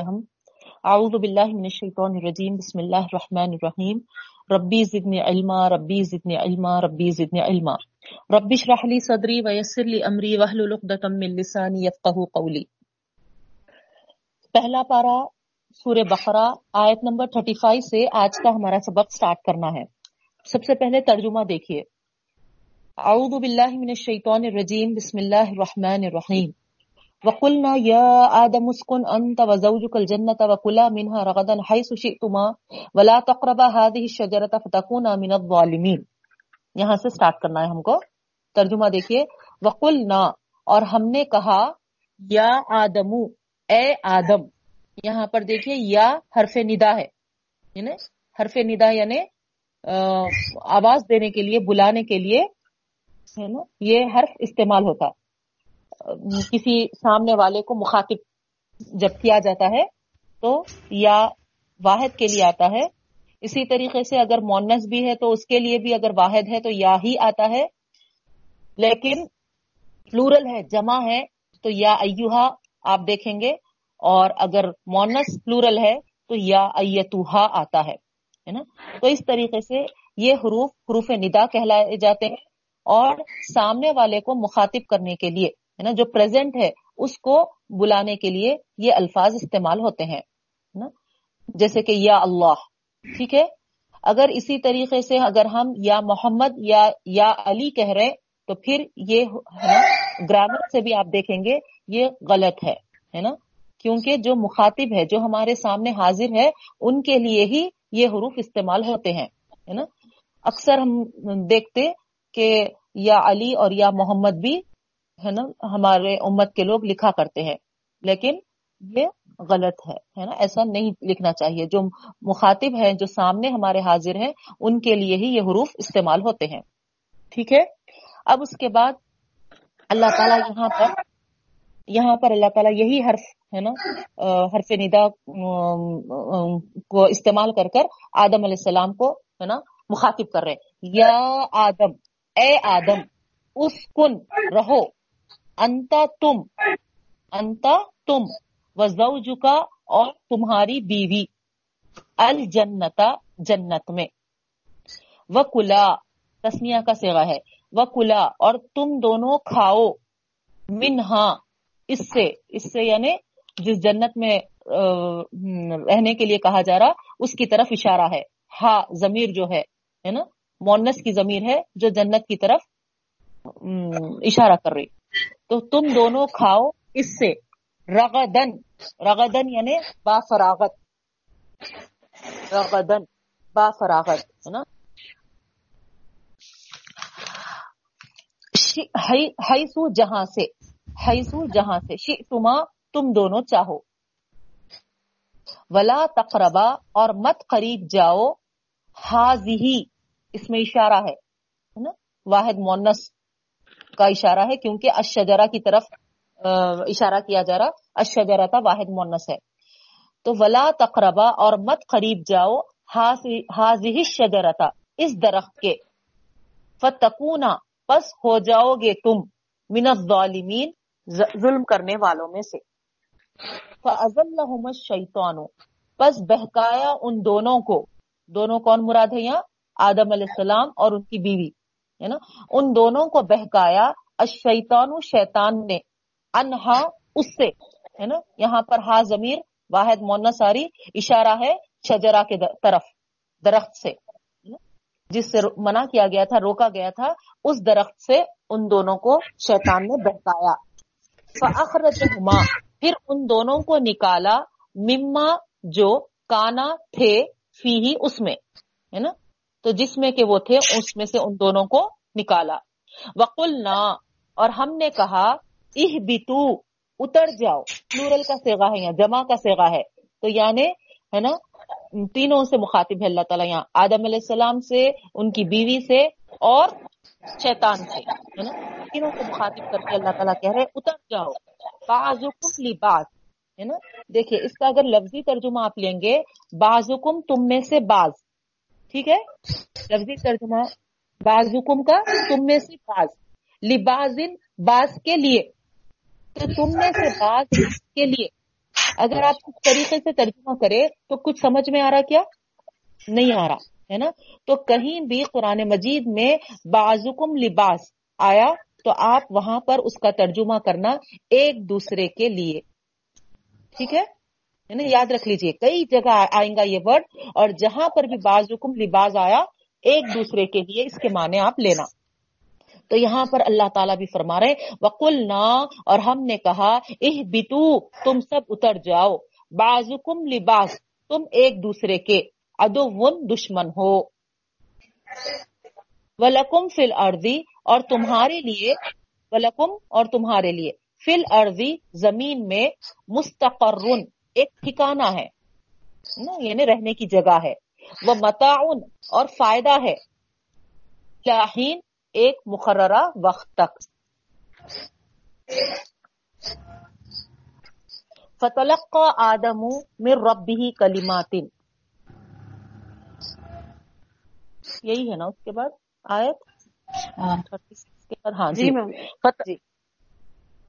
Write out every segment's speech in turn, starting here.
ہم اعوذ باللہ من الشیطان الرجیم۔ بسم اللہ الرحمن الرحیم۔ ربی زدنی علما، ربی زدنی علما، ربی زدنی علما۔ ربی اشرح لی صدری ویسر لی امری واحلل عقدۃ من لسانی یفقهوا قولی۔ پہلا پارا سورہ بقرہ آیت نمبر 35 سے آج کا ہمارا سبق سٹارٹ کرنا ہے۔ سب سے پہلے ترجمہ دیکھیے۔ اعوذ باللہ من الشیطان الرجیم۔ بسم اللہ الرحمن الرحیم۔ وقلنا يا آدم اسكن أنت وزوجك الجنة وكلا منها رغدا حيث شئتما ولا تقربا هذه الشجرة فتكونا من الظالمين. یہاں سے سٹارٹ کرنا ہے ہم کو. ترجمہ دیکھیے. وقلنا اور ہم نے کہا یا آدم اے آدم. یہاں پر دیکھیے یا حرف ندا ہے. یعنی حرف ندا یعنی آواز دینے کے لیے، بلانے کے لیے، ہے نا، یہ حرف استعمال ہوتا کسی سامنے والے کو مخاطب جب کیا جاتا ہے تو یا واحد کے لیے آتا ہے۔ اسی طریقے سے اگر مونس بھی ہے تو اس کے لیے بھی اگر واحد ہے تو یا ہی آتا ہے۔ لیکن پلورل ہے، جمع ہے تو یا ایوہا آپ دیکھیں گے۔ اور اگر مونس پلورل ہے تو یا ایتوہا آتا ہے نا؟ تو اس طریقے سے یہ حروف حروف ندا کہلائے جاتے ہیں اور سامنے والے کو مخاطب کرنے کے لیے۔ ہے نا، جو پریزنٹ ہے، اس کو بلانے کے لیے یہ الفاظ استعمال ہوتے ہیں نا؟ جیسے کہ یا اللہ، ٹھیک ہے؟ اگر اسی طریقے سے اگر ہم یا محمد یا یا علی کہہ رہے تو پھر یہ گرامر سے بھی آپ دیکھیں گے، یہ غلط ہے ہے نا؟ کیونکہ جو مخاطب ہے، جو ہمارے سامنے حاضر ہے، ان کے لیے ہی یہ حروف استعمال ہوتے ہیں، ہے نا؟ اکثر ہم دیکھتے کہ یا علی اور یا محمد بھی ہے نا، ہمارے امت کے لوگ لکھا کرتے ہیں۔ لیکن یہ غلط ہے نا؟ ایسا نہیں لکھنا چاہیے۔ جو مخاطب ہیں، جو سامنے ہمارے حاضر ہیں، ان کے لیے ہی یہ حروف استعمال ہوتے ہیں۔ ٹھیک ہے؟ اب اس کے بعد اللہ تعالیٰ یہاں پر یہاں پر اللہ تعالیٰ یہی حرف، ہے نا حرف ندا کو استعمال کر کر آدم علیہ السلام کو، ہے نا، مخاطب کر رہے یا آدم، اے آدم اس کن رہو۔ انتا تم انتا تم وزوجکا اور تمہاری بیوی، الجنتا جنت میں۔ وکلا تسنیا کا سیوا ہے۔ وکلا، اور تم دونوں کھاؤ۔ منہا، اس سے اس سے یعنی جس جنت میں رہنے کے لیے کہا جا رہا، اس کی طرف اشارہ ہے۔ ہا، ضمیر جو ہے نا؟ مونس کی ضمیر ہے جو جنت کی طرف اشارہ کر رہی۔ تو تم دونوں کھاؤ اس سے۔ رغدن رغدن یعنی با فراغت۔ رغدن با فراغت، ہے نا؟ حیثو جہاں سے حیثو جہاں سے۔ شئتما تم دونوں چاہو۔ ولا تقربا، اور مت قریب جاؤ۔ حاضی اس میں اشارہ ہے نا؟ واحد مونس۔ کا اشارہ ہے، کیونکہ اشجرا کی طرف اشارہ کیا جا رہا اشجرا تھا واحد مونس ہے۔ تو ولا تقربا، اور مت قریب جاؤ، حاضی شجرتا اس درخت کے۔ فتکونا، پس ہو جاؤ گے تم، من الظالمین ظلم کرنے والوں میں سے۔ فَأَذَلَّهُمَ الشَّيْطَانُ، پس بہکایا ان دونوں کو۔ دونوں کون مراد ہے یہاں؟ آدم علیہ السلام اور ان کی بیوی۔ ہے نا، ان دونوں کو بہکایا اشیطان شیطان نے، انہا اس سے، ہے نا، یہاں پر ہا ضمیر، واحد مونساری اشارہ ہے شجرا کے طرف، درخت سے جس سے منع کیا گیا تھا، روکا گیا تھا، اس درخت سے ان دونوں کو شیطان نے بہکایا۔ فَأَخْرَجَهُمَا، پھر ان دونوں کو نکالا مما جو کانا تھے فی ہی اس میں، ہے نا تو جس میں کہ وہ تھے، اس میں سے ان دونوں کو نکالا۔ وقل نہ اور ہم نے کہا اہ بتو اتر جاؤ۔ پلورل کا سیگا ہے یہاں، جمع کا سیگا ہے۔ تو یعنی ہے نا، تینوں سے مخاطب ہے اللہ تعالیٰ یہاں۔ آدم علیہ السلام سے، ان کی بیوی سے، اور شیطان سے، ہے نا۔ تینوں کو مخاطب کر کے اللہ تعالیٰ کہہ رہے اتر جاؤ۔ بازم لباس ہے نا۔ دیکھیے، اس کا اگر لفظی ترجمہ آپ لیں گے بازکم تم میں سے باز ٹھیک ہے؟ لفظی ترجمہ باز حکم کا، تم میں سے باز لباز باز کے لیے۔ تو تم میں سے باز کے لیے۔ اگر آپ اس طریقے سے ترجمہ کرے تو کچھ سمجھ میں آ رہا کیا؟ نہیں آ رہا، ہے نا؟ تو کہیں بھی قرآن مجید میں بازکم لباس آیا، تو آپ وہاں پر اس کا ترجمہ کرنا ایک دوسرے کے لیے۔ ٹھیک ہے؟ یعنی یاد رکھ لیجیے، کئی جگہ آئیں گا یہ ورڈ اور جہاں پر بھی باز حکم، لباس آیا، ایک دوسرے کے لیے اس کے معنی آپ لینا۔ تو یہاں پر اللہ تعالیٰ بھی فرما رہے وکل نہ اور ہم نے کہا اہ بتو تم سب اتر جاؤ۔ بازکم لباس، تم ایک دوسرے کے ادو دشمن ہو۔ ولکم فل ارضی اور تمہارے لیے، ولکم، اور تمہارے لیے۔ فل ارضی زمین میں مستقرن ایک ٹھکانا ہے یعنی رہنے کی جگہ ہے۔ وہ متعن اور فائدہ ہے۔ لاہین ایک مقررہ وقت تک۔ فتلق آدم مر ربی کلیماتن یہی ہے نا اس کے بعد آیت؟ ہاں, ہاں جی, جی۔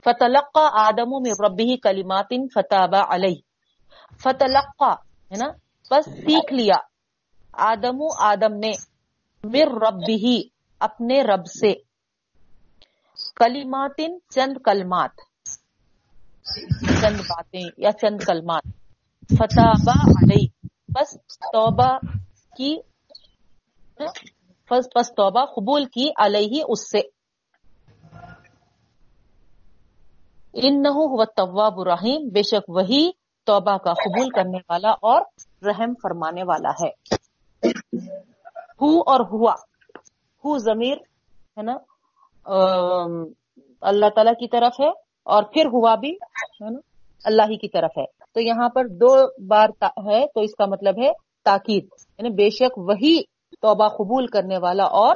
فتلقا آدم میں ربی کلیمات فتح علیہ۔ فتلقا ہے نا؟ بس سیکھ لیا۔ آدم آدم نے مر ربی اپنے رب سے۔ کلیمات چند کلمات۔ چند باتیں یا چند کلمات۔ فتح علیہ بس توبہ کی پس توبہ قبول کی علیہ اس سے۔ ان نہ طواب الرحیم بے شک وہی توبہ کا قبول کرنے والا اور رحم فرمانے والا ہے۔ ہو اور ہوا۔ ہو ضمیر ہے نا؟ اللہ تعالی کی طرف ہے اور پھر ہوا بھی ہے نا؟ اللہ ہی کی طرف ہے۔ تو یہاں پر دو بار ہے، تو اس کا مطلب ہے تاکید۔ یعنی بے شک وہی توبہ قبول کرنے والا اور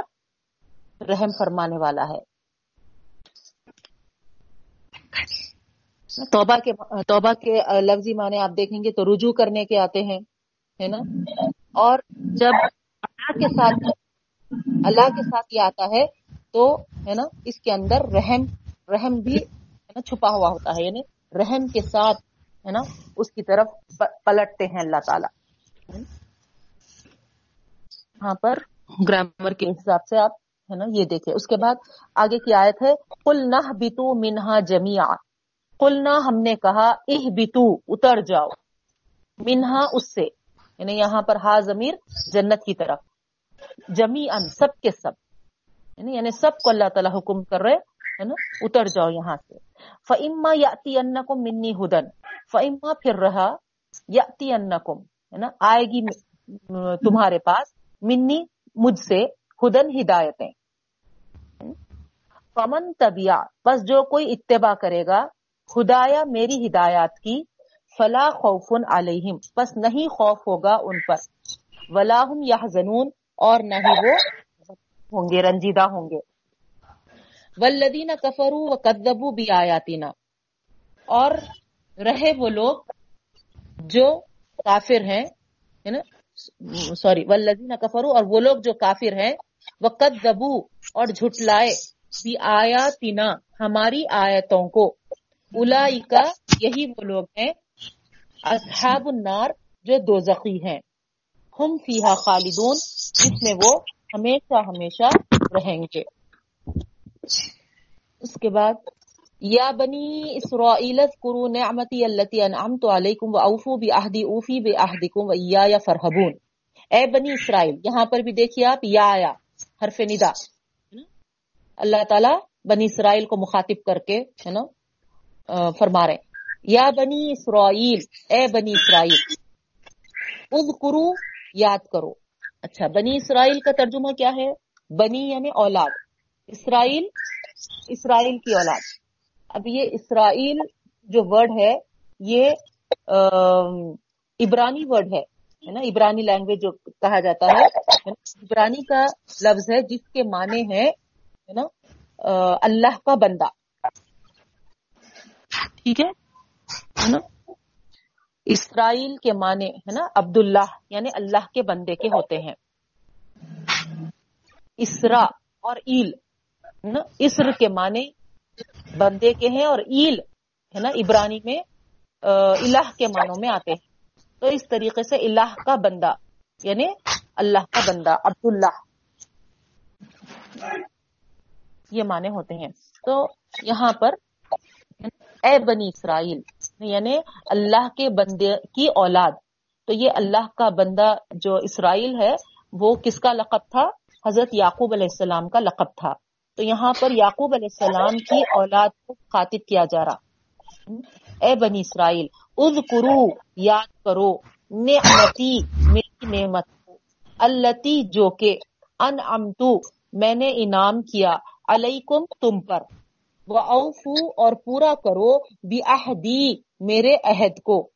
رحم فرمانے والا ہے۔ توبہ کے توبہ کے لفظی معنی آپ دیکھیں گے تو رجوع کرنے کے آتے ہیں، ہے نا؟ اور جب اللہ کے ساتھ، اللہ کے ساتھ یہ آتا ہے تو، ہے نا، اس کے اندر رحم رحم بھی، ہے نا، چھپا ہوا ہوتا ہے یعنی رحم کے ساتھ، ہے نا، اس کی طرف پلٹتے ہیں اللہ تعالی۔ یہاں پر گرامر کے حساب سے آپ، ہے نا، یہ دیکھیں۔ اس کے بعد آگے کی آیت ہے کل نہ بیتو منہا جمیا کلنا ہم نے کہا اہ بیتو اتر جاؤ۔ منہا اس سے یعنی یہاں پر ہا ضمیر جنت کی طرف۔ جمی ان سب کے سب۔ یعنی یعنی سب کو اللہ تعالیٰ حکم کر رہے، ہے نا؟ اتر جاؤ یہاں سے۔ فعما یاتی ان کو منی ہدن فعما پھر رہا یاتی ان ہے نا؟ آئے گی تمہارے پاس۔ منی، مجھ سے ہدن ہدایتیں۔ فمن طبیع بس جو کوئی اتباع کرے گا خدایا میری ہدایات کی، فلا خوف علیہم بس نہیں خوف ہوگا ان پر۔ ولاحم یا زنون اور نہ ہی وہ ہوں گے، رنجیدہ ہوں گے۔ ولدین کفرو و کدبو بھی آیاتینا اور رہے وہ لوگ جو کافر ہیں سوری ولدین کفرو اور وہ لوگ جو کافر ہیں وہ کدبو اور جھٹلائے بھی آیاتینا ہماری آیتوں کو۔ کا یہی وہ لوگ ہیں، اصحاب النار جو دوزخی ہیں۔ ہم فیحا خالدون، جس میں وہ ہمیشہ ہمیشہ رہیں گے۔ اس کے بعد، یا بنی اسرائیل کرو نعمتی اللتی انعمت علیکم و اوفو بی اہدی اوفی بی اہدکم و یا فرحبون۔ اے بنی اسرائیل، یہاں پر بھی دیکھیے آپ، یا آیا، حرف ندا۔ اللہ تعالی بنی اسرائیل کو مخاطب کر کے، ہے نا فرما رہے یا بنی اسرائیل، اے بنی اسرائیل کرو یاد کرو۔ اچھا بنی اسرائیل کا ترجمہ کیا ہے؟ بنی یعنی اولاد۔ اسرائیل اسرائیل کی اولاد۔ اب یہ اسرائیل جو ورڈ ہے، یہ عبرانی ورڈ ہے نا؟ عبرانی لینگویج جو کہا جاتا ہے۔ عبرانی کا لفظ ہے جس کے معنی ہے نا؟ اللہ کا بندہ۔ ٹھیک ہے؟ نا؟ اسرائیل کے معنی ہے نا عبداللہ یعنی اللہ کے بندے کے ہوتے ہیں۔ اسرا اور ایل اسر کے معنی بندے کے ہیں اور ایل، ہے نا؟ عبرانی میں الہ کے معنوں میں آتے ہیں۔ تو اس طریقے سے الہ کا بندہ یعنی اللہ کا بندہ، عبداللہ۔ یہ معنی ہوتے ہیں۔ تو یہاں پر اے بنی اسرائیل یعنی اللہ کے بندے کی اولاد۔ تو یہ اللہ کا بندہ جو اسرائیل ہے، وہ کس کا لقب تھا؟ حضرت یعقوب علیہ السلام کا لقب تھا۔ تو یہاں پر یعقوب علیہ السلام کی اولاد کو خاطب کیا جا رہا۔ اے بنی اسرائیل از کرو یاد کرو، نعمتی میری نعمت التی جو کہ ان امتو میں نے انعام کیا علیکم تم پر۔ وہ اوفو اور پورا کرو بھی میرے عہد کو۔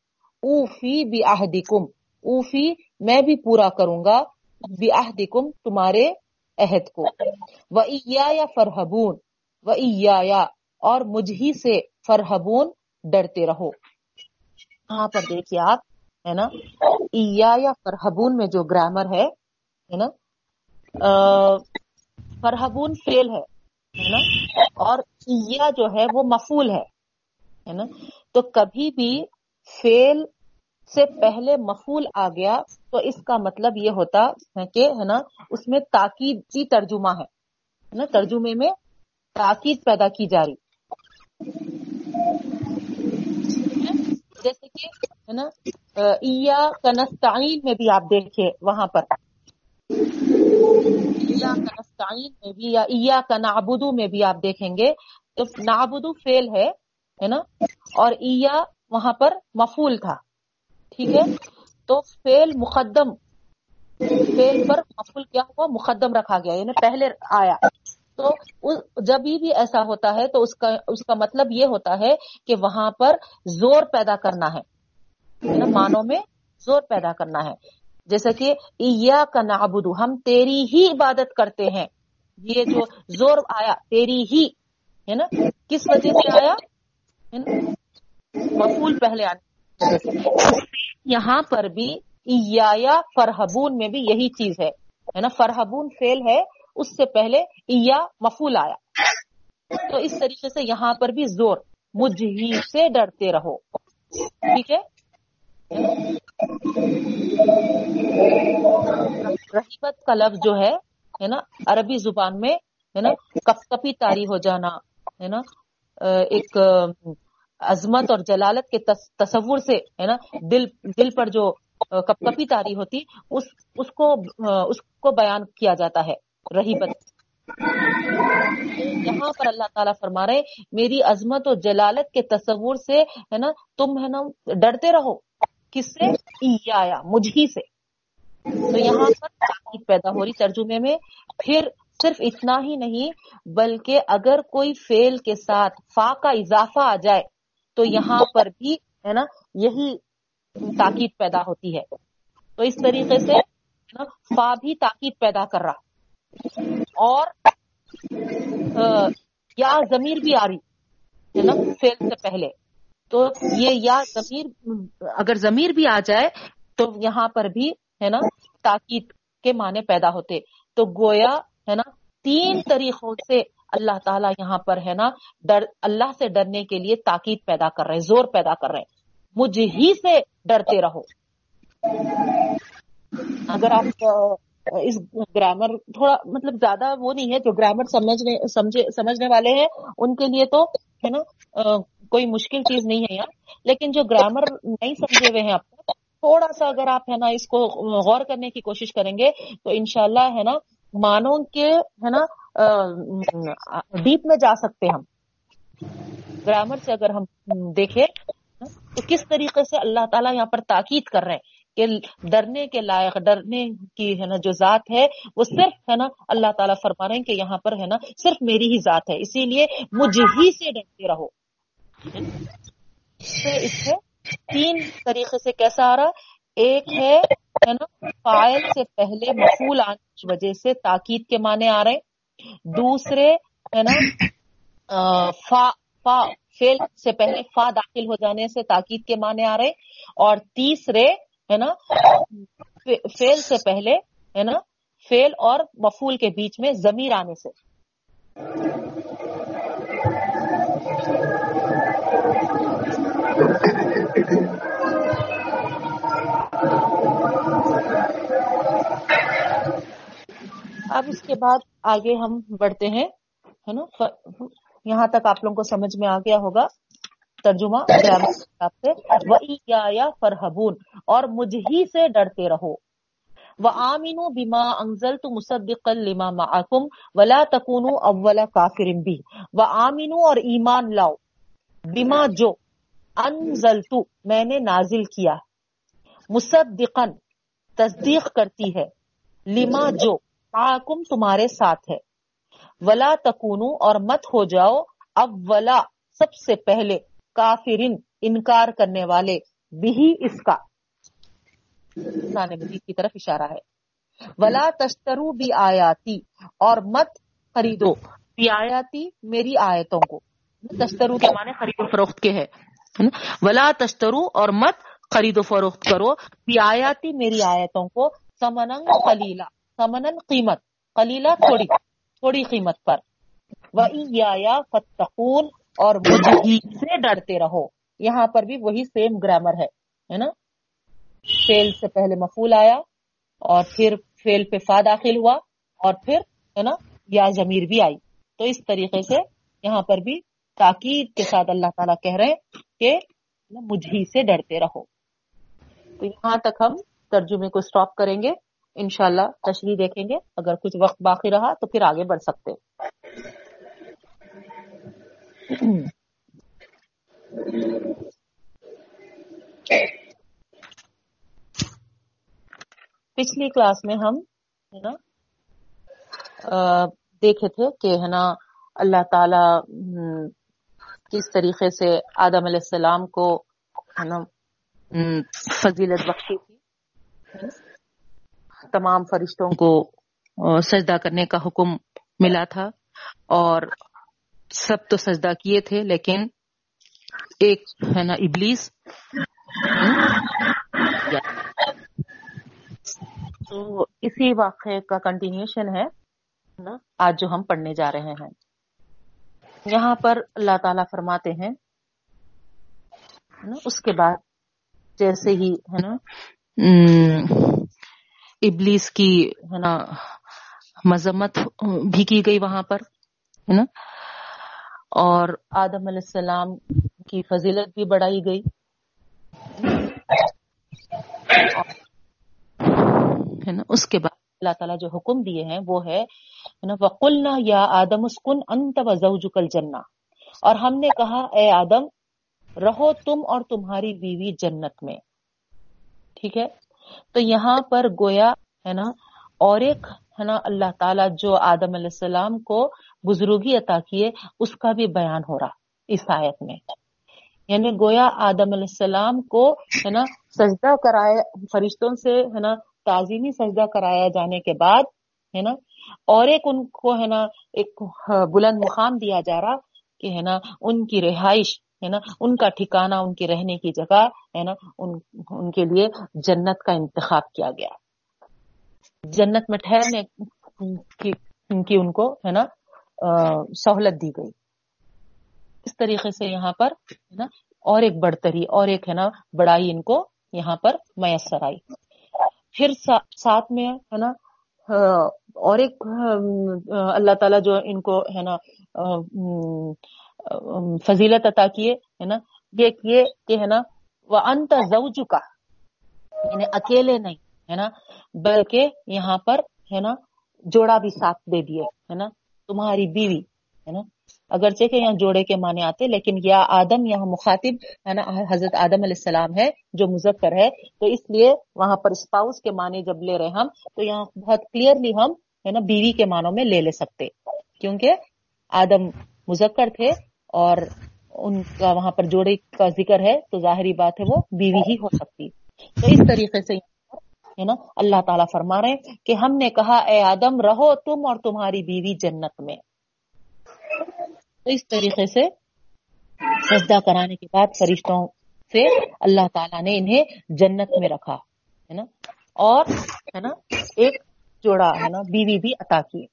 اوفی بھی اوفی میں بھی پورا کروں گا بھی تمہارے عہد کو۔ وہ یا فرحبون و اور مجھے سے فرحبون ڈرتے رہو۔ یہاں پر دیکھیے آپ، ہے نا؟ یا فرحبون میں جو گرامر ہے نا؟ فرحبون فیل ہے نا؟ اور جو ہے وہ مفول ہے نا؟ تو کبھی بھی فیل سے پہلے مفول آ گیا تو اس کا مطلب یہ ہوتا ہے کہ، ہے نا، اس میں تاکید ترجمہ ہے نا؟ ترجمے میں تاکید پیدا کی جا رہی۔ جیسے کہ، ہے نا کنستعین میں بھی آپ دیکھیں وہاں پر۔ میں بھی یا کا نابودو میں بھی آپ دیکھیں گے۔ تو نابودو فیل ہے نا؟ اور ایا وہاں پر مفول تھا، ٹھیک ہے؟ تو فیل مقدم فیل پر مفول کیا ہوا؟ مقدم رکھا گیا یعنی پہلے آیا۔ تو جب بھی ایسا ہوتا ہے تو اس کا اس کا مطلب یہ ہوتا ہے کہ وہاں پر زور پیدا کرنا ہے مانوں میں زور پیدا کرنا ہے۔ جیسا کہ ایا کا نابدو ہم تیری ہی عبادت کرتے ہیں۔ یہ جو زور آیا، تیری ہی، ہے نا؟ کس وجہ سے آیا؟ مفول پہلے آنے یہاں پر بھی ایا فرحبون میں بھی یہی چیز ہے۔ نا؟ فرحبون فیل ہے، اس سے پہلے ایا مفول آیا۔ تو اس طریقے سے یہاں پر بھی زور، مجھ ہی سے ڈرتے رہو۔ ٹھیک ہے؟ رحبت کا لفظ جو ہے نا، عربی زبان میں، ہے نا کپ کپی تاری ہو جانا، ہے نا ایک عظمت اور جلالت کے تصور سے، ہے نا، دل دل پر جو کپ کپی تاری ہوتی، اس اس کو اس کو بیان کیا جاتا ہے، رحیبت۔ یہاں پر اللہ تعالیٰ فرما رہے میری عظمت و جلالت کے تصور سے، ہے نا، تم، ہے نا، ڈرتے رہو۔ کس سے؟ آیا مجھ ہی سے۔ تو یہاں پر تاکید پیدا ہو رہی ترجمے میں۔ پھر صرف اتنا ہی نہیں، بلکہ اگر کوئی فیل کے ساتھ فا کا اضافہ آ جائے، تو یہاں پر بھی ہے نا، یہی تاکید پیدا ہوتی ہے۔ تو اس طریقے سے فا بھی تاکید پیدا کر رہا۔ اور یا ضمیر بھی آ رہی ہے نا فیل سے پہلے۔ تو یہ یا ضمیر، اگر ضمیر بھی آ جائے تو یہاں پر بھی، ہے نا، تاکید کے معنی پیدا ہوتے۔ تو گویا، ہے نا، تین طریقوں سے اللہ تعالیٰ یہاں پر، ہے نا، ڈر، اللہ سے ڈرنے کے لیے تاکید پیدا کر رہے زور پیدا کر رہے مجھ ہی سے ڈرتے رہو۔ اگر آپ اس گرامر تھوڑا مطلب زیادہ وہ نہیں ہے جو گرامر سمجھنے سمجھنے والے ہیں، ان کے لیے تو، ہے نا کوئی مشکل چیز نہیں ہے یار۔ لیکن جو گرامر نہیں سمجھے ہوئے ہیں آپ تھوڑا سا اگر آپ ہے نا اس کو غور کرنے کی کوشش کریں گے تو انشاءاللہ ہے نا مانوں کے ہے نا ڈیپ میں جا سکتے ہم۔ گرامر سے اگر ہم دیکھیں تو کس طریقے سے اللہ تعالیٰ یہاں پر تاکید کر رہے ہیں کہ ڈرنے کے لائق، ڈرنے کی ہے نا جو ذات ہے، وہ صرف ہے نا اللہ تعالیٰ فرما رہے ہیں کہ یہاں پر ہے نا صرف میری ہی ذات ہے۔ اسی لیے مجھ ہی سے ڈرتے رہو۔ اس سے تین طریقے سے کیسا آ رہا ایک ہے نا، فائل سے پہلے مفول آنے کی وجہ سے تاکید کے معنی آ رہے دوسرے، ہے نا فا فا فیل سے پہلے فا داخل ہو جانے سے تاکید کے معنی آ رہے اور تیسرے، ہے نا فیل سے پہلے، ہے نا فیل اور مفول کے بیچ میں ضمیر آنے سے۔ اب اس کے بعد آگے ہم بڑھتے ہیں، ہے نا؟ یہاں تک آپ لوگوں کو سمجھ میں آ گیا ہوگا۔ ترجمہ فرحبون اور مجھ ہی سے ڈرتے رہو۔ وَآمِنُوا بِمَا أَنزَلْتُ مُصَدِّقًا لِمَا مَعَكُمْ ولا تَكُونُوا أَوَّلَ كَافِرٍ بھی وَآمِنُوا اور ایمان لاؤ۔ بِمَا جو۔ انزل تو میں نے نازل کیا۔ مصدقن تصدیق کرتی ہے۔ لما جو معکم تمہارے ساتھ ہے۔ ولا تکونو، اور مت ہو جاؤ۔ اولا، سب سے پہلے کافرن انکار کرنے والے۔ بھی اس کا۔ کی طرف اشارہ ہے۔ ولا تشترو بھی آیاتی اور مت خریدو۔ بھی آیاتی میری آیتوں کو۔ تشترو کے معنی خرید و فروخت کے ہے ولا تشترو اور مت خرید و فروخت کرو۔ بھی آیاتی، میری آیتوں کو سمنن خلیلا سمنن قیمت خلیلا تھوڑی تھوڑی قیمت پر۔ وہ فتقون اور مجھے سے ڈرتے رہو۔ یہاں پر بھی وہی سیم گرامر ہے نا؟ فیل سے پہلے مفول آیا اور پھر فیل پہ فا داخل ہوا اور پھر، ہے نا؟ یا ضمیر بھی آئی۔ تو اس طریقے سے یہاں پر بھی تاکید کے ساتھ اللہ تعالیٰ کہہ رہے ہیں کہ مجھے سے ڈرتے رہو۔ تو یہاں تک ہم ترجمے کو سٹاپ کریں گے۔ انشاءاللہ تشریح دیکھیں گے۔ اگر کچھ وقت باقی رہا تو پھر آگے بڑھ سکتے پچھلی کلاس میں ہم ہے نا دیکھے تھے کہ ہے نا اللہ تعالی کس طریقے سے آدم علیہ السلام کو ہے نا فضیلت بخشی تھی۔ تمام فرشتوں کو سجدہ کرنے کا حکم ملا تھا اور سب تو سجدہ کیے تھے، لیکن ایک ہے نا، ابلیس۔ تو اسی واقعے کا کنٹینیوشن ہے نا، آج جو ہم پڑھنے جا رہے ہیں۔ یہاں پر اللہ تعالی فرماتے ہیں اس کے بعد جیسے ہی، ہے نا ابلیس کی، ہے نا، مذمت بھی کی گئی وہاں پر، ہے نا، اور آدم علیہ السلام کی فضیلت بھی بڑھائی گئی۔ ہے نا، اس کے بعد اللہ تعالیٰ جو حکم دیے ہیں وہ ہے وقلنا یا آدم اسکن انت وزوجک الجنہ اور ہم نے کہا، اے آدم، رہو تم اور تمہاری بیوی جنت میں۔ ٹھیک ہے؟ تو یہاں پر گویا، ہے نا، اور ایک، ہے نا، اللہ تعالیٰ جو آدم علیہ السلام کو بزرگی عطا کیے، اس کا بھی بیان ہو رہا اس آیت میں۔ یعنی گویا آدم علیہ السلام کو، ہے نا، سجدہ کرائے، فرشتوں سے، ہے نا تعظیمی سجدہ کرایا جانے کے بعد، ہے نا، اور ایک ان کو، ہے نا، ایک بلند مقام دیا جا رہا کہ، ہے نا، ان کی رہائش، ہے نا، ان کا ٹھکانہ، ان کی رہنے کی جگہ، ہے نا، ان ان کے لیے جنت کا انتخاب کیا گیا۔ جنت میں ٹھہرنے کی کی، ان کو، ہے نا سہولت دی گئی۔ اس طریقے سے یہاں پر، ہے نا، اور ایک بڑھتری، اور ایک، ہے نا، بڑائی ان کو یہاں پر میسر آئی۔ پھر ساتھ میں ہے نا اور ایک اللہ تعالیٰ جو ان کو ہے نا فضیلت عطا کیے ہے نا یہ کہ ہے نا وہ انت زوجو کا یعنی اکیلے نہیں ہے نا، بلکہ یہاں پر ہے نا، جوڑا بھی ساتھ دے دیے ہے نا، تمہاری بیوی ہے نا اگرچہ کہ یہاں جوڑے کے معنی آتے لیکن یا آدم یہاں مخاطب، ہے نا، حضرت آدم علیہ السلام ہے جو مذکر ہے، تو اس لیے وہاں پر اسپاؤس کے معنی جب لے رہے ہم، تو یہاں بہت کلیئرلی ہم، ہے نا، بیوی کے معنوں میں لے لے سکتے۔ کیونکہ آدم مذکر تھے اور ان کا وہاں پر جوڑے کا ذکر ہے، تو ظاہری بات ہے وہ بیوی ہی ہو سکتی۔ تو اس طریقے سے ہے نا، اللہ تعالیٰ فرما رہے کہ ہم نے کہا، اے آدم، رہو تم اور تمہاری بیوی جنت میں۔ اس طریقے سے سجدہ کرانے کے بعد فرشتوں سے اللہ تعالیٰ نے انہیں جنت میں رکھا، ہے نا؟ اور، ہے نا، ایک جوڑا، ہے نا، بیوی بھی عطا کی۔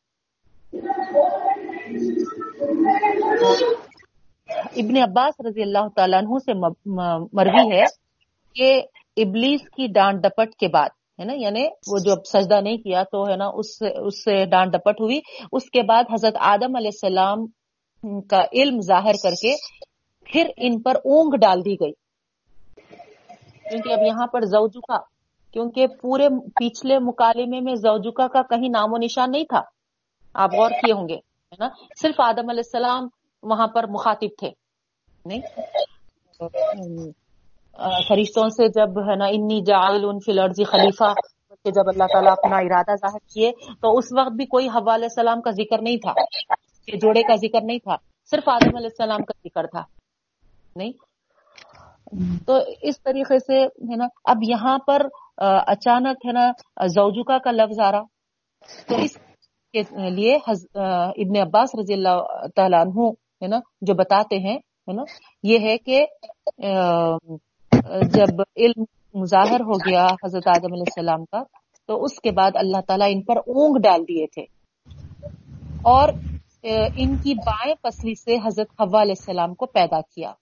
ابن عباس رضی اللہ تعالیٰ عنہ سے مروی ہے کہ ابلیس کی ڈانٹ ڈپٹ کے بعد، ہے نا یعنی وہ جب سجدہ نہیں کیا تو، ہے نا، اس سے اس سے ڈانٹ ڈپٹ ہوئی۔ اس کے بعد حضرت آدم علیہ السلام کا علم ظاہر کر کے پھر ان پر اونگ ڈال دی گئی۔ کیونکہ اب یہاں پر زوجکا کیونکہ پورے پچھلے مکالمے میں زوجکا کا کہیں نام و نشان نہیں تھا۔ آپ غور کیے ہوں گے، ہے نا؟ صرف آدم علیہ السلام وہاں پر مخاطب تھے، نہیں؟ فرشتوں سے جب، ہے نا، انی جعل ان فی الارض خلیفہ کہ جب اللہ تعالیٰ اپنا ارادہ ظاہر کیے، تو اس وقت بھی کوئی حوا السلام کا ذکر نہیں تھا۔ کہ جوڑے کا ذکر نہیں تھا، صرف آدم علیہ السلام کا ذکر تھا، نہیں؟ تو اس طریقے سے، ہے نا، اب یہاں پر اچانک، ہے نا، زوجکا کا لفظ آ رہا۔ تو اس کے لیے ابن عباس رضی اللہ تعالیٰ عنہ، ہے نا، جو بتاتے ہیں، ہے نا، یہ ہے کہ جب علم مظاہر ہو گیا حضرت آدم علیہ السلام کا، تو اس کے بعد اللہ تعالیٰ ان پر اونگ ڈال دیے تھے۔ اور ان کی بائیں پسلی سے حضرت حوا علیہ السلام کو پیدا کیا۔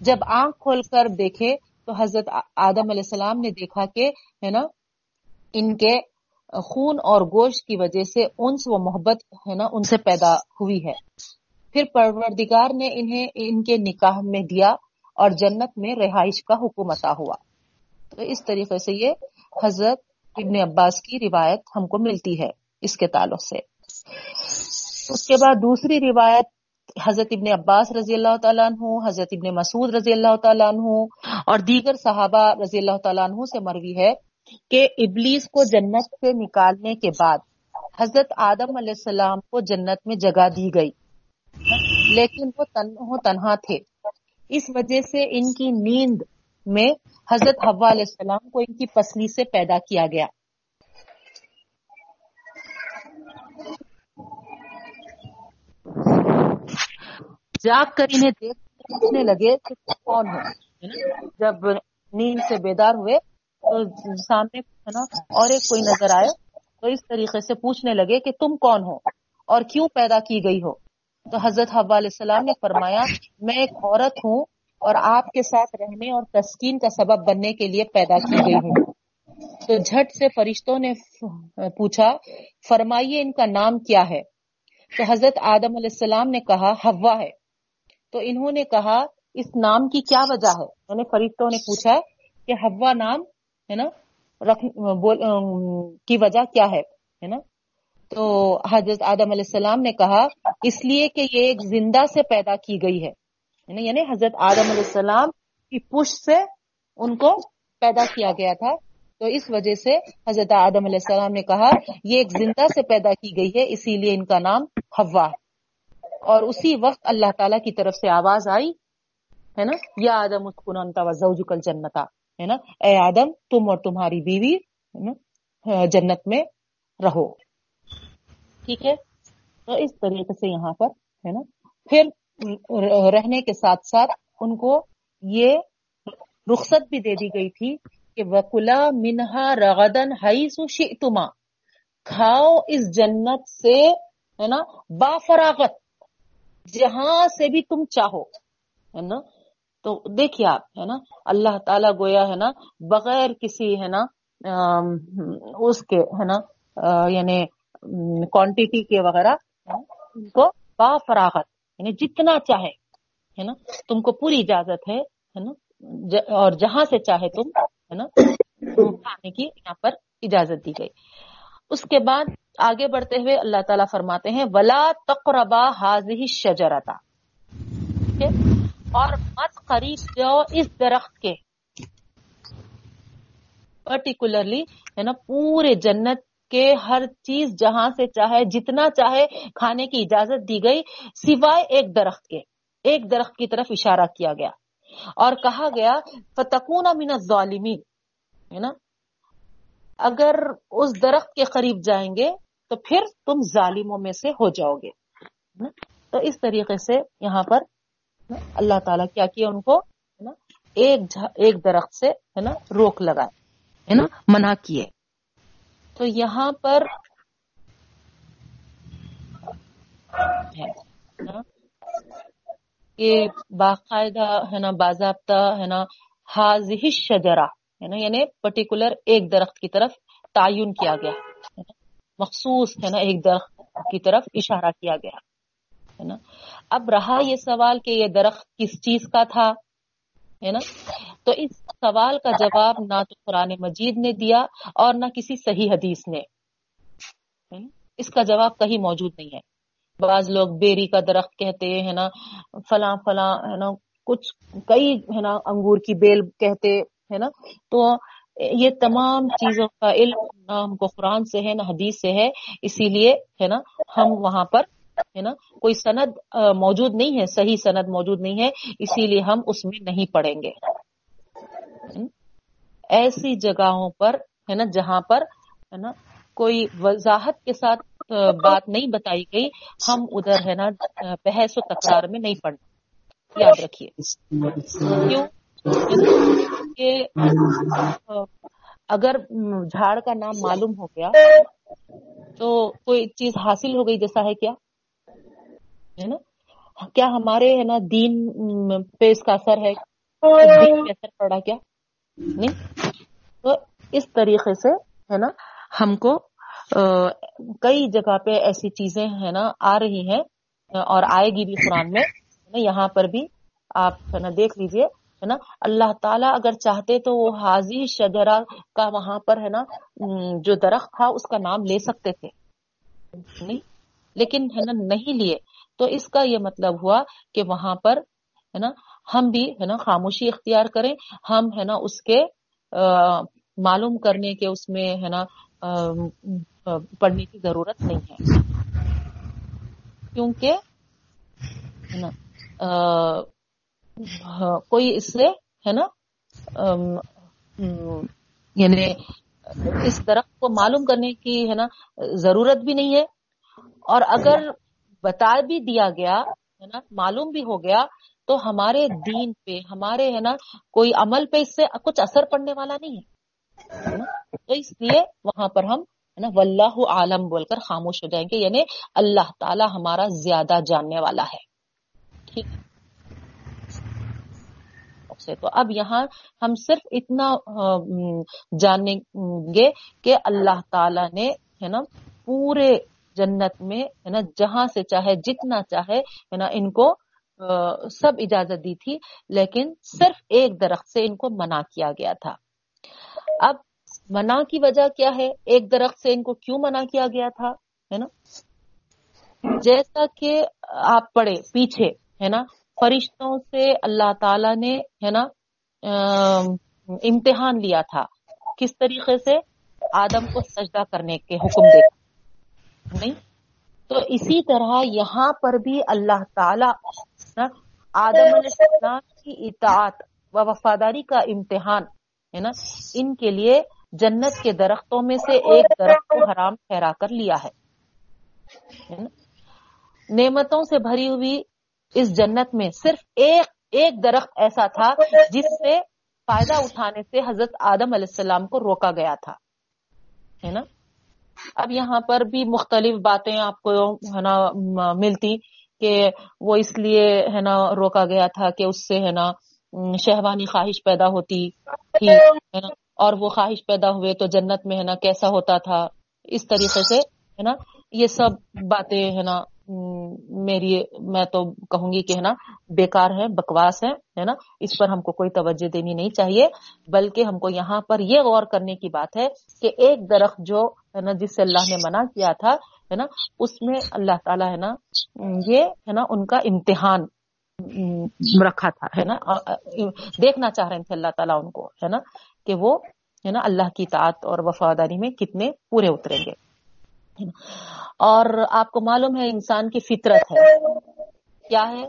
جب آنکھ کھول کر دیکھے تو حضرت آدم علیہ السلام نے دیکھا کہ، ہے نا، ان کے خون اور گوشت کی وجہ سے انس و محبت، ہے نا، ان سے پیدا ہوئی ہے۔ پھر پروردگار نے انہیں ان کے نکاح میں دیا اور جنت میں رہائش کا حکم عطا ہوا۔ تو اس طریقے سے یہ حضرت ابن عباس کی روایت ہم کو ملتی ہے اس کے تعلق سے۔ اس کے بعد دوسری روایت حضرت ابن عباس رضی اللہ تعالیٰ عنہ، حضرت ابن مسعود رضی اللہ تعالیٰ عنہ اور دیگر صحابہ رضی اللہ تعالیٰ عنہ سے مروی ہے کہ ابلیس کو جنت سے نکالنے کے بعد حضرت آدم علیہ السلام کو جنت میں جگہ دی گئی۔ لیکن وہ تنہا تھے۔ اس وجہ سے ان کی نیند میں حضرت حوا علیہ السلام کو ان کی پسلی سے پیدا کیا گیا۔ جاگ کر انہیں دیکھنے لگے کہ کون ہو جب نیند سے بیدار ہوئے تو سامنے اور ایک کوئی نظر آئے تو اس طریقے سے پوچھنے لگے کہ تم کون ہو اور کیوں پیدا کی گئی ہو؟ تو حضرت حوا علیہ السلام نے فرمایا، میں ایک عورت ہوں اور آپ کے ساتھ رہنے اور تسکین کا سبب بننے کے لیے پیدا کی گئی ہوں۔ تو جھٹ سے فرشتوں نے پوچھا، فرمائیے ان کا نام کیا ہے؟ تو حضرت آدم علیہ السلام نے کہا ہوا ہے۔ تو انہوں نے کہا، اس نام کی کیا وجہ ہے؟ یعنی فرشتوں نے پوچھا کہ ہوا نام، ہے نا کی وجہ کیا ہے؟ نا؟ تو حضرت آدم علیہ السلام نے کہا، اس لیے کہ یہ ایک زندہ سے پیدا کی گئی ہے۔ یعنی،, یعنی حضرت آدم علیہ السلام کی پش سے ان کو پیدا کیا گیا تھا۔ تو اس وجہ سے حضرت آدم علیہ السلام نے کہا، یہ ایک زندہ سے پیدا کی گئی ہے، اسی لیے ان کا نام ہوا ہے۔ اور اسی وقت اللہ تعالی کی طرف سے آواز آئی، ہے نا؟ یا آدم اسکن جنتا ہے نا؟ اے آدم، تم اور تمہاری بیوی جنت میں رہو۔ ٹھیک ہے؟ تو اس طریقے سے یہاں پر، ہے نا؟ پھر رہنے کے ساتھ ساتھ ان کو یہ رخصت بھی دے دی گئی تھی کہ وکلا منہا رغدن ہائی سو کھاؤ اس جنت سے، ہے نا؟ با فراغت۔ جہاں سے بھی تم چاہو، ہے نا؟ تو دیکھیے آپ، ہے نا؟ اللہ تعالیٰ گویا، ہے نا، بغیر کسی، ہے نا اس کے، ہے نا یعنی کوانٹیٹی کے وغیرہ ان کو با فراغت یعنی جتنا چاہے، ہے نا، تم کو پوری اجازت ہے نا اور جہاں سے چاہے تم، ہے نا کھانے کی یہاں پر اجازت دی گئی۔ اس کے بعد آگے بڑھتے ہوئے اللہ تعالیٰ فرماتے ہیں، ولا تقربا حاضی شجرتا اور مت قریب جاؤ اس درخت کے۔ پرٹیکولرلی ہے نا، پورے جنت کے ہر چیز جہاں سے چاہے، جتنا چاہے کھانے کی اجازت دی گئی، سوائے ایک درخت کے۔ ایک درخت کی طرف اشارہ کیا گیا۔ اور کہا گیا فتکون من ظالمین ہے نا؟ اگر اس درخت کے قریب جائیں گے، تو پھر تم ظالموں میں سے ہو جاؤ گے۔ تو اس طریقے سے یہاں پر اللہ تعالیٰ کیا کیا ان کو؟ ایک ایک درخت سے، ہے نا، روک لگائے، ہے نا، منع کیے۔ تو یہاں پر باقاعدہ، ہے نا، باضابطہ، ہے نا حاضح شجرا ہے نا یعنی, یعنی پرٹیکولر ایک درخت کی طرف تعین کیا گیا مخصوص، ہے نا، ایک درخت کی طرف اشارہ کیا گیا، ہے نا؟ اب رہا یہ سوال کہ یہ درخت کس چیز کا تھا، ہے نا؟ تو اس سوال کا جواب نہ تو قرآن مجید نے دیا اور نہ کسی صحیح حدیث نے اس کا جواب کہیں موجود نہیں ہے۔ بعض لوگ بیری کا درخت کہتے ہیں نا، فلاں فلاں، ہے نا، کچھ کئی، ہے نا، انگور کی بیل کہتے ہے نا؟ تو یہ تمام چیزوں کا علم نہ ہم کو قرآن سے ہے، نہ حدیث سے ہے، اسی لیے ہے نا، ہم وہاں پر ہے نا، کوئی سند موجود نہیں ہے، صحیح سند موجود نہیں ہے، اسی لیے ہم اس میں نہیں پڑھیں گے۔ ایسی جگہوں پر ہے نا، جہاں پر ہے نا، کوئی وضاحت کے ساتھ بات نہیں بتائی گئی، ہم ادھر ہے نا بحث و تکرار میں نہیں پڑھنا یاد رکھیے۔ کیوں؟ کہ اگر جھاڑ کا نام معلوم ہو گیا تو کوئی چیز حاصل ہو گئی جیسا ہے کیا؟ ہے نا؟ کیا ہمارے ہے نا دین پہ اس کا اثر ہے؟ دین پہ اثر پڑا کیا؟ نہیں؟ تو اس طریقے سے ہے نا ہم کو کئی جگہ پہ ایسی چیزیں ہے نا آ رہی ہیں اور آئے گی بھی قرآن میں یہاں پر بھی آپ ہے نا دیکھ لیجیے۔ ہے نا؟ اللہ تعالیٰ اگر چاہتے تو وہ حاضی شجرا کا وہاں پر ہے نا جو درخت تھا، اس کا نام لے سکتے تھے۔ نہیں، لیکن ہے نا، نہیں لیے۔ تو اس کا یہ مطلب ہوا کہ وہاں پر ہے نا، ہم بھی ہے نا، خاموشی اختیار کریں۔ ہم ہے نا، اس کے معلوم کرنے کے اس میں ہے نا پڑھنے کی ضرورت نہیں ہے۔ کیونکہ ہے نا ہاں، کوئی اس سے، ہے نا؟ یعنی اس درخت کو معلوم کرنے کی، ہے نا، ضرورت بھی نہیں ہے۔ اور اگر بتا بھی دیا گیا، ہے نا، معلوم بھی ہو گیا، تو ہمارے دین پہ، ہمارے، ہے نا، کوئی عمل پہ اس سے کچھ اثر پڑنے والا نہیں ہے۔ تو اس لیے وہاں پر ہم، ہے نا، واللہ عالم بول کر خاموش ہو جائیں گے یعنی اللہ تعالی ہمارا زیادہ جاننے والا ہے۔ ٹھیک۔ سے۔ تو اب یہاں ہم صرف اتنا جانیں گے کہ اللہ تعالی نے، ہے نا، پورے جنت میں، ہے نا، جہاں سے چاہے، جتنا چاہے، ہے نا، ان کو سب اجازت دی تھی، لیکن صرف ایک درخت سے ان کو منع کیا گیا تھا۔ اب منع کی وجہ کیا ہے؟ ایک درخت سے ان کو کیوں منع کیا گیا تھا؟ ہے نا، جیسا کہ آپ پڑھے پیچھے، ہے نا فرشتوں سے اللہ تعالی نے، ہے نا امتحان لیا تھا۔ کس طریقے سے؟ آدم کو سجدہ کرنے کے حکم دے۔ نہیں؟ تو اسی طرح یہاں پر بھی اللہ تعالی آدم علیہ السلام کی اطاعت و وفاداری کا امتحان، ہے نا، ان کے لیے جنت کے درختوں میں سے ایک درخت کو حرام ٹھہرا کر لیا ہے۔ نعمتوں سے بھری ہوئی اس جنت میں صرف ایک ایک درخت ایسا تھا جس سے فائدہ اٹھانے سے حضرت آدم علیہ السلام کو روکا گیا تھا، ہے نا؟ اب یہاں پر بھی مختلف باتیں آپ کو، ہے نا، ملتی کہ وہ اس لیے، ہے نا، روکا گیا تھا کہ اس سے، ہے نا، شہوانی خواہش پیدا ہوتی تھی، ہے نا؟ اور وہ خواہش پیدا ہوئے تو جنت میں، ہے نا، کیسا ہوتا تھا؟ اس طریقے سے، ہے نا، یہ سب باتیں، ہے نا میری میں تو کہوں گی کہ ہے نا، بیکار ہے، بکواس ہے نا؟ اس پر ہم کو کوئی توجہ دینی نہیں چاہیے، بلکہ ہم کو یہاں پر یہ غور کرنے کی بات ہے کہ ایک درخت جو ہے نا جس سے اللہ نے منع کیا تھا، ہے نا، اس میں اللہ تعالیٰ ہے نا، یہ ہے نا، ان کا امتحان رکھا تھا، ہے نا؟ دیکھنا چاہ رہے تھے اللہ تعالیٰ ان کو، ہے نا؟ کہ وہ، ہے نا، اللہ کی تعت اور وفاداری میں کتنے پورے اتریں گے۔ اور آپ کو معلوم ہے انسان کی فطرت ہے۔ کیا ہے؟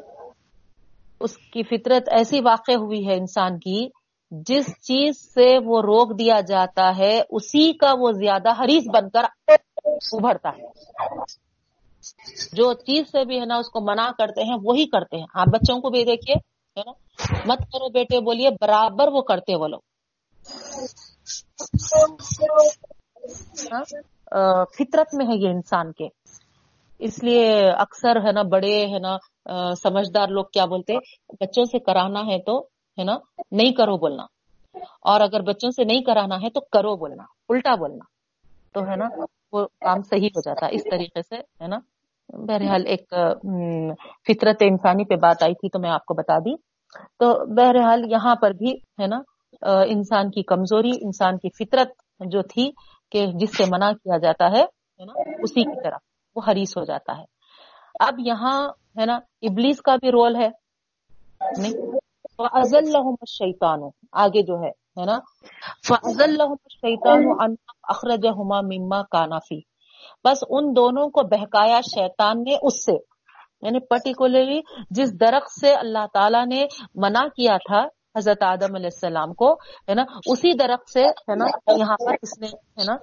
اس کی فطرت ایسی واقع ہوئی ہے انسان کی، جس چیز سے وہ روک دیا جاتا ہے، اسی کا وہ زیادہ حریص بن کر ابھرتا ہے۔ جو چیز سے بھی ہے نا، اس کو منع کرتے ہیں، وہی کرتے ہیں۔ آپ بچوں کو بھی دیکھیے، ہے نا۔ مت کرو بیٹے، بولیے برابر وہ کرتے وہ لوگ۔ ہاں؟ فطرت میں ہے یہ انسان کے۔ اس لیے اکثر ہے نا بڑے ہے نا سمجھدار لوگ کیا بولتے، بچوں سے کرانا ہے تو ہے نا، نہیں کرو بولنا۔ اور اگر بچوں سے نہیں کرانا ہے تو کرو بولنا، الٹا بولنا۔ تو ہے نا، وہ کام صحیح ہو جاتا۔ اس طریقے سے ہے نا، بہرحال ایک فطرت انسانی پہ بات آئی تھی تو میں آپ کو بتا دی۔ تو بہرحال یہاں پر بھی ہے نا انسان کی کمزوری، انسان کی فطرت جو تھی کہ جس سے منع کیا جاتا ہے نا، اسی کی طرح وہ حریص ہو جاتا ہے۔ اب یہاں، ہے نا، ابلیس کا بھی رول ہے۔ فضل شیتانو آگے جو ہے نا فضل شیتان اخرج ہما مما کانافی بس ان دونوں کو بہکایا شیطان نے اس سے۔ یعنی پرٹیکولرلی جس درخت سے اللہ تعالیٰ نے منع کیا تھا حضرت آدم علیہ السلام کو، ہے نا؟ اسی درخت سے، ہے نا، یہاں پر اس نے، ہے نا،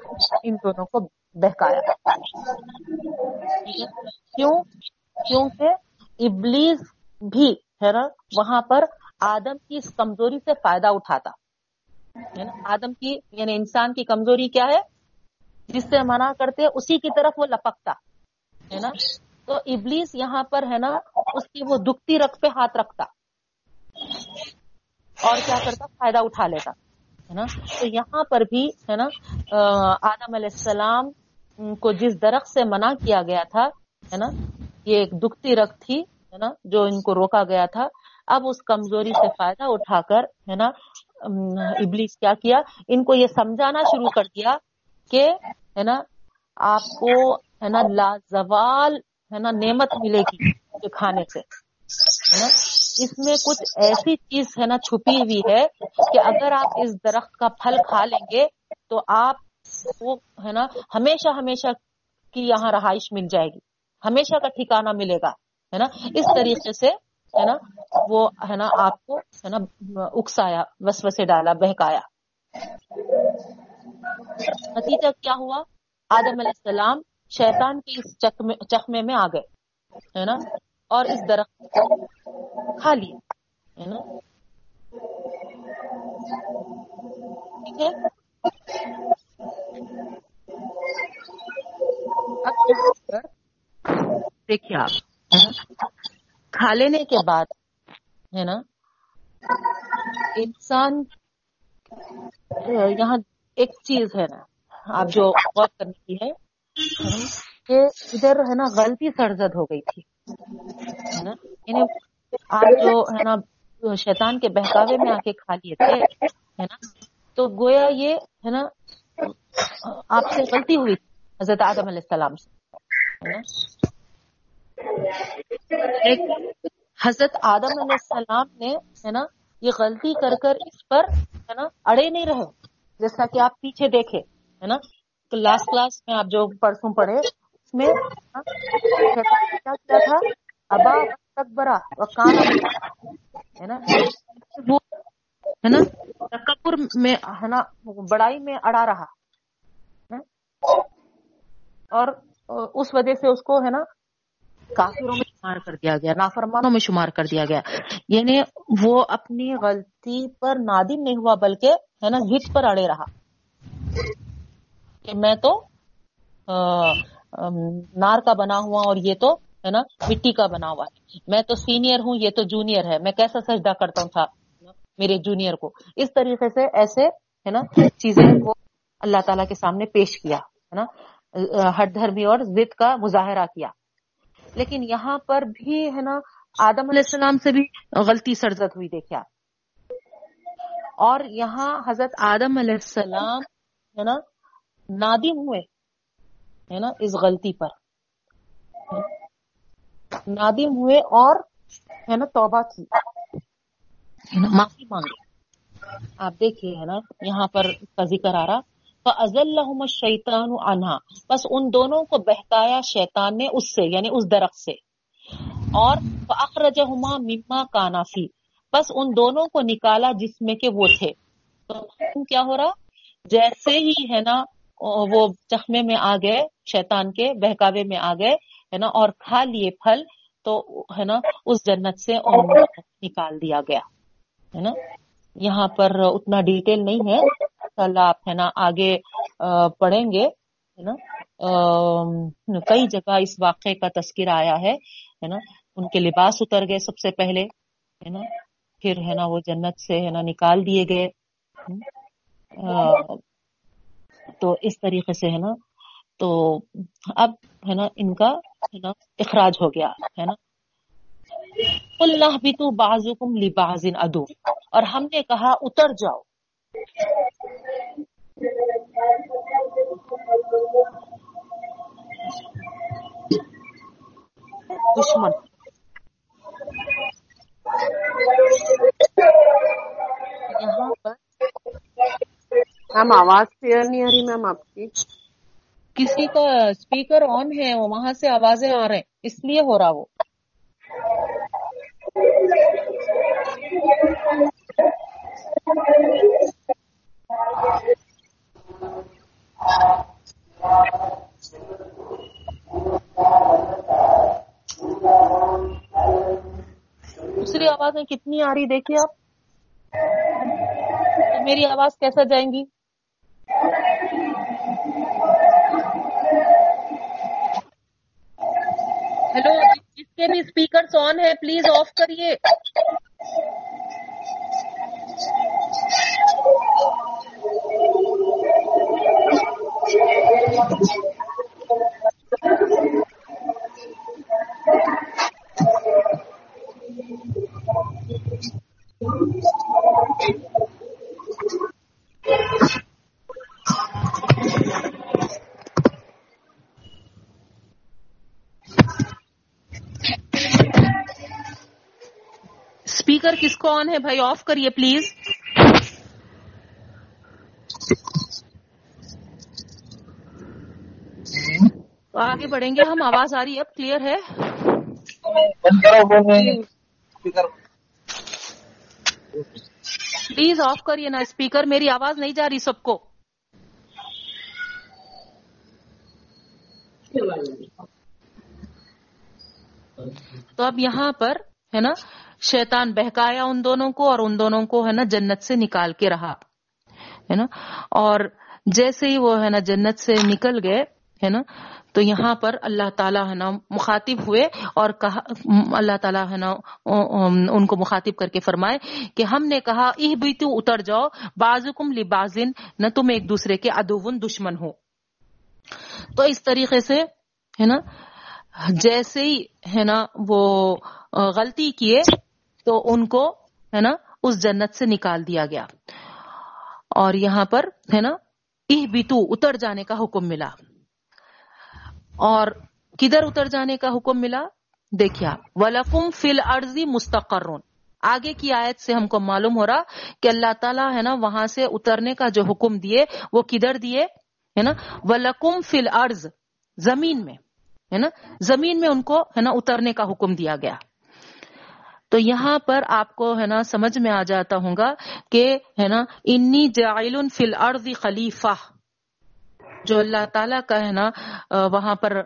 ان دونوں کو بہکایا۔ کیوں؟ کیونکہ ابلیس بھی، ہے نا، وہاں پر آدم کی اس کمزوری سے فائدہ اٹھاتا۔ ہے آدم کی یعنی انسان کی کمزوری کیا ہے؟ جس سے منع کرتے، اسی کی طرف وہ لپکتا۔ ہے نا؟ تو ابلیس یہاں پر، ہے نا، اس کی وہ دکھتی رکھ پہ ہاتھ رکھتا۔ اور کیا کرتا، فائدہ اٹھا لیتا، ہے نا؟ تو یہاں پر بھی، ہے نا آدم علیہ السلام کو جس درخت سے منع کیا گیا تھا، ہے نا، یہ ایک دکھتی رکھ تھی، ہے نا، جو ان کو روکا گیا تھا، اب اس کمزوری سے فائدہ اٹھا کر، ہے نا ابلیس کیا کیا؟ ان کو یہ سمجھانا شروع کر دیا کہ، ہے نا، آپ کو، ہے نا، لازوال، ہے نا، نعمت ملے گی کھانے سے، ہے نا؟ اس میں کچھ ایسی چیز ہے نا چھپی ہوئی ہے کہ اگر آپ اس درخت کا پھل کھا لیں گے تو آپ وہ ہے نا ہمیشہ ہمیشہ کی یہاں رہائش مل جائے گی۔ ہمیشہ کا ٹھکانہ ملے گا، ہے نا؟ اس طریقے سے ہے نا وہ ہے نا آپ کو ہے نا اکسایا وسو سے ڈالا، بہکایا۔ نتیجہ کیا ہوا؟ آدم علیہ السلام شیطان کے اس چکمے میں آ گئے، ہے نا؟ اور اس درخت کو کھا لیا ہے نا؟ ٹھیک ہے؟ دیکھیے آپ کھا لینے کے بعد، ہے نا؟ انسان یہاں ایک چیز ہے نا، آپ جو غور کرنے کی ہے کہ ادھر، ہے نا، غلطی سرزد ہو گئی تھی۔ یعنی آپ جو ہے نا شیطان کے بہکاوے میں آ کے کھا لیے تھے، ہے نا؟ تو گویا یہ ہے نا، آپ سے غلطی ہوئی حضرت آدم علیہ السلام سے حضرت آدم علیہ السلام نے ہے نا، یہ غلطی کر کر اس پر ہے نا، اڑے نہیں رہے، جیسا کہ آپ پیچھے دیکھے، ہے نا؟ لاسٹ کلاس میں آپ جو پرسوں پڑھے اس میں کیا تھا ابا تکبرا کان ہے نا ہے نا تکبر میں ہے نا بڑائی میں اڑا رہا اور اس وجہ سے اس کو ہے نا کافروں میں شمار کر دیا گیا نافرمانوں میں شمار کر دیا گیا یعنی وہ اپنی غلطی پر نادم نہیں ہوا بلکہ ہے نا ضد پر اڑے رہا کہ میں تو نار کا بنا ہوا اور یہ تو، ہے نا، مٹی کا بنا ہوا ہے۔ میں تو سینئر ہوں، یہ تو جونیئر ہے۔ میں کیسا سجدہ کرتا ہوں تھا میرے جونیئر کو؟ اس طریقے سے ایسے، ہے نا، چیزیں کو اللہ تعالیٰ کے سامنے پیش کیا، ہے نا، ہر دھرمی اور ضد کا مظاہرہ کیا۔ لیکن یہاں پر بھی، ہے نا، آدم علیہ السلام سے بھی غلطی سرزد ہوئی دیکھا اور یہاں حضرت آدم علیہ السلام، ہے نا، نادم ہوئے۔ ہے نا، اس غلطی پر۔ نادم ہوئے اور ہے نا توبہ کی۔ معافی مانگی۔ آپ دیکھیے ہے نا، یہاں پر کا ذکر آ رہا۔ فضل شیطان انہا بس ان دونوں کو بہتایا شیطان نے اس سے یعنی اس درخت سے۔ اور اخرجہما مما کانافی بس ان دونوں کو نکالا جس میں کہ وہ تھے۔ تو کیا ہو رہا؟ جیسے ہی ہے نا وہ چخمے میں آ گئے، شیطان کے بہکاوے میں آ گئے، ہے نا، اور کھا لیے پھل تو، ہے نا، اس جنت سے نکال دیا گیا، ہے نا۔ یہاں پر اتنا ڈیٹیل نہیں ہے۔ اللہ آپ، ہے نا، آگے پڑھیں گے، ہے نا۔ کئی جگہ اس واقعے کا تذکرہ آیا ہے نا۔ ان کے لباس اتر گئے سب سے پہلے، ہے نا۔ پھر، ہے نا، وہ جنت سے، ہے نا، نکال دیے گئے۔ تو اس طریقے سے ہے نا، تو اب ہے نا ان کا ہے نا اخراج ہو گیا ہے نا۔ اللہ بھی تو بازم لباز ادو اور ہم نے کہا اتر جاؤ۔ دشمن۔ یہاں پر میم آواز کلیئر نہیں آ رہی میم آپ کی؟ کسی کا اسپیکر آن ہے وہاں سے آوازیں آ رہے ہیں، اس لیے ہو رہا وہ۔ دوسری آوازیں کتنی آ رہی دیکھیے آپ۔ میری آواز کیسا جائیں گی؟ ہیلو جس کے بھی اسپیکر آن ہے پلیز آف کریے اسپیکر کس کو آن ہے بھائی؟ آف کریے پلیز آگے بڑھیں گے ہم، آواز آ رہی ہے، اب کلیئر ہے؟ پلیز آف کریے نا اسپیکر میری آواز نہیں جا رہی سب کو۔ تو اب یہاں پر، ہے نا؟ شیطان بہکایا ان دونوں کو اور ان دونوں کو ہے نا جنت سے نکال کے رہا، ہے نا؟ اور جیسے ہی وہ ہے نا جنت سے نکل گئے، ہے نا؟ تو یہاں پر اللہ تعالیٰ ہے نا مخاطب ہوئے اور کہا، اللہ تعالیٰ ہے نا ان کو مخاطب کر کے فرمائے کہ ہم نے کہا، اہ بھی تو اتر جاؤ بازکم لبازن نہ تم ایک دوسرے کے ادون دشمن ہو۔ تو اس طریقے سے، ہے نا، جیسے ہی، ہے نا، وہ غلطی کیے تو ان کو، ہے نا، اس جنت سے نکال دیا گیا۔ اور یہاں پر، ہے نا اہ بھی تو اتر جانے کا حکم ملا۔ اور کدھر اتر جانے کا حکم ملا؟ دیکھیا ولکم فل ارضی مستقر۔ آگے کی آیت سے ہم کو معلوم ہو رہا کہ اللہ تعالیٰ، ہے نا، وہاں سے اترنے کا جو حکم دیے، وہ کدھر دیے؟ ہے نا ولکم فل ارض زمین میں۔ ہے نا، زمین میں ان کو، ہے نا، اترنے کا حکم دیا گیا۔ تو یہاں پر آپ کو، ہے نا، سمجھ میں آ جاتا ہوں گا کہ، ہے نا، انی جائل فی الارض خلیفہ۔ جو اللہ تعالیٰ کا، ہے نا وہاں پر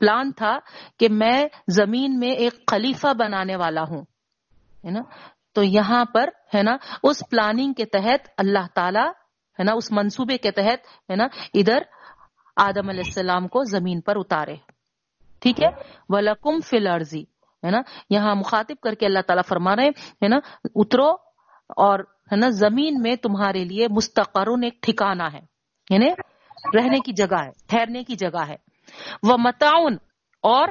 پلان تھا کہ میں زمین میں ایک خلیفہ بنانے والا ہوں، ہے نا۔ تو یہاں پر، ہے نا، اس پلاننگ کے تحت اللہ تعالیٰ، ہے نا، اس منصوبے کے تحت، ہے نا، ادھر آدم علیہ السلام کو زمین پر اتارے۔ ٹھیک ہے؟ ولکم فل عرضی ہے نا؟ یہاں مخاطب کر کے اللہ تعالیٰ فرما رہے ہے نا؟ اترو اور، ہے نا، زمین میں تمہارے لیے مستقر ایک ٹھکانا ہے یعنی رہنے کی جگہ ہے، ٹھہرنے کی جگہ ہے۔ وہ متعن اور،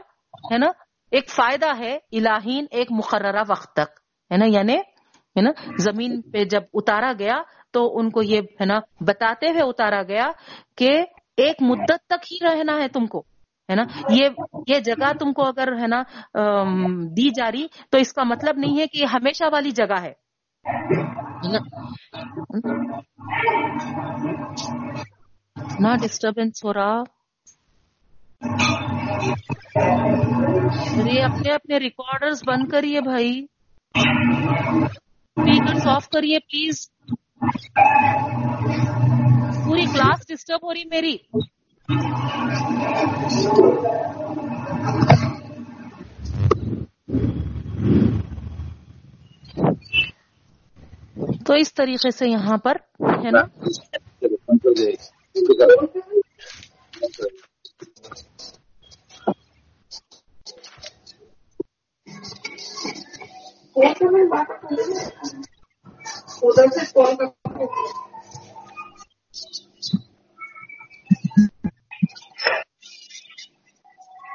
ہے نا، ایک فائدہ ہے الہین ایک مقررہ وقت تک، ہے نا؟ یعنی ہے نا، زمین پہ جب اتارا گیا تو ان کو یہ، ہے نا، بتاتے ہوئے اتارا گیا کہ ایک مدت تک ہی رہنا ہے تم کو۔ ہے نا؟ یہ یہ جگہ تم کو اگر ہے نا دی جا رہی تو اس کا مطلب نہیں ہے کہ یہ ہمیشہ والی جگہ ہے۔ نہ ڈسٹربینس ہو رہا۔ ارے اپنے اپنے ریکارڈرز بند کریے بھائی۔ اسپیکر آف کریے پلیز پوری کلاس ڈسٹرب ہو رہی میری۔ تو اس طریقے سے یہاں پر ہے نا؟ ادھر سے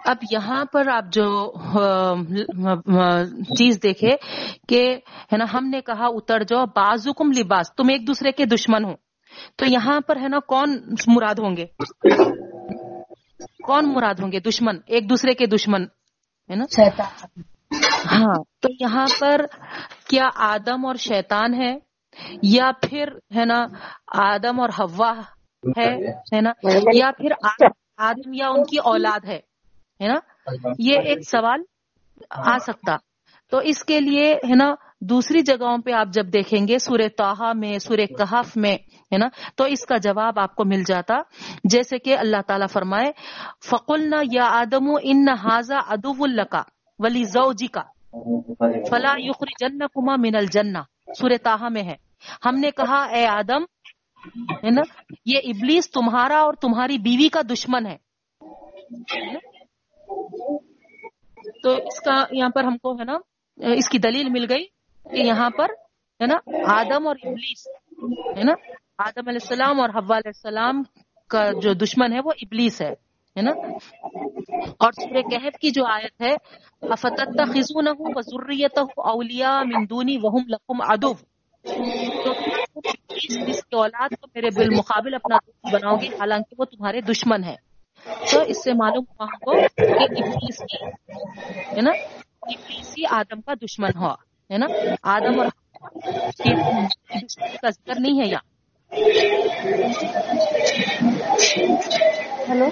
اب یہاں پر آپ جو چیز دیکھے کہ، ہے نا، ہم نے کہا اتر جو بازوکم لباس، تم ایک دوسرے کے دشمن ہو۔ تو یہاں پر، ہے نا، کون مراد ہوں گے؟ کون مراد ہوں گے؟ دشمن، ایک دوسرے کے دشمن، ہے نا؟ ہاں تو یہاں پر کیا آدم اور شیطان ہے؟ یا پھر، ہے نا، آدم اور ہوا ہے نا؟ یا پھر آدم یا ان کی اولاد ہے؟ نا؟ یہ ایک سوال آ سکتا۔ تو اس کے لیے ہے نا دوسری جگہوں پہ آپ جب دیکھیں گے سورہ توحا میں سورہ کہف میں ہے نا تو اس کا جواب آپ کو مل جاتا۔ جیسے کہ اللہ تعالیٰ فرمائے فقل نہ یا آدم ان حاضا ادب القا ولی زوجی کا فلاں یخری جن کما من الجنہ سورہ تاہا میں ہے۔ ہم نے کہا اے آدم ہے نا یہ ابلیس تمہارا اور تمہاری بیوی کا دشمن ہے۔ تو اس کا یہاں پر ہم کو ہے نا، اس کی دلیل مل گئی کہ یہاں پر ہے نا، آدم اور ابلیس ہے نا، آدم علیہ السلام اور حوا علیہ السلام کا جو دشمن ہے وہ ابلیس ہے ہے نا۔ اور سورہ کہف کی جو آیت ہے افتت خزون ہوں ضروریت اولیا مندونی وہم لقم ادب تو جس کی اولاد کو میرے بالمقابل اپنا دوست بناؤ گے، حالانکہ وہ تمہارے دشمن ہے تو اس سے معلوم ہوا ہم کو کہ ابلیس کی، ہے نا؟ ابلیسی آدم کا دشمن ہوا، ہے نا؟ آدم اور کا ذکر نہیں ہے یہاں۔ ہلو؟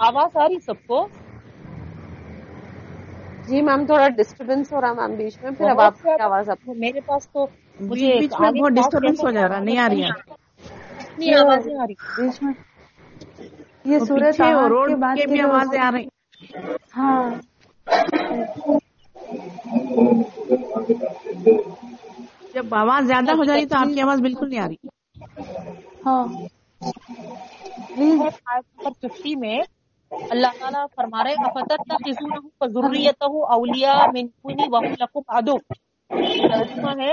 آواز آ رہی سب کو؟ جی میم تھوڑا ڈسٹربینس ہو رہا میم بیچ میں پھر اب آپ کی آواز آپ میرے پاس تو مجھے میں بہت ڈسٹربینس ہو جا رہا نہیں آ رہی ہے آوازیں آ رہی۔ بیچ میں۔ یہ سورج روڈ کے بھی آوازیں آ رہی۔ ہاں۔ جب آواز زیادہ ہو جائے تو آپ کی آواز بالکل نہیں آ رہی۔ ہاں۔ ففٹی میں اللہ تعالیٰ فرما رہے افتت کا ضروریت ہوں اولیا منکونی وحلقم ادو ہے،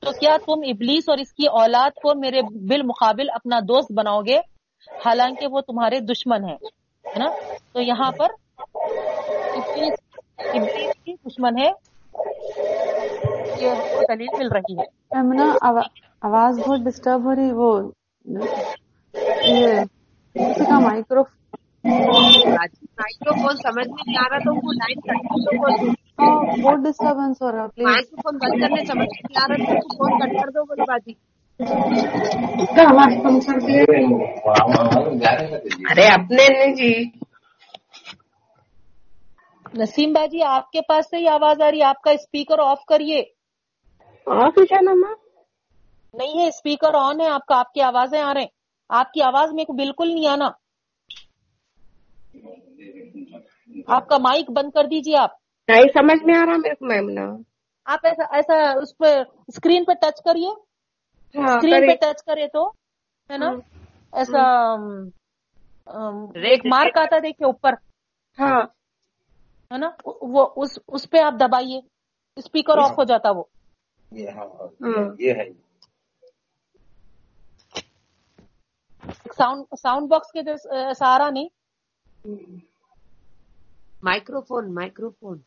تو کیا تم ابلیس اور اس کی اولاد کو میرے بالمقابل اپنا دوست بناؤ گے؟ حالانکہ وہ تمہارے دشمن ہے نا؟ تو یہاں پر ابلیس ابلیس کی دشمن ہے۔ یہ دلیل مل رہی ہے۔ نا آواز بہت ڈسٹرب ہو رہی وہ یہ کسی کا مائکرو مائکرو فون سمجھ میں نہیں آ رہا تو وہ لائن کٹ بہت ڈسٹربینس ہو رہا پلیز مائکرو فون بند کرنے سمجھ میں نہیں آ رہا تو فون کٹ کر دو ارے اپنے نہیں جی۔ نسیم باجی آپ کے پاس سے ہی آواز آ رہی ہے آپ کا اسپیکر آف کریے۔ آف کیا نام نہیں ہے اسپیکر آن ہے آپ کا آپ کی آوازیں آ رہے ہیں۔ آپ کی آواز میرے کو بالکل نہیں آنا۔ آپ کا مائک بند کر دیجیے آپ۔ نہیں سمجھ میں آ رہا میرے کو میم نا؟ آپ ایسا ایسا اس پہ اسکرین پہ ٹچ کریے۔ اسکرین پہ ٹچ کرے تو ہے نا؟ ایسا ایک مارک آتا دیکھیے اوپر۔ ہاں۔ ہے نا؟ وہ اس پہ آپ دبائیے۔ اسپیکر آف ہو جاتا وہ۔ یہ ہے۔ ساؤنڈ باکس کے سہارا نہیں۔ Microphone microphone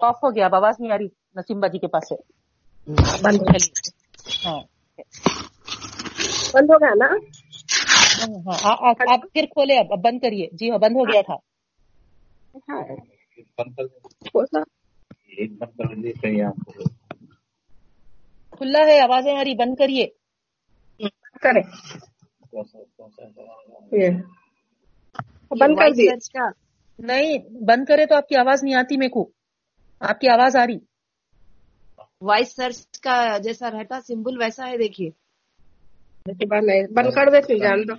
off ہو گیا اب آواز نہیں آ رہی۔ نسیم باجی کے پاس سے بند ہاں۔ بند ہو گیا نا؟ ہاں آپ پھر کھولے اب اب بند کریے۔ جی ہاں بند ہو گیا تھا۔ کھلا ہے آوازیں رہی بند کریے۔ کرے بند کر دیے۔ نہیں بند کرے تو آپ کی آواز نہیں آتی میرے کو۔ آپ کی آواز آ رہی۔ وائس سرچ کا جیسا رہتا سمبل ویسا ہے دیکھیے۔ بند کر دیتی جان دو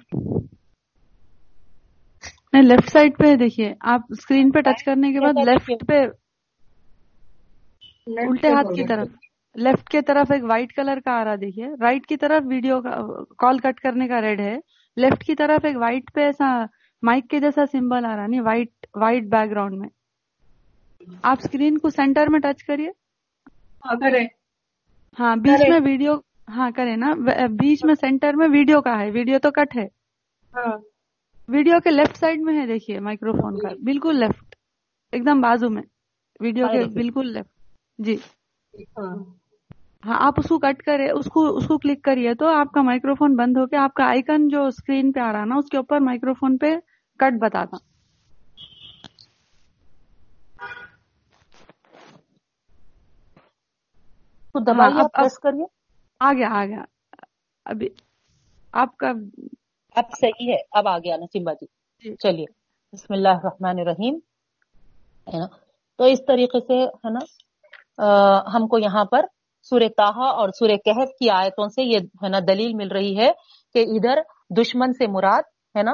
نہیں لیفٹ سائڈ پہ دیکھیے۔ آپ اسکرین پہ ٹچ کرنے کے بعد لیفٹ پہ الٹے ہاتھ کی طرف۔ لیفٹ کی طرف ایک وائٹ کلر کا آ رہا دیکھیے۔ رائٹ کی طرف ویڈیو کا کال کٹ کرنے کا ریڈ ہے۔ لیفٹ کی طرف ایک وائٹ پہ ایسا مائک کے جیسا سمبل آ رہا نہیں وائٹ وائٹ بیک گراؤنڈ میں۔ آپ اسکرین کو سینٹر میں ٹچ کریے۔ ہاں بیچ میں ویڈیو ہاں کرے نا۔ بیچ میں سینٹر میں ویڈیو کا ہے۔ ویڈیو تو کٹ ہے۔ ویڈیو کے لیفٹ سائڈ میں ہے دیکھیے مائکرو فون کا بالکل لیفٹ ایک دم بازو میں۔ ویڈیو کے بالکل لیفٹ جی۔ ہاں۔ آپ اس کو کٹ کرے اس کو اس کو کلک کریے تو آپ کا مائکرو فون بند ہو کے آپ کا آئکن جو اسکرین پہ آ رہا نا اس کے اوپر مائکرو فون پہ کٹ بتاتا۔ کریے۔ آ گیا آ گیا۔ ابھی آپ کا اب صحیح ہے اب آ گیا نسیمبا جی, جی۔ چلیے بسم اللہ الرحمن الرحیم۔ ہے نا؟ تو اس طریقے سے ہے نا؟ ہم کو یہاں پر سورہ تاہا اور سورہ کہف کی آیتوں سے یہ ہے نا دلیل مل رہی ہے کہ ادھر دشمن سے مراد ہے نا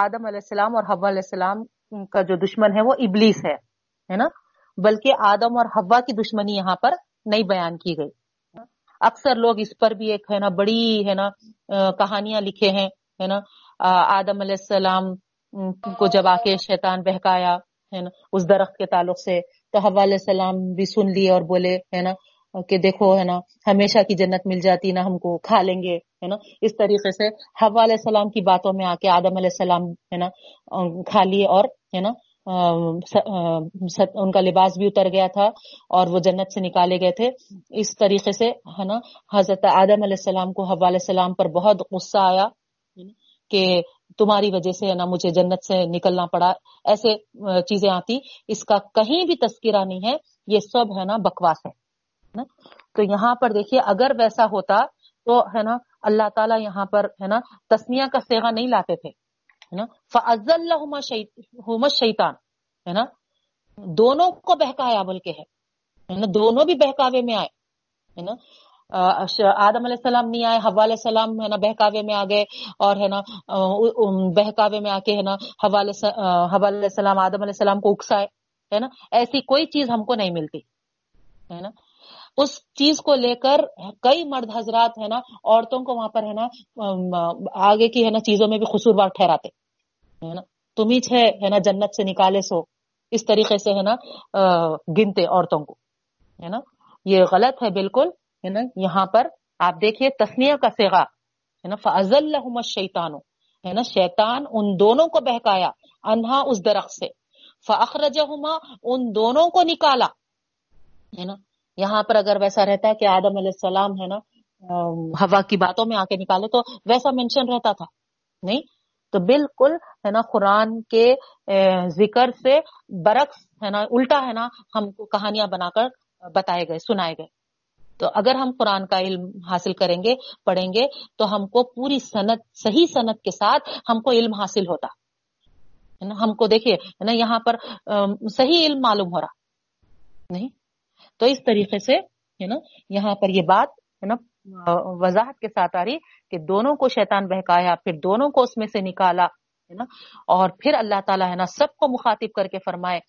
آدم علیہ السلام اور حوا علیہ السلام کا جو دشمن ہے وہ ابلیس ہے نا؟ بلکہ آدم اور حوا کی دشمنی یہاں پر نہیں بیان کی گئی۔ اکثر لوگ اس پر بھی ایک ہے نا بڑی ہے نا کہانیاں لکھے ہیں، ہے نا؟ آدم علیہ السلام کو جب آ کے شیطان بہکایا ہے نا؟ اس درخت کے تعلق سے تو حوا علیہ السلام بھی سن لیے اور بولے، ہے نا؟ کہ دیکھو، ہے نا، ہمیشہ کی جنت مل جاتی نا ہم کو کھا لیں گے، ہے نا؟ اس طریقے سے حوا علیہ السلام کی باتوں میں آ کے آدم علیہ السلام، ہے نا، کھا لیے اور، ہے نا ان کا لباس بھی اتر گیا تھا اور وہ جنت سے نکالے گئے تھے۔ اس طریقے سے، ہے نا، حضرت آدم علیہ السلام کو حوا علیہ السلام پر بہت غصہ آیا۔ کہ تمہاری وجہ سے نا مجھے جنت سے نکلنا پڑا، ایسے چیزیں آتی۔ اس کا کہیں بھی تذکرہ نہیں ہے، یہ سب ہے نا بکواس ہے تو یہاں پر دیکھیے، اگر ویسا ہوتا تو، ہے نا، اللہ تعالیٰ یہاں پر، ہے نا تسمیہ کا سیگا نہیں لاتے تھے فض اللہ شیطان، ہے نا؟ دونوں کو بہکایا بلکہ ہے دونوں بھی بہکاوے میں آئے، ہے نا؟ آدم علیہ السلام نہیں آئے، حوا علیہ السلام ہے نا بہکاوے میں آ گئے اور ہے نا بہکاوے میں آ کے ہے نا حوا علیہ السلام، آدم علیہ السلام کو اکسائے، ہے نا؟ ایسی کوئی چیز ہم کو نہیں ملتی، ہے نا؟ اس چیز کو لے کر کئی مرد حضرات ہے نا عورتوں کو وہاں پر ہے نا آگے کی ہے نا چیزوں میں بھی قصوروار ٹھہراتے، ہے نا؟ تمہیں ہے نا جنت سے نکالے سو، اس طریقے سے ہے نا گنتے عورتوں کو، ہے نا؟ یہ غلط ہے بالکل ہے نا، یہاں پر آپ دیکھیے تسنیہ کا سیگا ہے نا فضل شیتانو ہے نا، شیطان ان دونوں کو بہکایا، انہا اس درخت سے۔ فخرجہما ان دونوں کو نکالا۔ ہے نا، یہاں پر اگر ویسا رہتا ہے کہ آدم علیہ السلام، ہے نا ہوا کی باتوں میں آ کے نکالے، تو ویسا مینشن رہتا تھا۔ نہیں، تو بالکل، ہے نا، قرآن کے ذکر سے برعکس، ہے نا، الٹا، ہے نا، ہم کو کہانیاں بنا کر بتائے گئے، سنائے گئے۔ تو اگر ہم قرآن کا علم حاصل کریں گے، پڑھیں گے، تو ہم کو پوری صنعت، صحیح صنعت کے ساتھ ہم کو علم حاصل ہوتا۔ ہے نا؟ ہم کو دیکھیے، ہے نا، یہاں پر صحیح علم معلوم ہو رہا۔ نہیں؟ تو اس طریقے سے، ہے نا، یہاں پر یہ بات، ہے نا، وضاحت کے ساتھ آ رہی کہ دونوں کو شیطان بہکایا، پھر دونوں کو اس میں سے نکالا۔ ہے نا؟ اور پھر اللہ تعالیٰ ہے نا سب کو مخاطب کر کے فرمائے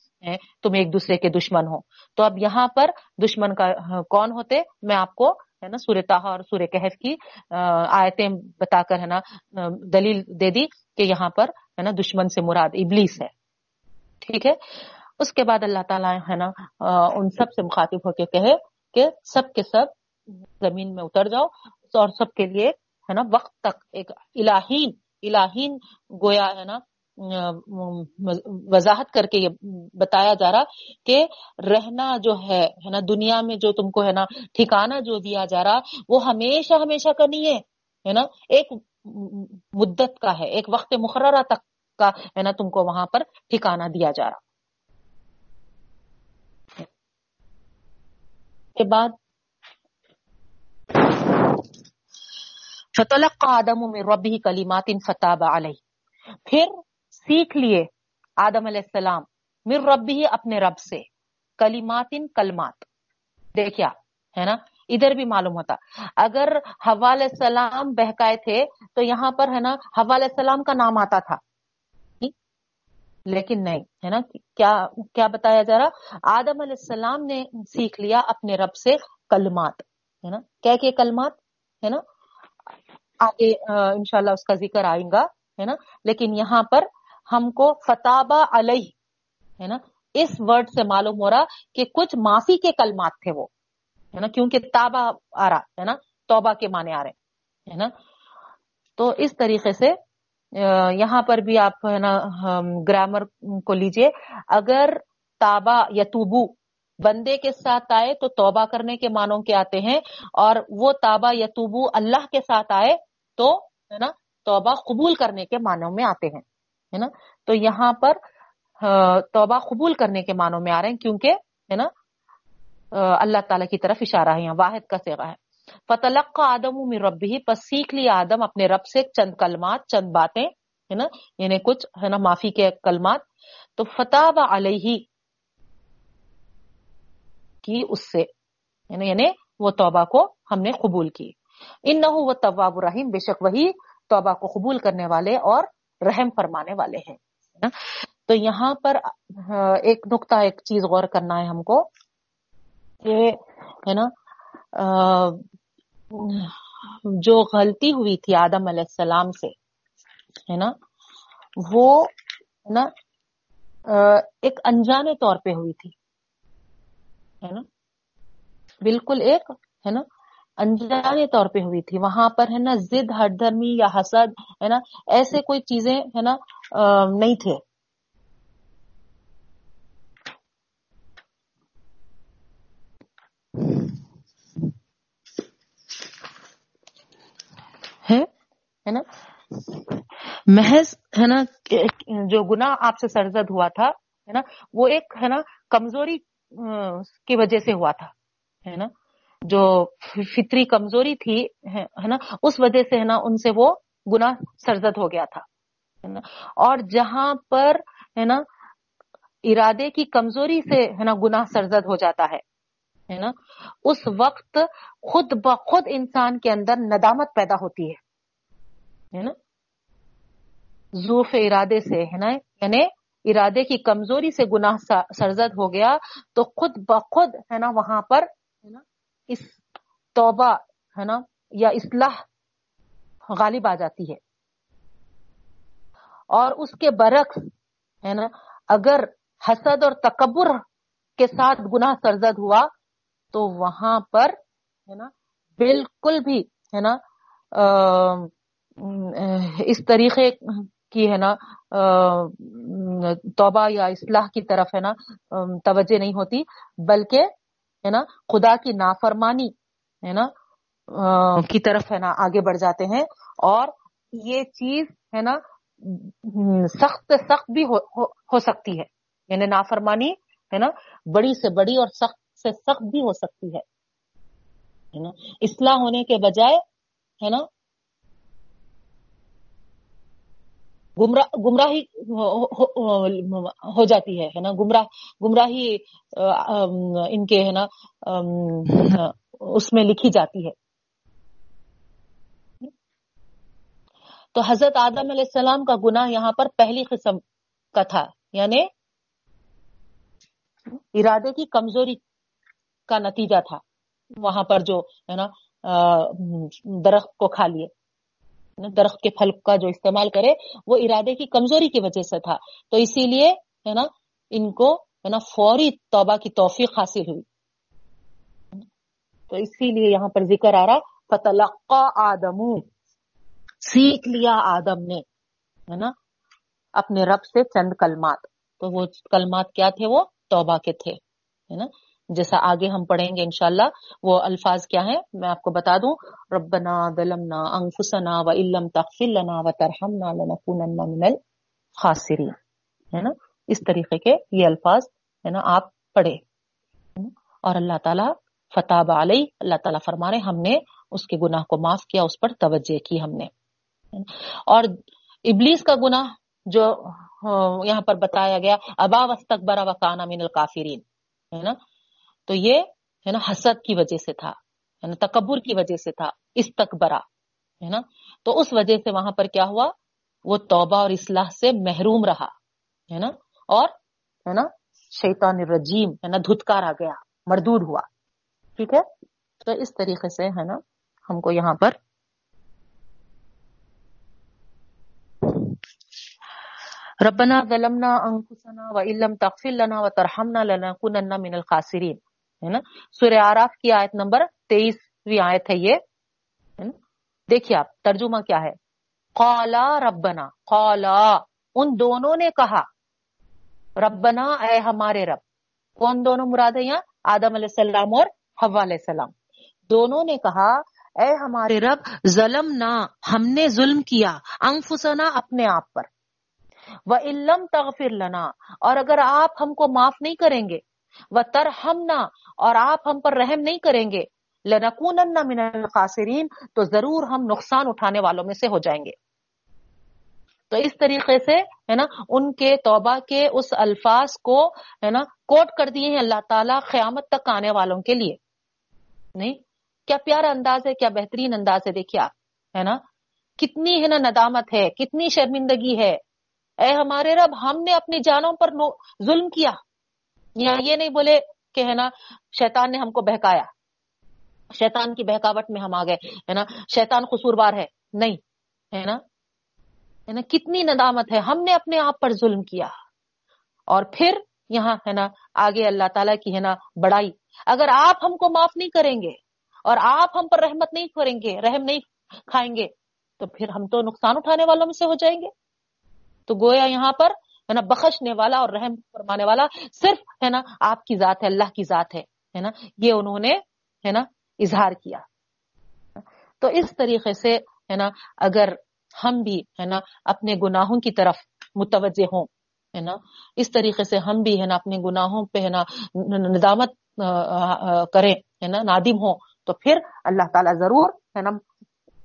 تم ایک دوسرے کے دشمن ہو۔ تو اب یہاں پر دشمن کا ہاں، کون ہوتے؟ میں آپ کو ہے نا سورہ تاہا اور سورہ کہف کی آیتیں بتا کر ہے نا دلیل دے دی کہ یہاں پر ہے نا دشمن سے مراد ابلیس ہے۔ ٹھیک ہے؟ اس کے بعد اللہ تعالیٰ ہے نا ان سب سے مخاطب ہو کے کہے کہ سب کے سب زمین میں اتر جاؤ اور سب کے لیے ہے نا وقت تک ایک الہین الہین گویا ہے نا، وضاحت کر کے یہ بتایا جا رہا کہ رہنا جو ہے نا، دنیا میں جو تم کو ہے نا ٹھکانا جو دیا جا رہا، وہ ہمیشہ ہمیشہ کا نہیں ہے نا، ایک مدت کا ہے، ایک وقت مقررہ تک کا، ہے نا، تم کو وہاں پر ٹھکانا دیا جا رہا۔ کے بعد فتلق آدم میں ربی کلیمات فتاب علیہ پھر سیکھ لیے آدم علیہ السلام مر ربی اپنے رب سے کلیمات کلمات۔ دیکھیا، ہے نا؟ ادھر بھی معلوم ہوتا۔ اگر حوال السلام بہکائے تھے تو یہاں پر، ہے نا حوال السلام کا نام آتا تھا۔ لیکن نہیں، ہے نا، کیا کیا بتایا جا رہا؟ آدم علیہ السلام نے سیکھ لیا اپنے رب سے کلمات، ہے نا؟ کیا کہ کلمات؟ ہے نا آگے انشاءاللہ اس کا ذکر آئیں گا، ہے نا؟ لیکن یہاں پر ہم کو فتابہ علیہ، ہے نا؟ اس ورڈ سے معلوم ہو رہا کہ کچھ معافی کے کلمات تھے وہ، ہے نا؟ کیونکہ تابا آ رہا، ہے نا؟ توبہ کے معنی آ رہے ہیں نا؟ تو اس طریقے سے یہاں پر بھی آپ، ہے نا گرامر کو لیجیے، اگر تابا یا توبو بندے کے ساتھ آئے تو توبہ کرنے کے معنوں کے آتے ہیں، اور وہ تابا یا توبو اللہ کے ساتھ آئے تو، ہے نا، توبہ قبول کرنے کے معنوں میں آتے ہیں، ہے نا؟ تو یہاں پر توبہ قبول کرنے کے معنوں میں آ رہے ہیں، کیونکہ، ہے نا اللہ تعالیٰ کی طرف اشارہ ہے واحد کا سیوا ہے۔ فتلق کا آدم ربی پس سیکھ لیا آدم اپنے رب سے چند کلمات، چند باتیں، ہے نا یعنی کچھ، ہے نا، معافی کے کلمات۔ تو فتح علیہ کی اس سے۔ یعنی-, یعنی وہ توبہ کو ہم نے قبول کی۔ ان نہ وہ طواب الرحیم، بے شک وہی توبہ کو قبول کرنے والے اور رحم فرمانے والے ہیں۔ تو یہاں پر ایک نقطہ، ایک چیز غور کرنا ہے ہم کو کہ، ہے نا جو غلطی ہوئی تھی آدم علیہ السلام سے، ہے نا، وہ نا ایک انجانے طور پہ ہوئی تھی۔ ہے نا؟ بالکل ایک، ہے نا؟ انجانے طور پہ ہوئی تھی۔ وہاں پر ہے نا زد ہر دھرمی یا حسد، ہے نا؟ ایسے کوئی چیزیں، ہے نا نہیں تھے۔ ہے؟ نا؟ محض، ہے نا جو گنا آپ سے سرزد ہوا تھا، ہے نا؟ وہ ایک، ہے نا، کمزوری کی وجہ سے ہوا تھا، ہے نا؟ جو فطری کمزوری تھی، ہے نا؟ اس وجہ سے، ہے نا، ان سے وہ گنا سرزد ہو گیا تھا اور جہاں پر، ہے نا، ارادے کی کمزوری سے، ہے نا گنا سرزد ہو جاتا ہے ہے نا؟ اس وقت خود بخود انسان کے اندر ندامت پیدا ہوتی ہے نا؟ زوف ارادے سے، ہے نا؟ یعنی ارادے کی کمزوری سے گناہ سرزد ہو گیا تو خود بخود ہے نا وہاں پر ہے نا اس توبہ ہے نا یا اصلاح غالب آ جاتی ہے۔ اور اس کے برعکس ہے نا اگر حسد اور تکبر کے ساتھ گناہ سرزد ہوا تو وہاں پر ہے نا بالکل بھی ہے نا اس طریقے کی ہے نا توبہ یا اصلاح کی طرف ہے نا توجہ نہیں ہوتی، بلکہ ہے نا، خدا کی نافرمانی ہے نا کی طرف ہے نا، آگے بڑھ جاتے ہیں۔ اور یہ چیز ہے نا سخت سخت بھی ہو سکتی ہے۔ یعنی نافرمانی ہے نا، بڑی سے بڑی اور سخت سے سخت بھی ہو سکتی ہے نا، اصلاح ہونے کے بجائے ہے نا گمراہی ہو جاتی ہے نا؟ گمراہ، گمراہی ان کے، ہے نا؟ اس میں لکھی جاتی ہے۔ تو حضرت آدم علیہ السلام کا گناہ یہاں پر پہلی قسم کا تھا یعنی ارادے کی کمزوری کا نتیجہ تھا۔ وہاں پر جو، ہے نا درخت کو کھا لیے۔ درخت کے پھل کا جو استعمال کرے، وہ ارادے کی کمزوری کی وجہ سے تھا۔ تو اسی لیے، ہے نا، ان کو، ہے نا، فوری توبہ کی توفیق حاصل ہوئی۔ تو اسی لیے یہاں پر ذکر آ رہا فتلقا آدم۔ سیکھ لیا آدم نے، ہے نا، اپنے رب سے چند کلمات۔ تو وہ کلمات کیا تھے؟ وہ توبہ کے تھے، ہے نا۔ جیسا آگے ہم پڑھیں گے انشاءاللہ، وہ الفاظ کیا ہیں؟ میں آپ کو بتا دوں۔ ربنا ظلمنا انفسنا و علم تغفر لنا و ترحمنا لنکونن من الخاسرین۔ ہے نا؟ اس طریقے کے یہ الفاظ، ہے نا، آپ پڑھے اور اللہ تعالیٰ فتح علیہ، اللہ تعالیٰ فرما رہے ہم نے اس کے گناہ کو معاف کیا، اس پر توجہ کی ہم نے۔ اور ابلیس کا گناہ جو ہاں، یہاں پر بتایا گیا ابا وسطبرا وکانا من القافرین ہے نا؟ تو یہ ہے نا حسد کی وجہ سے تھا، ہے نا تکبر کی وجہ سے تھا استقبرا ہے نا؟ تو اس وجہ سے وہاں پر کیا ہوا؟ وہ توبہ اور اصلاح سے محروم رہا، ہے نا؟ اور ہے نا شیطان الرجیم، ہے نا دھتکار آ گیا، مردود ہوا، ٹھیک ہے؟ تو اس طریقے سے ہے نا ہم کو یہاں پر ربنا ظلمنا انفسنا وان تغفر لنا وترحمنا لنكونن من الخاسرین۔ ہے نا؟ سورہ آراف کی آیت نمبر تیئیسویں آیت ہے یہ دیکھیے آپ، ترجمہ کیا ہے؟ قالا ربنا، قالا، ان دونوں نے کہا، ربنا اے ہمارے رب، کون دونوں مراد ہے یہاں؟ آدم علیہ السلام اور حوا علیہ السلام۔ دونوں نے کہا، اے ہمارے رب ظلم نہ ہم نے ظلم کیا انفسنا اپنے آپ پر۔ وہ علم تغفر لنا، اور اگر آپ ہم کو معاف نہیں کریں گے وہ تر ہم نہ اور آپ ہم پر رحم نہیں کریں گے لنکون من الخاسرین تو ضرور ہم نقصان اٹھانے والوں میں سے ہو جائیں گے۔ تو اس طریقے سے، ہے نا، ان کے توبہ کے اس الفاظ کو، ہے نا، کوٹ کر دیے ہیں اللہ تعالیٰ قیامت تک آنے والوں کے لیے۔ نہیں، کیا پیارا انداز ہے، کیا بہترین انداز ہے، دیکھیے آپ، ہے نا۔ کتنی، ہے نا، ندامت ہے، کتنی شرمندگی ہے۔ اے ہمارے رب، ہم نے اپنی جانوں پر ظلم کیا۔ یا یہ نہیں بولے کہ ہے نا، شیطان نے ہم کو بہکایا۔ شیطان کی بہکاوٹ میں ہم آ گئے، ہے نا؟ شیطان قصوروار ہے۔ نہیں، ہے نا؟ ہے نا؟ کتنی ندامت ہے۔ ہم نے اپنے آپ پر ظلم کیا۔ اور پھر یہاں ہے نا، آگے اللہ تعالیٰ کی ہے نا بڑائی۔ اگر آپ ہم کو معاف نہیں کریں گے اور آپ ہم پر رحمت نہیں کریں گے، رحم نہیں کھائیں گے، تو پھر ہم تو نقصان اٹھانے والوں میں سے ہو جائیں گے۔ تو گویا یہاں پر ہے نا، بخشنے والا اور رحم فرمانے والا صرف ہے نا، آپ کی ذات ہے، اللہ کی ذات ہے نا، یہ انہوں نے ہے نا، اظہار کیا۔ تو اس طریقے سے ہے نا، اگر ہم بھی ہے نا اپنے گناہوں کی طرف متوجہ ہوں، ہے نا، اس طریقے سے ہم بھی ہے نا اپنے گناہوں پہ ہے نا ندامت کریں، ہے نا، نادم ہوں، تو پھر اللہ تعالیٰ ضرور ہے نا،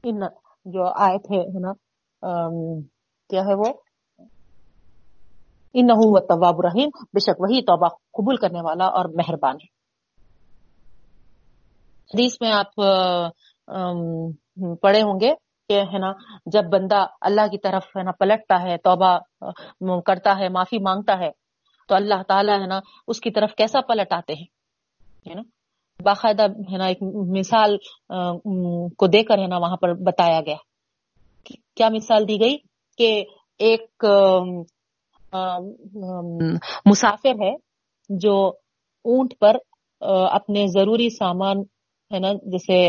ان جو آئے تھے ہے نا کیا ہے وہ؟ ان طواب رحیم بے شک وہی توبہ قبول کرنے والا اور مہربان ہے۔ حدیث میں آپ پڑھے ہوں گے کہ ہے نا، جب بندہ اللہ کی طرف ہے نا پلٹتا ہے، توبہ کرتا ہے، معافی مانگتا ہے، تو اللہ تعالیٰ ہے نا اس کی طرف کیسا پلٹ آتے ہیں نا؟ باقاعدہ ہے نا ایک مثال کو دے کر ہے نا وہاں پر بتایا گیا۔ کیا مثال دی گئی کہ ایک مسافر ہے جو اونٹ پر اپنے ضروری سامان، ہے نا، جیسے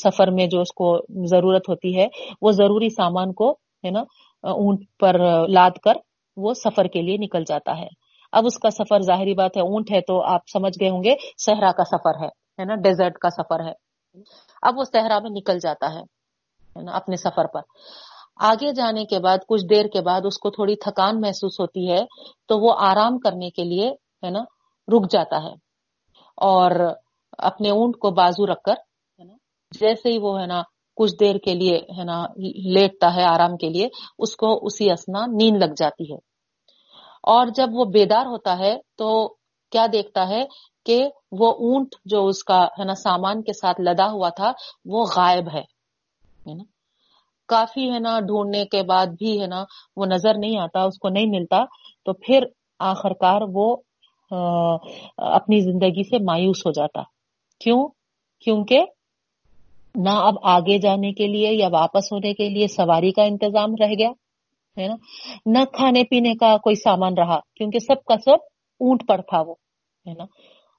سفر میں جو اس کو ضرورت ہوتی ہے، وہ ضروری سامان کو، ہے نا اونٹ پر لاد کر وہ سفر کے لیے نکل جاتا ہے۔ اب اس کا سفر ظاہری بات ہے، اونٹ ہے تو آپ سمجھ گئے ہوں گے، صحرا کا سفر ہے نا، ڈیزرٹ کا سفر ہے۔ اب وہ صحرا میں نکل جاتا ہے نا، اپنے سفر پر۔ آگے جانے کے بعد، کچھ دیر کے بعد اس کو تھوڑی تھکان محسوس ہوتی ہے، تو وہ آرام کرنے کے لیے، ہے نا، رک جاتا ہے اور اپنے اونٹ کو بازو رکھ کر، ہے نا، جیسے ہی وہ، ہے نا، کچھ دیر کے لیے، ہے نا، لیٹتا ہے آرام کے لیے، اس کو اسی اسنا نیند لگ جاتی ہے۔ اور جب وہ بیدار ہوتا ہے، تو کیا دیکھتا ہے کہ وہ اونٹ جو اس کا، ہے نا، سامان کے ساتھ لدا ہوا تھا، وہ غائب ہے نا۔ کافی ہے نا، ڈھونڈنے کے بعد بھی ہے نا، وہ نظر نہیں آتا، اس کو نہیں ملتا۔ تو پھر آخر کار وہ اپنی زندگی سے مایوس ہو جاتا۔ کیوں؟ کیونکہ نہ اب آگے جانے کے لیے یا واپس ہونے کے لیے سواری کا انتظام رہ گیا، ہے نا؟ نہ کھانے پینے کا کوئی سامان رہا، کیونکہ سب کا سب اونٹ پر تھا وہ، ہے نا؟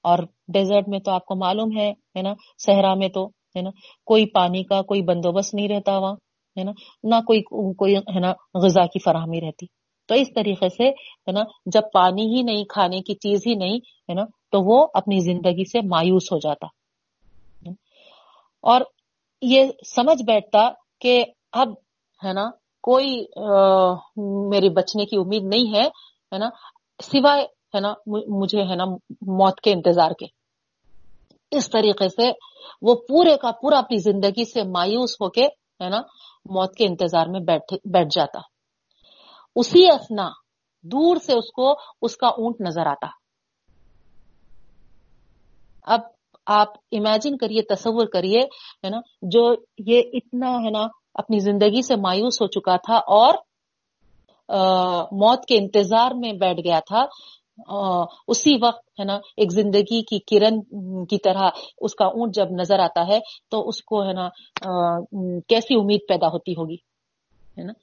اور ڈیزرٹ میں تو آپ کو معلوم ہے نا؟ صحرا میں تو، ہے نا؟ کوئی پانی کا کوئی بندوبست نہیں رہتا وہاں۔ ہے نا؟ نہ کوئی کوئی ہے نا غذا کی فراہمی رہتی۔ تو اس طریقے سے ہے نا، جب پانی ہی نہیں، کھانے کی چیز ہی نہیں ہے نا، تو وہ اپنی زندگی سے مایوس ہو جاتا۔ اور یہ سمجھ بیٹھتا کہ اب ہے نا، کوئی میری بچنے کی امید نہیں ہے نا، سوائے ہے نا مجھے ہے نا موت کے انتظار کے۔ اس طریقے سے وہ پورے کا پورا اپنی زندگی سے مایوس ہو کے ہے نا موت کے انتظار میں بیٹھ بیٹھ جاتا۔ اسی اسنا دور سے اس کو اس کا اونٹ نظر آتا۔ اب آپ امیجن کریے، تصور کریے، ہے نا، جو یہ اتنا، ہے نا، اپنی زندگی سے مایوس ہو چکا تھا اور موت کے انتظار میں بیٹھ گیا تھا۔ اسی وقت، ہے نا، ایک زندگی کی کرن کی طرح اس کا اونٹ جب نظر آتا ہے تو اس کو، ہے نا کیسی امید پیدا ہوتی ہوگی، ہے نا؟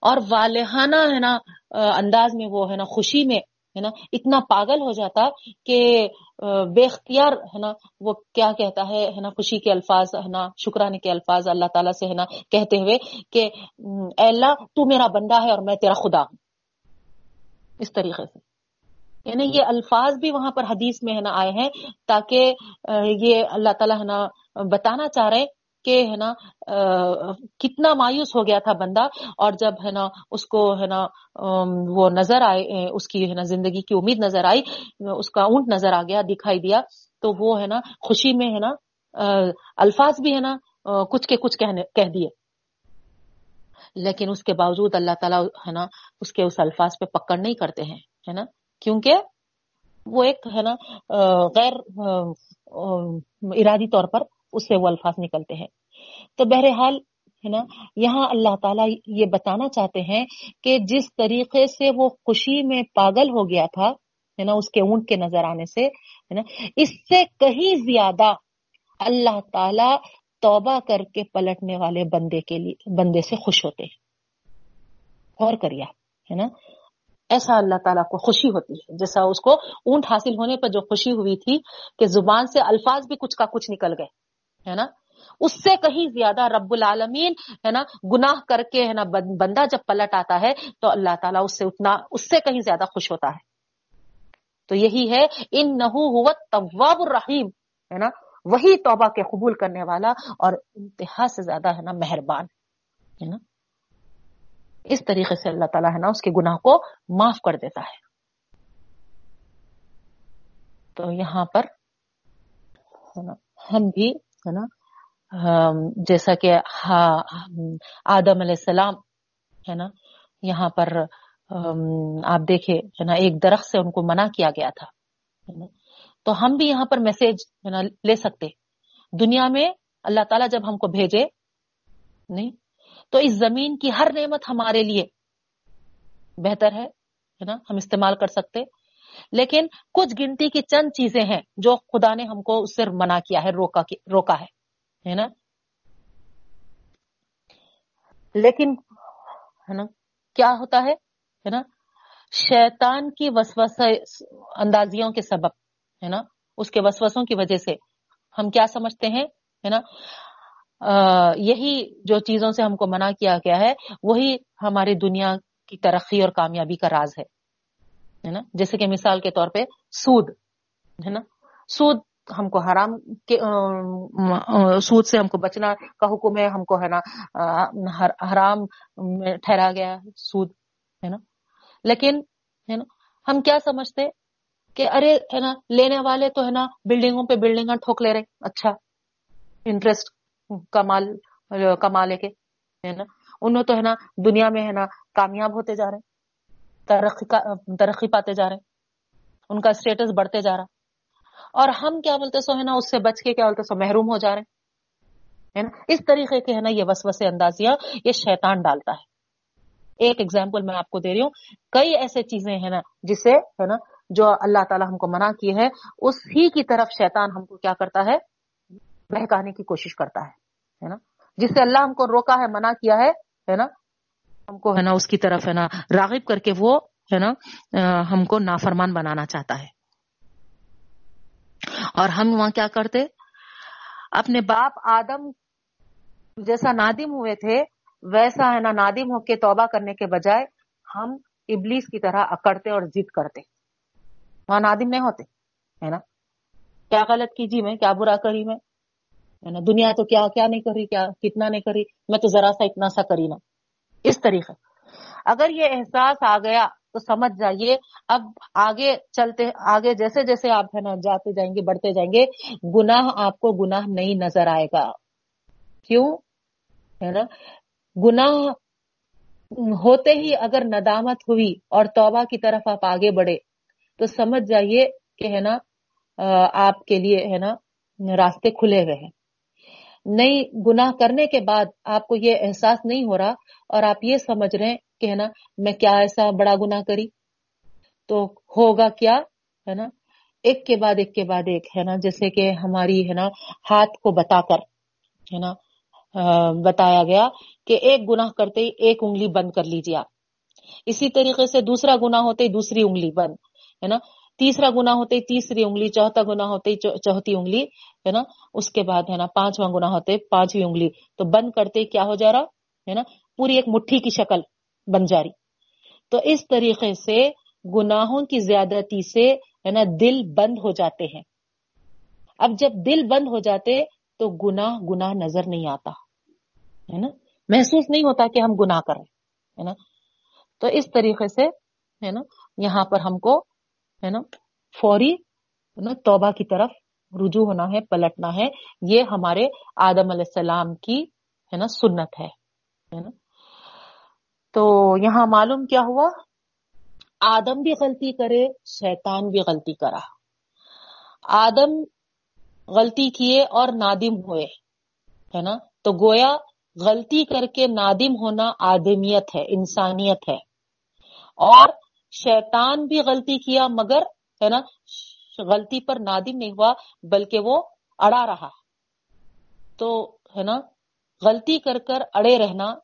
اور والہانہ، ہے نا انداز میں وہ، ہے نا، خوشی میں، ہے نا، اتنا پاگل ہو جاتا کہ بے اختیار، ہے نا، وہ کیا کہتا ہے ہے نا، خوشی کے الفاظ، ہے نا، شکرانے کے الفاظ اللہ تعالیٰ سے، ہے نا، کہتے ہوئے کہ اے اللہ، تو میرا بندہ ہے اور میں تیرا خدا ہوں۔ اس طریقے سے۔ یعنی یہ الفاظ بھی وہاں پر حدیث میں ہے نا آئے ہیں تاکہ یہ اللہ تعالیٰ ہے نا بتانا چاہ رہے کہ ہے نا کتنا مایوس ہو گیا تھا بندہ اور جب ہے نا اس کو ہے نا وہ نظر آئے اس کی ہے نا زندگی کی امید نظر آئی، اس کا اونٹ نظر آ گیا، دکھائی دیا، تو وہ ہے نا خوشی میں ہے نا الفاظ بھی ہے نا کچھ کے کچھ کہہ دیے۔ لیکن اس کے باوجود اللہ تعالیٰ ہے نا، اس کے اس الفاظ پہ پکڑ نہیں کرتے ہیں، ہے نا۔ کیونکہ وہ ایک ہے نا غیر ارادی طور پر اس سے وہ الفاظ نکلتے ہیں۔ تو بہرحال ہے نا، یہاں اللہ تعالیٰ یہ بتانا چاہتے ہیں کہ جس طریقے سے وہ خوشی میں پاگل ہو گیا تھا، ہے نا، اس کے اونٹ کے نظر آنے سے، ہے نا، اس سے کہیں زیادہ اللہ تعالی توبہ کر کے پلٹنے والے بندے کے لیے، بندے سے خوش ہوتے ہیں۔ اور کریا ہے نا ایسا اللہ تعالیٰ کو خوشی ہوتی ہے۔ جیسا اس کو اونٹ حاصل ہونے پر جو خوشی ہوئی تھی کہ زبان سے الفاظ بھی کچھ کا کچھ نکل گئے، ہے نا؟ اس سے کہیں زیادہ رب العالمین، ہے نا، گناہ کر کے، ہے نا بندہ جب پلٹ آتا ہے تو اللہ تعالیٰ اس سے اتنا، اس سے کہیں زیادہ خوش ہوتا ہے۔ تو یہی ہے ان نحو طواب الرحیم، ہے نا؟ وہی توبہ کے قبول کرنے والا اور انتہا سے زیادہ، ہے نا، مہربان، ہے نا؟ اس طریقے سے اللہ تعالیٰ ہے نا اس کے گناہ کو معاف کر دیتا ہے۔ تو یہاں پر ہم بھی ہے نا جیسا کہ آدم علیہ السلام ہے نا، یہاں پر آپ دیکھے ہے نا، ایک درخت سے ان کو منع کیا گیا تھا۔ تو ہم بھی یہاں پر میسج ہے نا، لے سکتے۔ دنیا میں اللہ تعالیٰ جب ہم کو بھیجے، نہیں تو اس زمین کی ہر نعمت ہمارے لیے بہتر ہے نا؟ ہم استعمال کر سکتے۔ لیکن کچھ گنتی کی چند چیزیں ہیں جو خدا نے ہم کو اس سے منع کیا ہے، روکا روکا ہے نا؟ لیکن، ہے نا؟ کیا ہوتا ہے نا؟ شیطان کی وسوس اندازیوں کے سبب، ہے نا؟ اس کے وسوسوں کی وجہ سے ہم کیا سمجھتے ہیں، ہے نا؟ یہی جو چیزوں سے ہم کو منع کیا گیا ہے، وہی ہماری دنیا کی ترقی اور کامیابی کا راز ہے نا؟ جیسے کہ مثال کے طور پہ سود، ہے نا؟ سود ہم کو حرام کے سود سے ہم کو بچنا کا حکم ہے، ہم کو ہے نا حرام میں ٹھہرا گیا سود، ہے نا؟ لیکن، ہے نا، ہم کیا سمجھتے کہ ارے، ہے نا، لینے والے تو، ہے نا، بلڈنگوں پہ بلڈنگ ٹھوک لے رہے اچھا انٹرسٹ کمال کمالے کے ہے نا؟ انہوں تو ہے نا دنیا میں ہے نا کامیاب ہوتے جا رہے ہیں، ترقی ترقی پاتے جا رہے ہیں، ان کا اسٹیٹس بڑھتے جا رہا اور ہم کیا بولتے سو ہے نا، اس سے بچ کے کیا بولتے سو، محروم ہو جا رہے ہے نا؟ اس طریقے کے ہے نا یہ وسوسے اندازیاں یہ شیطان ڈالتا ہے۔ ایک ایگزامپل میں آپ کو دے رہی ہوں۔ کئی ایسے چیزیں ہیں نا جسے ہے نا جو اللہ تعالیٰ ہم کو منع کی ہے اس ہی کی طرف شیطان ہم کو کیا کرتا ہے؟ بہکانے کی کوشش کرتا ہے نا؟ جس سے اللہ ہم کو روکا ہے، منع کیا ہے ہے نا؟ ہم کو، ہے نا، اس کی طرف، ہے نا، راغب کر کے وہ، ہے نا ہم کو نافرمان بنانا چاہتا ہے۔ اور ہم وہاں کیا کرتے؟ اپنے باپ آدم جیسا نادم ہوئے تھے، ویسا، ہے نا، نادم ہو کے توبہ کرنے کے بجائے ہم ابلیس کی طرح اکڑتے اور ضد کرتے۔ وہاں نادم نہیں ہوتے، ہے نا؟ کیا غلط کی جی میں، کیا برا کری میں؟ ہے نا؟ دنیا تو کیا کیا نہیں کری کیا کتنا نہیں کری میں تو ذرا سا اتنا سا کری نا۔ اس طریقے۔ اگر یہ احساس آ گیا تو سمجھ جائیے۔ اب آگے چلتے، آگے جیسے جیسے آپ ہے نا جاتے جائیں گے، بڑھتے جائیں گے، گناہ آپ کو گناہ نہیں نظر آئے گا۔ کیوں؟ ہے نا؟ گناہ ہوتے ہی اگر ندامت ہوئی اور توبہ کی طرف آپ آگے بڑھے، تو سمجھ جائیے کہ ہے نا آپ کے لیے ہے نا، راستے کھلے ہوئے ہیں۔ نئی گناہ کرنے کے بعد آپ کو یہ احساس نہیں ہو رہا اور آپ یہ سمجھ رہے ہیں کہ ہے نا، میں کیا ایسا بڑا گناہ کری؟ تو ہوگا کیا؟ ہے نا؟ ایک کے بعد ایک کے بعد ایک، ہے نا؟ جیسے کہ ہماری، ہے نا، ہاتھ کو بتا کر، ہے نا بتایا گیا کہ ایک گناہ کرتے ہی ایک انگلی بند کر لیجیے آپ۔ اسی طریقے سے دوسرا گنا ہوتے ہی دوسری انگلی بند، ہے نا؟ تیسرا گنا ہوتے ہی تیسری انگلی، چوتھا گنا ہوتے ہی چوتھی انگلی، ہے نا؟ اس کے بعد ہے نا، پانچواں گنا ہوتے پانچویں انگلی۔ تو بند کرتے کیا ہو جا رہا؟ ہے نا؟ پوری ایک مٹھی کی شکل بن جا رہی۔ تو اس طریقے سے گناہوں کی زیادتی سے، ہے نا، دل بند ہو جاتے ہیں۔ اب جب دل بند ہو جاتے تو گناہ گناہ نظر نہیں آتا۔ ہے نا؟ محسوس نہیں ہوتا کہ ہم گناہ کر رہے ہے نا؟ تو اس طریقے سے، ہے نا، یہاں پر ہم کو ہے نا؟ فوری توبہ کی طرف رجوع ہونا ہے، پلٹنا ہے۔ یہ ہمارے آدم علیہ السلام کی ہے نا سنت ہے نا؟ تو یہاں معلوم کیا ہوا؟ آدم بھی غلطی کرے، شیطان بھی غلطی کرا۔ آدم غلطی کیے اور نادم ہوئے، ہے نا؟ تو گویا غلطی کر کے نادم ہونا آدمیت ہے، انسانیت ہے۔ اور شیطان بھی غلطی کیا مگر، ہے نا، غلطی پر نادم نہیں ہوا، بلکہ وہ اڑا رہا۔ تو، ہے نا، غلطی کر کر اڑے رہنا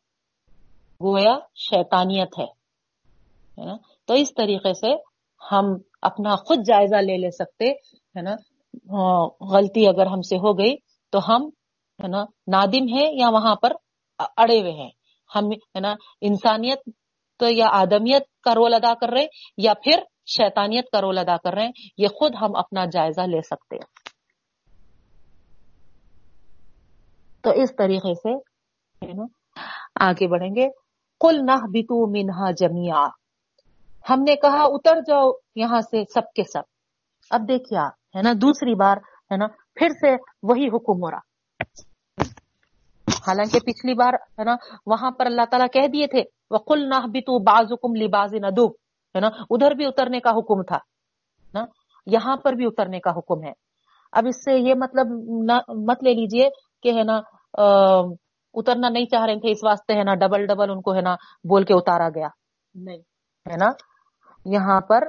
گویا شیطانیت ہے نا۔ تو اس طریقے سے ہم اپنا خود جائزہ لے لے سکتے، ہے نا۔ ہاں، غلطی اگر ہم سے ہو گئی تو ہم، ہے نا، نادم ہے یا وہاں پر اڑے ہوئے ہیں۔ ہم، ہے نا، انسانیت تو یا آدمیت کا رول ادا کر رہے یا پھر شیطانیت کا رول ادا کر رہے ہیں، یہ خود ہم اپنا جائزہ لے سکتے تو اس طریقے سے آگے بڑھیں گے۔ کل نہ بتو منہا جمیا ہم نے کہا، اتر جاؤ یہاں سے سب کے سب۔ اب دیکھیے ہے نا، دوسری بار، ہے نا، پھر سے وہی حکم ہو رہا۔ حالانکہ پچھلی بار ہے نا وہاں پر اللہ تعالیٰ کہہ دیے تھے وہ کل نہ بتو باز حکم لباز ندو ہے نا ادھر بھی اترنے کا حکم تھا نا یہاں پر بھی اترنے کا حکم ہے۔ اب اس سے یہ مطلب مت لے لیجیے کہ ہے نا اترنا نہیں چاہ رہے تھے اس واسطے ہے نا ڈبل ڈبل ان کو ہے نا بول کے اتارا گیا۔ نہیں۔ ہے نا یہاں پر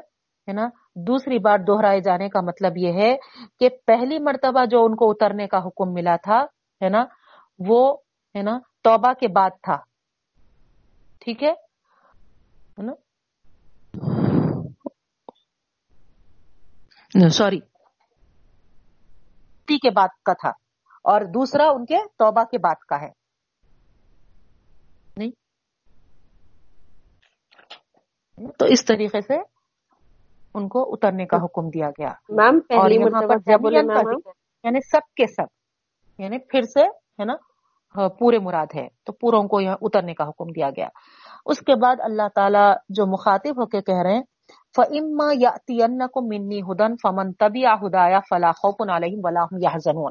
ہے نا دوسری بار دوہرائے جانے کا مطلب یہ ہے کہ پہلی مرتبہ جو ان کو اترنے کا حکم ملا تھا ہے نا وہ ہے نا؟ توبہ کے بعد تھا۔ ٹھیک ہے؟ سوری۔ کے بعد کا تھا۔ اور دوسرا ان کے توبہ کے بعد کا ہے۔ نہیں؟ تو اس طریقے سے ان کو اترنے کا حکم دیا گیا۔ میم اور یہاں پر یعنی سب کے سب یعنی پھر سے ہے نا؟ پورے مراد ہے تو پوروں کو یہاں اترنے کا حکم دیا گیا۔ اس کے بعد اللہ تعالیٰ جو مخاطب ہو کے کہہ رہے ہیں فعما یا کو منی ہدن فمن تبی ہدایا فلاح ولاحم یا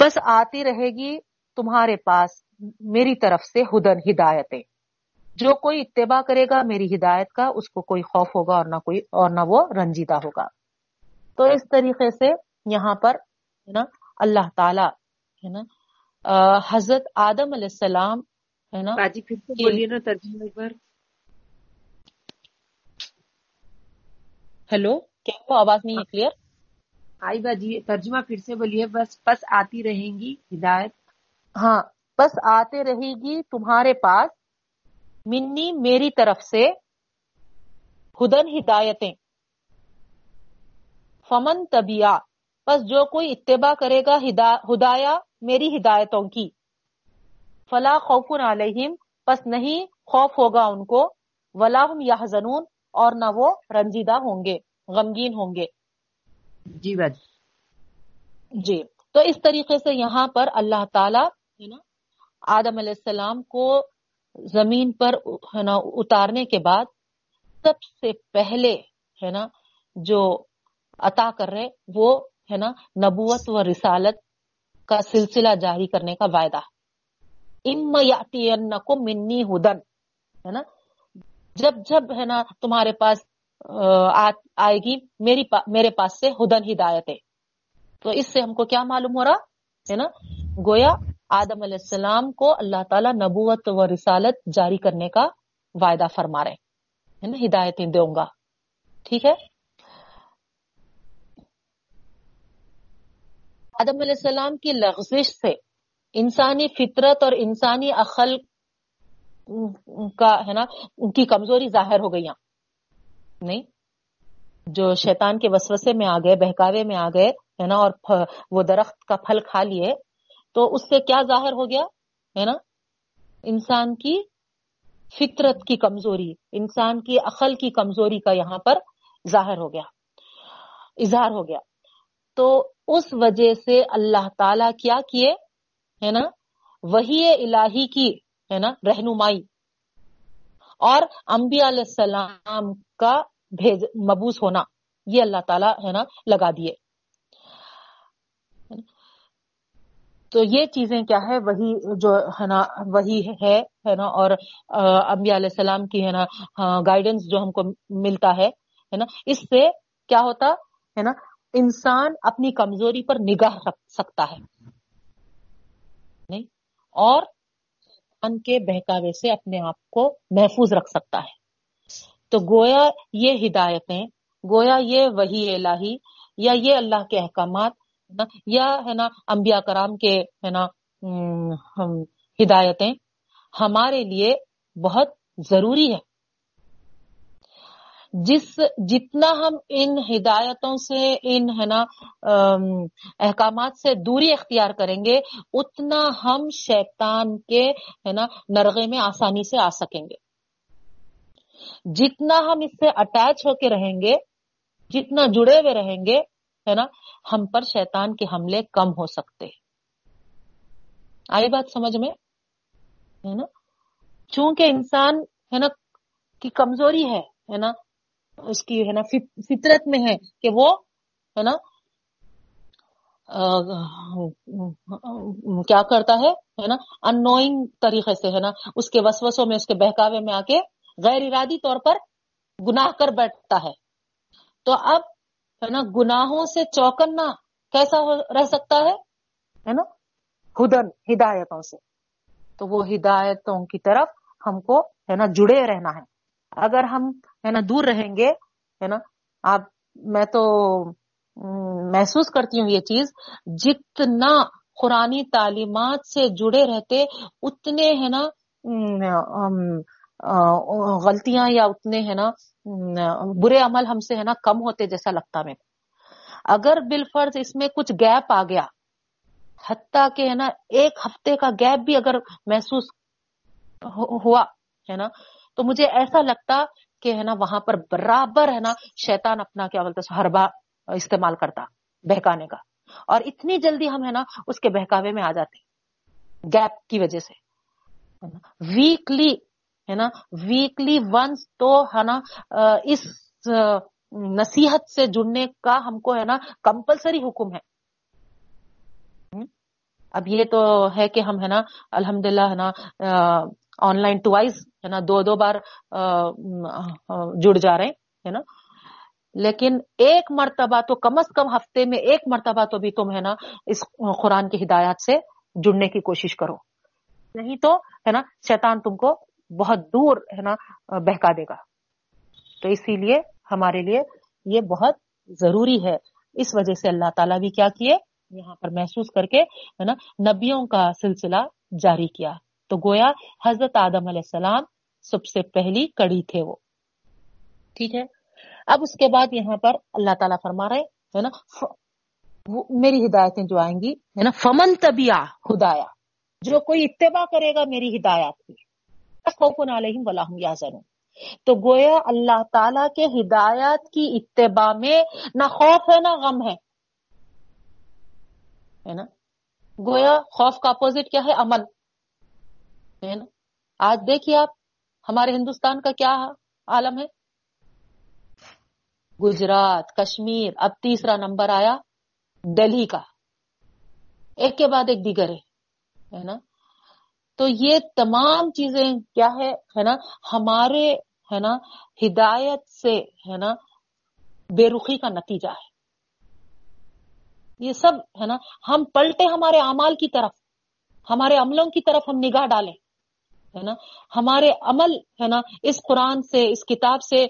بس آتی رہے گی تمہارے پاس میری طرف سے ہدن، ہدایتیں۔ جو کوئی اتباع کرے گا میری ہدایت کا، اس کو کوئی خوف ہوگا اور نہ کوئی، اور نہ وہ رنجیدہ ہوگا۔ تو اس طریقے سے یہاں پر ہے نا، اللہ تعالی ہے نا حضرت آدم علیہ السلام ہے نا؟ باجی پھر سے بولیے نا ہیلو کیا وہ آواز نہیں ہے کلیئر؟ آئی باجی ترجمہ پھر سے بولیے بس بس آتی رہیں گی ہدایت۔ ہاں بس آتے رہے گی تمہارے پاس منی میری طرف سے ہدن ہدایتیں۔ فمن طبیع بس جو کوئی اتباع کرے گا ہدایا میری ہدایتوں کی۔ فلا خوف علیہم پس نہیں خوف ہوگا ان کو۔ ولا یا زنون اور نہ وہ رنجیدہ ہوں گے غمگین ہوں گے۔ جی بات جی۔ تو اس طریقے سے یہاں پر اللہ تعالی ہے نا آدم علیہ السلام کو زمین پر ہے نا اتارنے کے بعد سب سے پہلے ہے نا جو عطا کر رہے وہ ہے نا، نبوت و رسالت کا سلسلہ جاری کرنے کا وعدہ۔ ام کو منی ہدن ہے نا؟ جب جب ہے نا تمہارے پاس آئے گی میری پا، میرے پاس سے ہدن ہدایت ہے تو اس سے ہم کو کیا معلوم ہو رہا؟ ہے نا؟ گویا آدم علیہ السلام کو اللہ تعالیٰ نبوت و رسالت جاری کرنے کا وعدہ فرما رہے ہے نا؟ ہدایتیں دوں گا۔ ٹھیک ہے؟ آدم علیہ السلام کی لغزش سے انسانی فطرت اور انسانی عقل کا ہے نا، ان کی کمزوری ظاہر ہو گئی نہیں، جو شیطان کے وسوسے میں آ گئے، بہکاوے میں آ گئے، ہے نا، اور وہ درخت کا پھل کھا لیے، تو اس سے کیا ظاہر ہو گیا؟ ہے نا، انسان کی فطرت کی کمزوری، انسان کی عقل کی کمزوری کا یہاں پر ظاہر ہو گیا، اظہار ہو گیا۔ تو اس وجہ سے اللہ تعالی کیا کیے؟ ہے نا؟ وہی الہی کی، ہے نا؟ رہنمائی۔ اور انبیاء علیہ السلام کا بھیج، مبوس ہونا، یہ اللہ تعالیٰ، ہے نا؟ لگا دیے۔ تو یہ چیزیں کیا ہے؟ وہی جو، ہے نا؟ وہی ہے نا؟ اور انبیاء علیہ السلام کی، ہے نا؟ گائیڈنس جو ہم کو ملتا ہے نا؟ اس سے کیا ہوتا، ہے نا؟ انسان اپنی کمزوری پر نگاہ رکھ سکتا ہے۔ نہیں، اور ان کے بہکاوے سے اپنے آپ کو محفوظ رکھ سکتا ہے۔ تو گویا یہ ہدایتیں، گویا یہ وہی الہی یا یہ اللہ کے احکامات یا ہے نا انبیاء کرام کے ہے نا ہدایتیں ہمارے لیے بہت ضروری ہے جس جتنا ہم ان ہدایتوں سے، ان ہے نا احکامات سے دوری اختیار کریں گے، اتنا ہم شیطان کے ہے نا، نرغے میں آسانی سے آ سکیں گے۔ جتنا ہم اس سے اٹیچ ہو کے رہیں گے، جتنا جڑے ہوئے رہیں گے، ہے نا، ہم پر شیطان کے حملے کم ہو سکتے آئی بات سمجھ میں؟ ہے نا؟ چونکہ انسان ہے نا، کی کمزوری ہے ہے نا اس کی ہے نا فطرت میں ہے کہ وہ ہے نا کیا کرتا ہے نا ان نوئنگ طریقے سے، ہے نا، اس کے وسوسوں میں، اس کے بہکاوے میں آ کے غیر ارادی طور پر گناہ کر بیٹھتا ہے۔ تو اب ہے نا، گناہوں سے چوکنا کیسا رہ سکتا ہے نا، ہدن، ہدایتوں سے۔ تو وہ ہدایتوں کی طرف ہم کو، ہے نا، جڑے رہنا ہے۔ اگر ہم، ہے نا، دور رہیں گے، ہے نا، آپ، میں تو محسوس کرتی ہوں یہ چیز، جتنا قرآن تعلیمات سے جڑے رہتے، اتنے، ہے نا غلطیاں یا اتنے، ہے نا برے عمل ہم سے، ہے نا، کم ہوتے جیسا لگتا میں۔ اگر بالفرض اس میں کچھ گیپ آ گیا، حتیٰ کہ، ہے نا، ایک ہفتے کا گیپ بھی اگر محسوس ہوا، ہے نا تو مجھے ایسا لگتا کہ ہے نا وہاں پر برابر ہے نا شیطان اپنا کیا بولتے ہربا استعمال کرتا، بہکانے کا۔ اور اتنی جلدی ہم ہے نا اس کے بہکاوے میں آ جاتے گیپ کی وجہ سے۔ ویکلی ہے نا؟ ویکلی ونس تو ہے نا اس نصیحت سے جڑنے کا ہم کو ہے نا کمپلسری حکم ہے۔ اب یہ تو ہے کہ ہم ہے نا الحمد للہ ہے نا آن لائن ٹوائز، ہے نا، دو دو بار جڑ جا رہے ہیں نا۔ لیکن ایک مرتبہ تو کم از کم ہفتے میں ایک مرتبہ تو بھی تم، ہے نا، اس قرآن کی ہدایات سے جڑنے کی کوشش کرو۔ نہیں تو، ہے نا، شیطان تم کو بہت دور، ہے نا، بہکا دے گا۔ تو اسی لیے ہمارے لیے یہ بہت ضروری ہے۔ اس وجہ سے اللہ تعالیٰ بھی کیا کیے؟ یہاں پر محسوس کر کے، ہے نا، نبیوں کا سلسلہ جاری کیا۔ تو گویا حضرت آدم علیہ السلام سب سے پہلی کڑی تھے وہ۔ ٹھیک ہے؟ اب اس کے بعد یہاں پر اللہ تعالیٰ فرما رہے ہے نا؟ میری ہدایتیں جو آئیں گی، ہے نا؟ فمن طبیع ہدایا جو کوئی اتباع کرے گا، میری ہدایات کی۔ علیہم ولاحم یا تو گویا اللہ تعالی کے ہدایات کی اتباع میں نہ خوف ہے، نہ غم ہے۔ نا؟ گویا خوف کا اپوزٹ کیا ہے؟ امن ہے نا؟ آج دیکھیے آپ، ہمارے ہندوستان کا کیا عالم ہے؟ گجرات، کشمیر، اب تیسرا نمبر آیا دلی کا۔ ایک کے بعد ایک دیگر ہے نا؟ تو یہ تمام چیزیں کیا ہے ہے نا؟ ہمارے، ہے نا، ہدایت سے، ہے نا، بے رخی کا نتیجہ ہے۔ یہ سب، ہے نا، ہم پلٹے ہمارے اعمال کی طرف، ہمارے عملوں کی طرف ہم نگاہ ڈالیں۔ ہے نا؟ ہمارے عمل ہے نا، اس قرآن سے، اس کتاب سے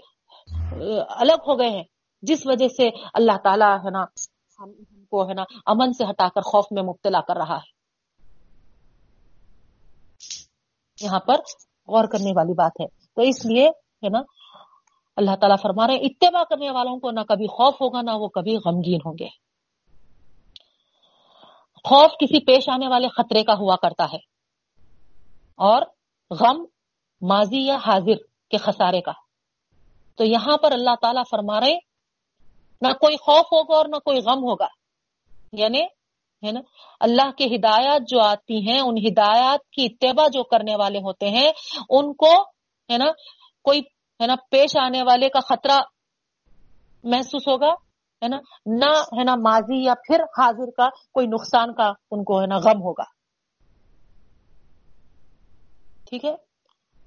الگ ہو گئے ہیں۔ جس وجہ سے اللہ تعالیٰ ہے نا، ہم کو ہے نا، امن سے ہٹا کر خوف میں مبتلا کر رہا ہے۔ یہاں پر غور کرنے والی بات ہے۔ تو اس لیے ہے نا، اللہ تعالیٰ فرما رہے ہیں، اتباع کرنے والوں کو نہ کبھی خوف ہوگا، نہ وہ کبھی غمگین ہوں گے۔ خوف کسی پیش آنے والے خطرے کا ہوا کرتا ہے۔ اور غم، ماضی یا حاضر کے خسارے کا۔ تو یہاں پر اللہ تعالیٰ فرما رہے نہ کوئی خوف ہوگا اور نہ کوئی غم ہوگا۔ یعنی ہے نا، اللہ کی ہدایات جو آتی ہیں، ان ہدایات کی اتباع جو کرنے والے ہوتے ہیں، ان کو، ہے نا، کوئی، ہے نا، پیش آنے والے کا خطرہ محسوس ہوگا۔ ہے نا، نہ، ہے نا، ماضی یا پھر حاضر کا، کوئی نقصان کا ان کو، ہے نا، غم ہوگا۔ ٹھیک ہے؟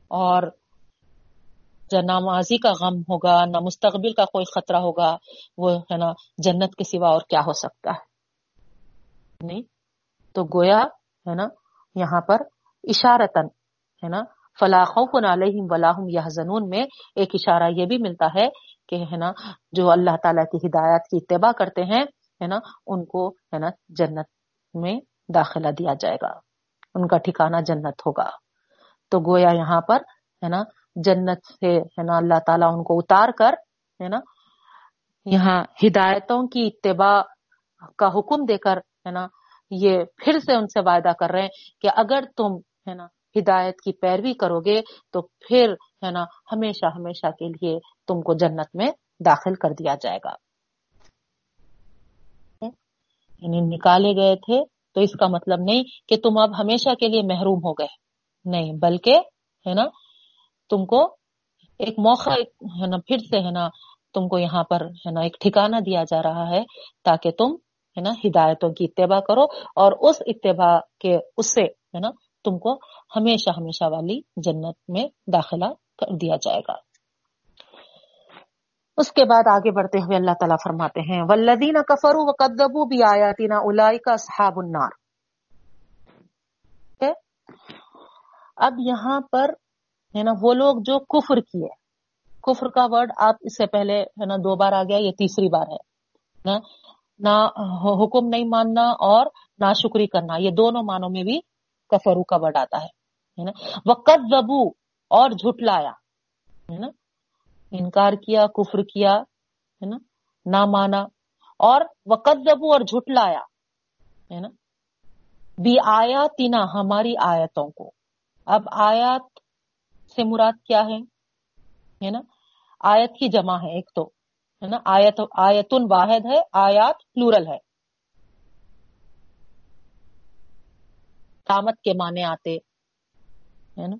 اور نہ ماضی کا غم ہوگا نہ مستقبل کا کوئی خطرہ ہوگا، وہ ہے نا جنت کے سوا اور کیا ہو سکتا ہے؟ نہیں؟ تو گویا ہے نا یہاں پر اشارتن ہے نا فلاح علیہم ولاحم یا زنون میں ایک اشارہ یہ بھی ملتا ہے کہ ہے نا جو اللہ تعالیٰ کی ہدایات کی اتباع کرتے ہیں، ہے نا، ان کو ہے نا جنت میں داخلہ دیا جائے گا، ان کا ٹھکانہ جنت ہوگا۔ تو گویا یہاں پر، ہے نا، جنت سے، ہے نا، اللہ تعالیٰ ان کو اتار کر، ہے نا، یہاں ہدایتوں کی اتباع کا حکم دے کر، ہے نا، یہ پھر سے ان سے وعدہ کر رہے ہیں کہ اگر تم، ہے نا، ہدایت کی پیروی کرو گے تو پھر، ہے نا، ہمیشہ ہمیشہ کے لیے تم کو جنت میں داخل کر دیا جائے گا۔ یعنی نکالے گئے تھے، تو اس کا مطلب نہیں کہ تم اب ہمیشہ کے لیے محروم ہو گئے۔ نہیں، بلکہ ہے نا، تم کو ایک موقع، ہے نا، پھر سے، ہے نا، تم کو یہاں پر، ہے نا، ایک ٹھکانہ دیا جا رہا ہے تاکہ تم، ہے نا، ہدایتوں کی اتباع کرو اور اس اتباع کے، اس سے، ہے نا، تم کو ہمیشہ ہمیشہ والی جنت میں داخلہ کر دیا جائے گا۔ اس کے بعد آگے بڑھتے ہوئے اللہ تعالیٰ فرماتے ہیں ولدین کفرو و قدبو بھی آیاتین الائی کا صحاب النار۔ اب یہاں پر، ہے نا، وہ لوگ جو کفر کیے کفر کا ورڈ آپ اس سے پہلے، ہے نا، دو بار آ گیا، یہ تیسری بار ہے نا۔ نہ حکم نہیں ماننا اور نہ شکری کرنا، یہ دونوں معنوں میں بھی کفرو کا ورڈ آتا ہے نا۔ وقت زبو اور جھٹلایا، ہے نا۔ انکار کیا، کفر کیا، ہے نا، نہ مانا۔ اور وقت زبو اور جھٹلایا، ہے نا۔ بھی آیا تینا ہماری آیتوں کو۔ اب آیات سے مراد کیا ہے؟ نا؟ آیت کی جمع ہے ایک تو، ہے نا؟ آیت، آیتن واحد ہے، آیات پلورل ہے۔ قامت کے معنی آتے، ہے نا؟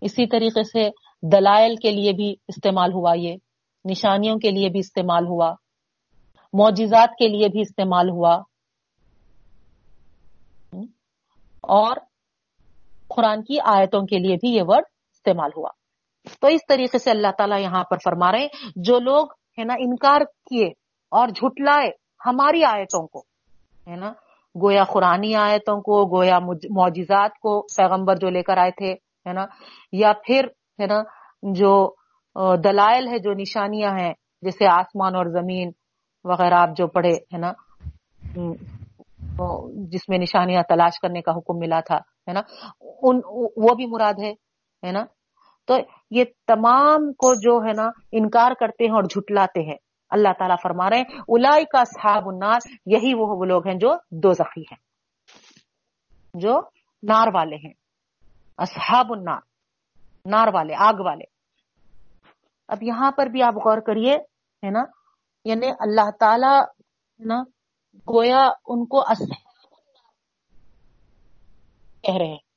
اسی طریقے سے دلائل کے لیے بھی استعمال ہوا یہ، نشانیوں کے لیے بھی استعمال ہوا، معجزات کے لیے بھی استعمال ہوا۔ اور قرآن کی آیتوں کے لیے بھی یہ ورڈ استعمال ہوا۔ تو اس طریقے سے اللہ تعالیٰ یہاں پر فرما رہے ہیں، جو لوگ ہے نا انکار کیے اور جھٹلائے ہماری آیتوں کو، ہے نا، گویا قرآنی آیتوں کو، گویا معجزات کو پیغمبر جو لے کر آئے تھے، ہے نا، یا پھر، ہے نا، جو دلائل ہے جو نشانیاں ہیں، جیسے آسمان اور زمین وغیرہ، آپ جو پڑھے، ہے نا جس میں نشانیاں تلاش کرنے کا حکم ملا تھا، ہے نا ان وہ بھی مراد ہے ہے نا؟ تو یہ تمام کو جو ہے نا، انکار کرتے ہیں اور جھٹلاتے ہیں۔ اللہ تعالیٰ فرما رہے ہیں الائی کا صحاب النار، یہی وہ لوگ ہیں جو دو زخی ہیں، جو نار والے ہیں۔ اصحاب النار، نار والے، آگ والے۔ اب یہاں پر بھی آپ غور کریے، ہے نا؟ یعنی اللہ تعالی نا، گویا ان کو کہہ رہے ہیں۔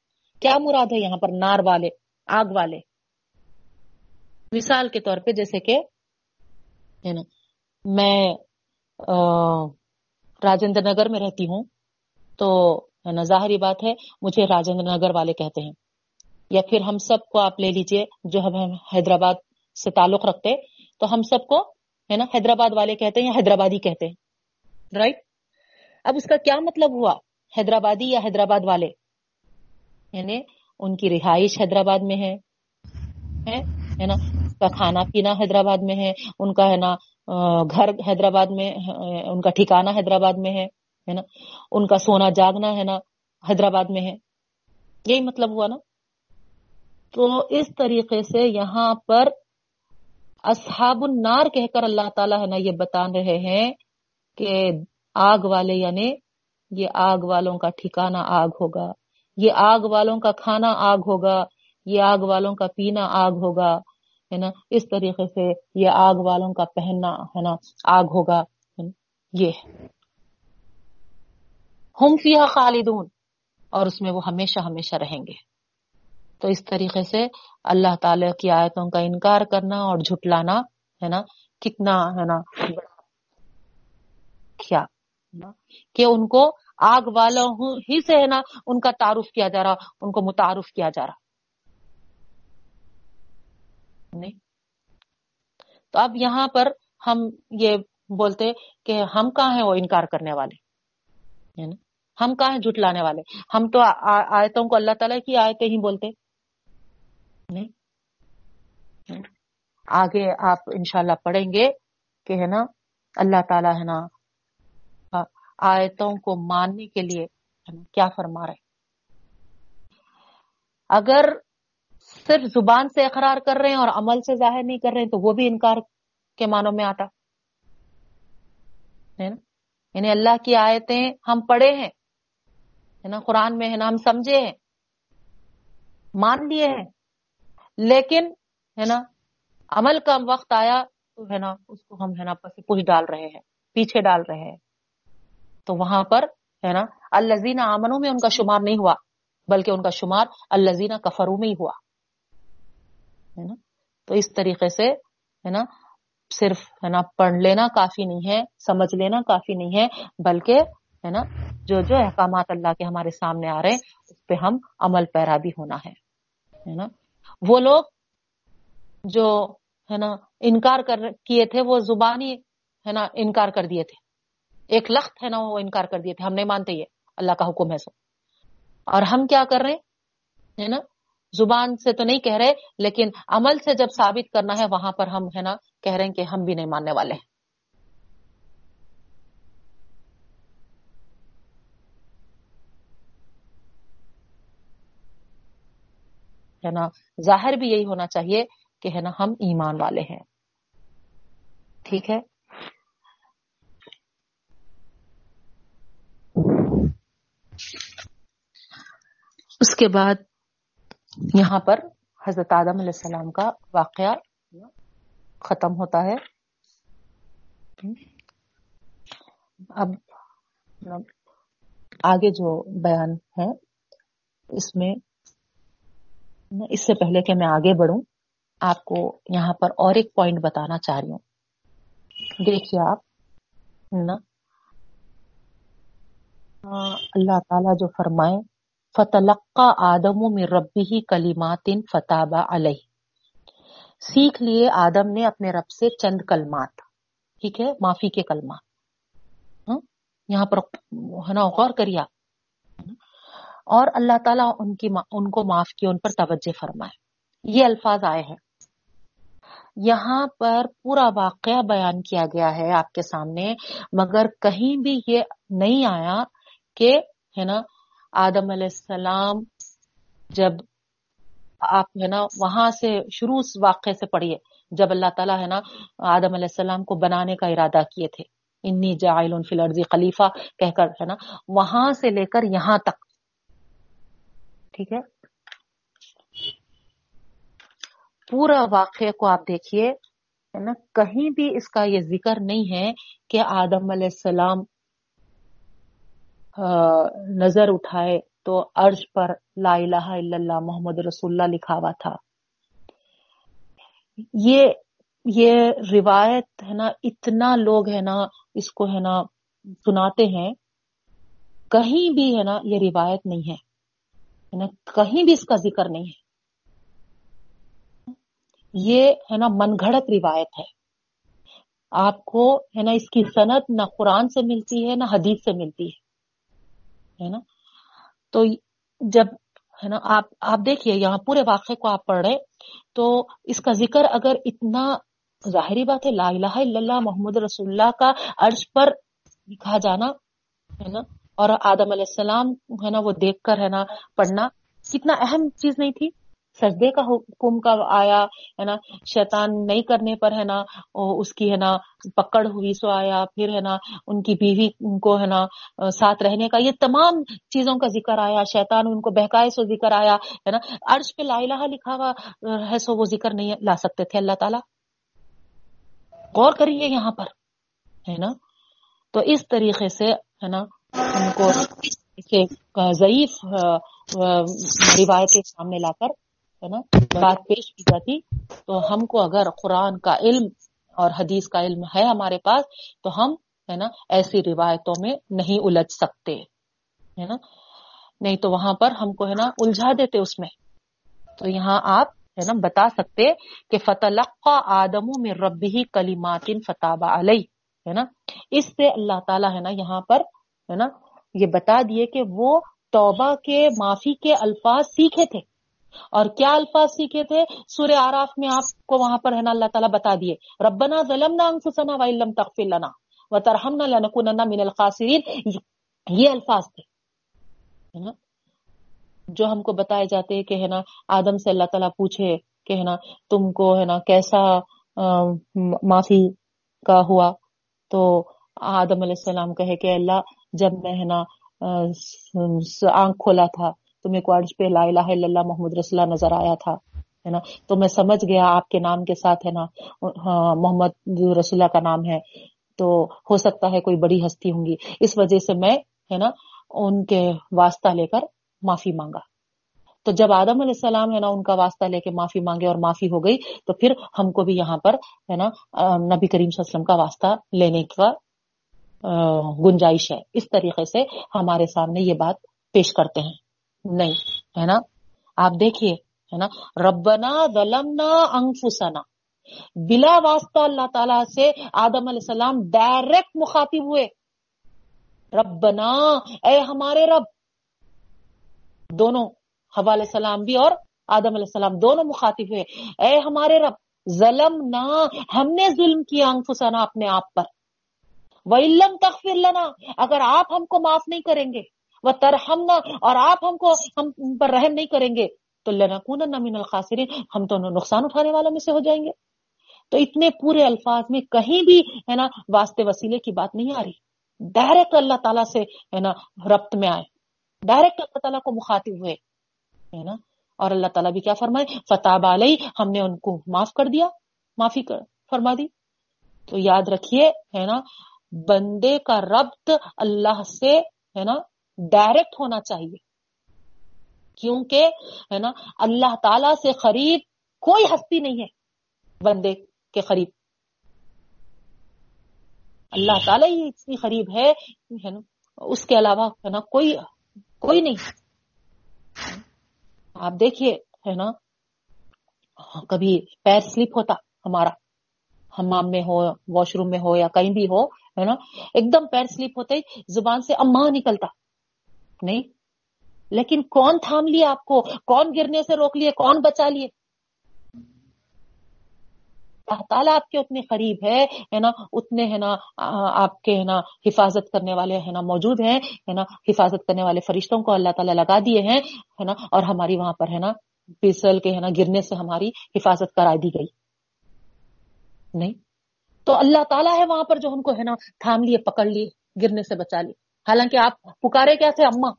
کیا مراد ہے یہاں پر نار والے، آگ والے؟ مثال کے طور پہ جیسے کہ، ہے نا، میں راجندر نگر میں رہتی ہوں، تو، ہے نا، ظاہری بات ہے، مجھے راجندر نگر والے کہتے ہیں۔ یا پھر ہم سب کو آپ لے لیجیے، جو ہم حیدرآباد سے تعلق رکھتے، تو ہم سب کو، ہے نا، حیدرآباد والے کہتے ہیں یا حیدرآبادی کہتے ہیں۔ رائٹ اب اس کا کیا مطلب ہوا؟ حیدرآبادی یا حیدرآباد والے؟ یعنی ان کی رہائش حیدرآباد میں ہے نا؟ کا کھانا پینا حیدرآباد میں ہے، ان کا ہے نا گھر حیدرآباد میں، ان کا ٹھکانا حیدرآباد میں ہے نا؟ ان کا سونا جاگنا ہے نا حیدرآباد میں ہے۔ یہی مطلب ہوا نا؟ تو اس طریقے سے یہاں پر اصحاب النار کہہ کر اللہ تعالیٰ ہے نا، یہ بتا رہے ہیں کہ آگ والے یعنی یہ آگ والوں کا ٹھکانا آگ ہوگا۔ یہ آگ والوں کا کھانا آگ ہوگا، یہ آگ والوں کا پینا آگ ہوگا، ہے نا؟ اس طریقے سے یہ آگ والوں کا پہننا، ہے نا؟ آگ ہوگا یہ ہم فیہ خالدون، اور اس میں وہ ہمیشہ ہمیشہ رہیں گے۔ تو اس طریقے سے اللہ تعالی کی آیتوں کا انکار کرنا اور جھٹلانا، ہے نا؟ کتنا، ہے نا؟ کیا کہ ان کو آگ والوں ہی سے ہے نا ان کا تعارف کیا جا رہا، ان کو متعارف کیا جا رہا۔ نہیں۔ تو اب یہاں پر ہم یہ بولتے کہ ہم کہاں ہیں وہ انکار کرنے والے؟ ہم کہاں ہیں جھٹلانے والے؟ ہم تو آیتوں کو اللہ تعالیٰ کی آیتیں ہی بولتے۔ نہیں۔ آگے آپ انشاءاللہ پڑھیں گے کہ ہے نا اللہ تعالیٰ ہے نا آیتوں کو ماننے کے لیے کیا فرما رہے اگر صرف زبان سے اقرار کر رہے ہیں اور عمل سے ظاہر نہیں کر رہے ہیں تو وہ بھی انکار کے معنوں میں آتا۔ ہے نا؟ یعنی اللہ کی آیتیں ہم پڑھے ہیں، ہے نا؟ قرآن میں ہے نا، ہم سمجھے ہیں، مان لیے ہیں، لیکن، ہے نا، عمل کا وقت آیا تو، ہے نا، اس کو ہم، ہے نا، پس پوچھ ڈال رہے ہیں، پیچھے ڈال رہے ہیں۔ تو وہاں پر، ہے نا الزین آمنوں میں ان کا شمار نہیں ہوا، بلکہ ان کا شمار الزین کفروں میں ہی ہوا، ہے نا؟ تو اس طریقے سے، ہے نا، صرف، ہے نا، پڑھ لینا کافی نہیں ہے، سمجھ لینا کافی نہیں ہے، بلکہ، ہے نا، جو جو احکامات اللہ کے ہمارے سامنے آ رہے ہیں، اس پہ ہم عمل پیرا بھی ہونا ہے نا؟ وہ لوگ جو، ہے نا، انکار کر، کیے تھے، وہ زبانی، ہے نا، انکار کر دیے تھے ایک لخت ہے نا وہ انکار کر دیے تھے۔ ہم نہیں مانتے یہ۔ اللہ کا حکم ہے سو اور ہم کیا کر رہے ہیں؟ نا؟ زبان سے تو نہیں کہہ رہے، لیکن عمل سے جب ثابت کرنا ہے، وہاں پر ہم، ہے نا، کہہ رہے ہیں کہ ہم بھی نہیں ماننے والے ہیں۔ ہے نا؟ ظاہر بھی یہی ہونا چاہیے کہ، ہے نا، ہم ایمان والے ہیں۔ ٹھیک ہے؟ اس کے بعد یہاں پر حضرت آدم علیہ السلام کا واقعہ ختم ہوتا ہے۔ اب آگے جو بیان ہے، اس میں اس سے پہلے کہ میں آگے بڑھوں، آپ کو یہاں پر اور ایک پوائنٹ بتانا چاہ رہی ہوں۔ دیکھیے آپ نا اللہ تعالی جو فرمائے، فتلقا آدم میں ربی ہی کلیمات فتح علیہ. سیکھ لیے آدم نے اپنے رب سے چند کلمات، ٹھیک ہے، معافی کے کلمات۔ ہاں، یہاں پر ہے نا، غور کریے اور اللہ تعالیٰ ان کی ان کو معاف کیا ان پر توجہ فرمائے۔ یہ الفاظ آئے ہیں۔ یہاں پر پورا واقعہ بیان کیا گیا ہے آپ کے سامنے، مگر کہیں بھی یہ نہیں آیا کہ ہے نا، آدم علیہ السلام جب آپ، ہے نا، وہاں سے شروع اس واقعے سے پڑھیے، جب اللہ تعالیٰ، ہے نا، آدم علیہ السلام کو بنانے کا ارادہ کیے تھے۔ انی جائل فی الارض خلیفہ، کہہ کر، ہے نا، وہاں سے لے کر یہاں تک۔ ٹھیک ہے؟ پورا واقعے کو آپ دیکھیے، ہے نا، کہیں بھی اس کا یہ ذکر نہیں ہے کہ آدم علیہ السلام نظر اٹھائے تو عرض پر لا الہ الا اللہ محمد رسول اللہ لکھا ہوا تھا۔ یہ یہ روایت ہے نا، اتنا لوگ ہے نا اس کو ہے نا سناتے ہیں۔ کہیں بھی ہے نا یہ روایت نہیں ہے۔ نا، کہیں بھی اس کا ذکر نہیں ہے۔ یہ ہے نا من گھڑت روایت ہے۔ آپ کو ہے نا اس کی صنعت نہ قرآن سے ملتی ہے، نہ حدیث سے ملتی ہے۔ نا؟ تو جب ہے نا، آپ آپ دیکھیے یہاں پورے واقعے کو آپ پڑھ رہے تو اس کا ذکر اگر اتنا ظاہری بات ہے، لا الہ الا اللہ محمد رسول اللہ کا عرض پر لکھا جانا ہے نا، اور آدم علیہ السلام ہے نا، وہ دیکھ کر ہے نا پڑھنا کتنا اہم چیز نہیں تھی؟ سجدے کا حکم کا آیا، ہے نا؟ شیطان نہیں کرنے پر، ہے نا اس کی، ہے نا، پکڑ ہوئی سو آیا، پھر، ہے نا، ان کی بیوی کو، ہے نا، ساتھ رہنے کا، یہ تمام چیزوں کا ذکر آیا، شیطان ان کو بہکائے سو ذکر آیا، ہے نا؟ عرش پہ لا الہ لکھا ہوا ہے سو وہ ذکر نہیں لا سکتے تھے، اللہ تعالیٰ۔ غور کریے یہاں پر، ہے نا؟ تو اس طریقے سے، ہے نا ان کو ضعیف روایت کے سامنے لا کر ہے نا؟ بات پیش کی جاتی۔ تو ہم کو اگر قرآن کا علم اور حدیث کا علم ہے ہمارے پاس، تو ہم ہے نا ایسی روایتوں میں نہیں الجھ سکتے، ہے نا؟ نہیں تو وہاں پر ہم کو ہے نا الجھا دیتے اس میں۔ تو یہاں آپ ہے نا بتا سکتے کہ فتح آدم میں ربی کلیمات فتح علیہ ہے نا؟ اس سے اللہ تعالیٰ ہے نا یہاں پر ہے نا یہ بتا دیے کہ وہ توبہ کے، معافی کے الفاظ سیکھے تھے۔ اور کیا الفاظ سیکھے تھے؟ سورہ آراف میں آپ کو وہاں پر ہے نا اللہ تعالیٰ بتا دیے، ربنا ظلمنا انفسنا وَإِن لَمْ تَغْفِرْ لَنَا وَتَرْحَمْنَا لَنَكُونَنَّ مِنَ یہ الفاظ تھے جو ہم کو بتائے جاتے کہ ہے نا، آدم سے اللہ تعالیٰ پوچھے کہ ہے نا، تم کو ہے نا کیسا معافی کا ہوا؟ تو آدم علیہ السلام کہے کہ اللہ، جب میں ہے نا آنکھ کھولا تھا تو میرے کو عرض پہ لا الہ الا اللہ محمد رسول اللہ نظر آیا تھا ہے نا؟ تو میں سمجھ گیا آپ کے نام کے ساتھ ہے نا؟ ہاں، محمد رسول اللہ کا نام ہے تو ہو سکتا ہے کوئی بڑی ہستی ہوں گی۔ اس وجہ سے میں ہے نا ان کے واسطہ لے کر معافی مانگا۔ تو جب آدم علیہ السلام ہے نا ان کا واسطہ لے کے معافی مانگے اور معافی ہو گئی تو پھر ہم کو بھی یہاں پر ہے نا نبی کریم صلی اللہ علیہ وسلم کا واسطہ لینے کا گنجائش ہے۔ اس طریقے سے ہمارے سامنے یہ بات پیش کرتے ہیں۔ نہیں، ہے نا؟ آپ دیکھیے، ہے نا؟ ربنا ظلمنا انفسنا۔ بلا واسطہ اللہ تعالی سے آدم علیہ السلام ڈائریکٹ مخاطب ہوئے۔ ربنا، اے ہمارے رب۔ دونوں حوال السلام بھی اور آدم علیہ السلام دونوں مخاطب ہوئے۔ اے ہمارے رب ظلم نہ ہم نے ظلم کیا انفسنا اپنے آپ پر۔ وہ علم تخفر لنا، اگر آپ ہم کو معاف نہیں کریں گے۔ وہ ترہم اور آپ ہم کو ہم پر رحم نہیں کریں گے تو لنا کون من الخاصرین ہم تو نقصان اٹھانے والوں میں سے ہو جائیں گے۔ تو اتنے پورے الفاظ میں کہیں بھی ہے نا واسطے وسیلے کی بات نہیں آ رہی۔ ڈائریکٹ اللہ تعالیٰ سے ہے نا ربط میں آئے۔ ڈائریکٹ اللہ تعالیٰ کو مخاطب ہوئے۔ ہے نا؟ اور اللہ تعالیٰ بھی کیا فرمائے؟ فتح علیہ ہم نے ان کو معاف کر دیا، معافی کر فرما دی۔ تو یاد رکھیے، ہے نا، بندے کا ربط اللہ سے، ہے نا ڈائریکٹ ہونا چاہیے۔ کیونکہ، ہے نا، اللہ تعالی سے قریب کوئی ہستی نہیں ہے، بندے کے قریب۔ اللہ تعالیٰ ہی اتنی قریب ہے نا، اس کے علاوہ، ہے نا، کوئی کوئی نہیں۔ آپ دیکھیے، ہے نا، کبھی پیر سلپ ہوتا ہمارا ہمام میں ہو، واش روم میں ہو یا کہیں بھی ہو، ہے نا، ایک دم پیر سلیپ ہوتے ہی زبان سے اما نکلتا۔ نہیں؟ لیکن کون تھام لیا آپ کو؟ کون گرنے سے روک لیے؟ کون بچا لیے؟ تعالیٰ آپ کے اتنے قریب ہے نا؟ اتنے، ہے نا آپ کے، ہے نا، حفاظت کرنے والے، ہے نا، موجود ہیں، ہے نا، حفاظت کرنے والے فرشتوں کو اللہ تعالیٰ لگا دیے ہیں، ہے نا، اور ہماری وہاں پر، ہے نا پسل کے، ہے نا، گرنے سے ہماری حفاظت کرا دی گئی۔ نہیں؟ تو اللہ تعالیٰ ہے وہاں پر جو ان کو، ہے نا، تھام لیے، پکڑ لیے، گرنے سے بچا لیے۔ حالانکہ آپ پکارے کیا تھے اما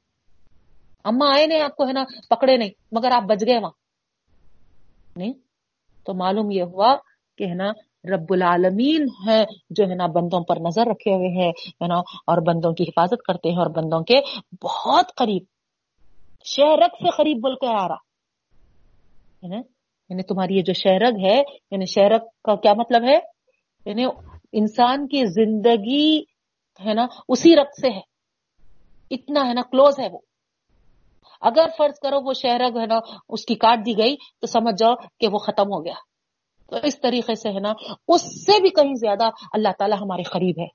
اما آئے نہیں، آپ کو ہے نا، پکڑے نہیں، مگر آپ بچ گئے وہاں۔ نہیں؟ تو معلوم یہ ہوا کہ ہے نا، رب العالمین ہے جو ہے نا بندوں پر نظر رکھے ہوئے ہیں، ہے نا، اور بندوں کی حفاظت کرتے ہیں اور بندوں کے بہت قریب، شہرک سے قریب بول کے آ رہا یعنی تمہاری یہ جو شہرگ ہے یعنی شہرک کا کیا مطلب ہے؟ یعنی انسان کی زندگی ہے نا، اسی رقط سے ہے۔ اتنا ہے نا کلوز ہے وہ۔ اگر فرض کرو وہ شہرگ ہے نا اس کی کاٹ دی گئی تو سمجھ جاؤ کہ وہ ختم ہو گیا۔ تو اس طریقے سے ہے نا اس سے بھی کہیں زیادہ اللہ تعالیٰ ہمارے قریب ہے۔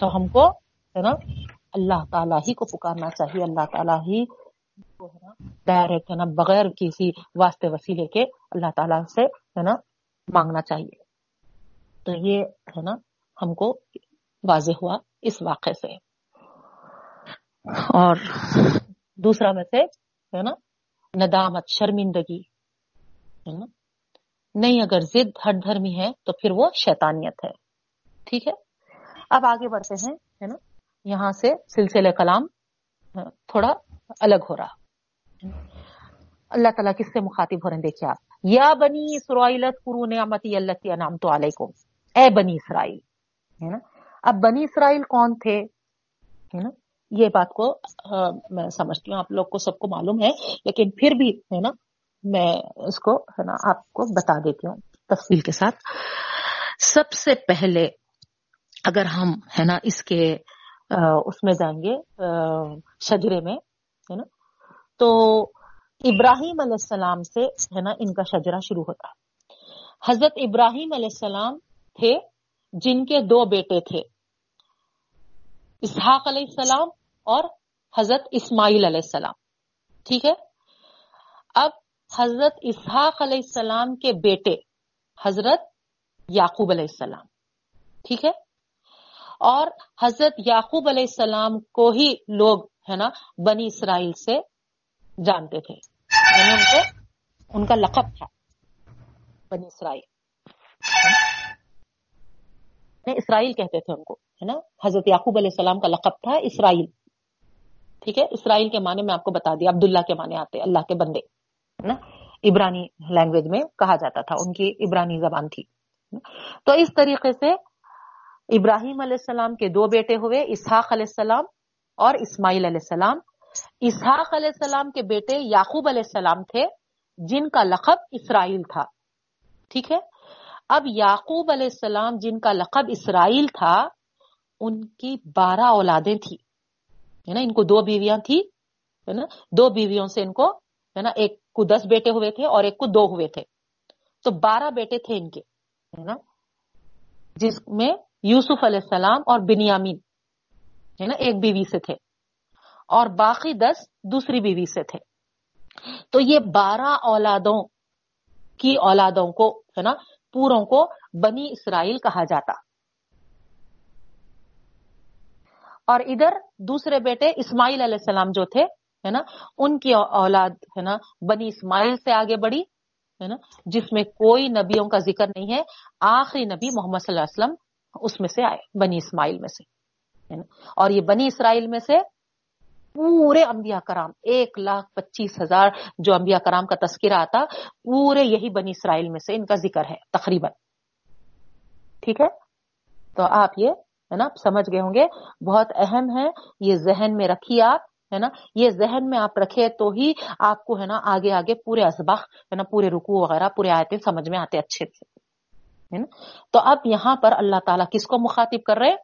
تو ہم کو ہے نا اللہ تعالیٰ ہی کو پکارنا چاہیے۔ اللہ تعالیٰ ہی کو ہے نا ڈائریکٹ ہے نا بغیر کسی واسطے وسیلے کے اللہ تعالیٰ سے ہے نا مانگنا چاہیے۔ تو یہ ہے نا ہم کو واضح ہوا اس واقعے سے۔ اور دوسرا میں سے ہے نا، ندامت، شرمندگی، ہے نا؟ نہیں، اگر ضد ہٹ دھرمی ہے تو پھر وہ شیطانیت ہے۔ ٹھیک ہے؟ اب آگے بڑھتے ہیں، ہے نا؟ یہاں سے سلسلہ کلام تھوڑا الگ ہو رہا۔ اللہ تعالیٰ کس سے مخاطب ہو رہے ہیں؟ دیکھیے آپ۔ یا بنی اسرائیل قرون نعمتی اللہ انعام تو علیکم۔ اے بنی اسرائیل، ہے نا؟ اب بنی اسرائیل کون تھے؟ ہے نا؟ یہ بات کو میں سمجھتی ہوں، آپ لوگ کو سب کو معلوم ہے، لیکن پھر بھی ہے نا، میں اس کو ہے نا، آپ کو بتا دیتی ہوں تفصیل کے ساتھ۔ سب سے پہلے اگر ہم ہے نا اس کے اس میں جائیں گے شجرے میں، ہے نا، تو ابراہیم علیہ السلام سے ہے نا ان کا شجرا شروع ہوتا۔ حضرت ابراہیم علیہ السلام تھے جن کے دو بیٹے تھے۔ اسحاق علیہ السلام اور حضرت اسماعیل علیہ السلام۔ ٹھیک ہے؟ اب حضرت اسحاق علیہ السلام کے بیٹے حضرت یعقوب علیہ السلام۔ ٹھیک ہے؟ اور حضرت یعقوب علیہ السلام کو ہی لوگ ہے نا بنی اسرائیل سے جانتے تھے۔ یعنی ان کو، ان کا لقب تھا بنی اسرائیل۔ یعنی اسرائیل کہتے تھے ان کو، ہے نا؟ حضرت یعقوب علیہ السلام کا لقب تھا اسرائیل۔ ٹھیک ہے؟ اسرائیل کے معنی میں آپ کو بتا دیا، عبداللہ کے معنی آتے، اللہ کے بندے، نا؟ عبرانی لینگویج میں کہا جاتا تھا، ان کی عبرانی زبان تھی تو اس طریقے سے ابراہیم علیہ السلام کے دو بیٹے ہوئے، اسحاق علیہ السلام اور اسماعیل علیہ السلام۔ اسحاق علیہ السلام کے بیٹے یعقوب علیہ السلام تھے، جن کا لقب اسرائیل تھا، ٹھیک ہے؟ اب یعقوب علیہ السلام جن کا لقب اسرائیل تھا، ان کی بارہ اولادیں تھی ہے نا۔ ان کو دو بیویاں تھی، ہے نا۔ دو بیویوں سے ان کو، ہے نا، ایک کو دس بیٹے ہوئے تھے اور ایک کو دو ہوئے تھے۔ تو بارہ بیٹے تھے ان کے، ہے نا۔ جس میں یوسف علیہ السلام اور بنیامین، ہے نا، ایک بیوی سے تھے۔ اور باقی دس دوسری بیوی سے تھے۔ تو یہ بارہ اولادوں کی اولادوں کو، ہے نا، پوروں کو بنی اسرائیل کہا جاتا۔ اور ادھر دوسرے بیٹے اسماعیل علیہ السلام جو تھے، ہے نا، ان کی اولاد، ہے نا، بنی اسماعیل سے آگے بڑھی، ہے نا، جس میں کوئی نبیوں کا ذکر نہیں ہے، آخری نبی محمد صلی اللہ علیہ وسلم اس میں سے آئے، بنی اسماعیل میں سے اور یہ بنی اسرائیل میں سے پورے انبیاء کرام، ایک لاکھ پچیس ہزار جو انبیاء کرام کا تذکرہ آتا، پورے یہی بنی اسرائیل میں سے ان کا ذکر ہے، تقریباً، ٹھیک ہے؟ تو آپ یہ ہے نا؟ سمجھ گئے ہوں گے؟ بہت اہم ہے یہ ذہن میں رکھیے آپ، ہے نا؟ یہ ذہن میں آپ رکھے تو ہی آپ کو ہے نا آگے آگے پورے اسباق، ہے نا؟ پورے رکو وغیرہ، پورے آیتیں سمجھ میں آتے اچھے سے، ہے نا؟ تو اب یہاں پر اللہ تعالیٰ کس کو مخاطب کر رہے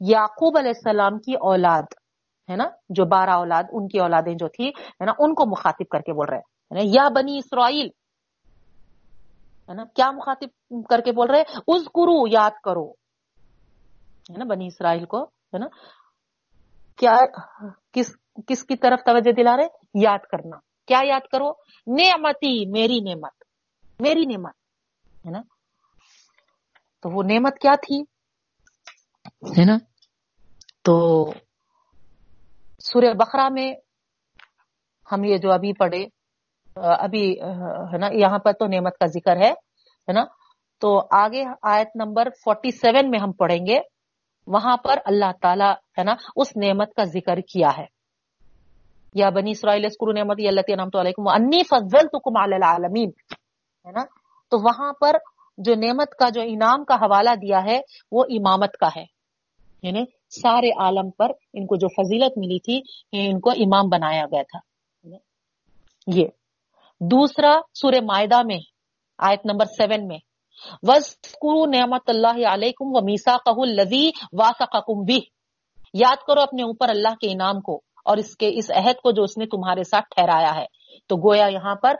یعقوب علیہ السلام کی اولاد، ہے نا؟ جو بارہ اولاد، ان کی اولادیں جو تھی، ہے نا؟ ان کو مخاطب کر کے بول رہے ہیں یا بنی اسرائیل، ہے نا؟ کیا مخاطب کر کے بول رہے اس کرو یاد کرو ہے نا، بنی اسرائیل کو، ہے نا؟ کیا، کس کس کی طرف توجہ دلا رہے؟ یاد کرنا۔ کیا یاد کرو؟ نعمتی، میری نعمت میری نعمت، ہے نا؟ تو وہ نعمت کیا تھی؟ ہے نا؟ تو سورہ بخرا میں ہم یہ جو ابھی پڑھے، ابھی، ہے نا، یہاں پر تو نعمت کا ذکر ہے نا؟ تو آگے آیت نمبر فورٹی سیون میں ہم پڑھیں گے۔ وہاں پر اللہ تعالیٰ ہے نا اس نعمت کا ذکر کیا ہے۔ یا بنی اسرائیل اسکرو نعمت اللہ نعمت علیکم انی فضل تو کمال العالمین۔ ہے نا؟ تو وہاں پر جو نعمت کا جو انعام کا حوالہ دیا ہے وہ امامت کا ہے۔ یعنی سارے عالم پر ان کو جو فضیلت ملی تھی ان کو امام بنایا گیا تھا۔ یہ۔ دوسرا سورہ معدہ میں، آیت نمبر سیون میں۔ وسکرو نعمت اللہ علیکم و میسا کہ لذی بھی یاد کرو اپنے اوپر اللہ کے انعام کو اور اس کے اس عہد کو جو اس نے تمہارے ساتھ ٹھہرایا ہے۔ تو گویا یہاں پر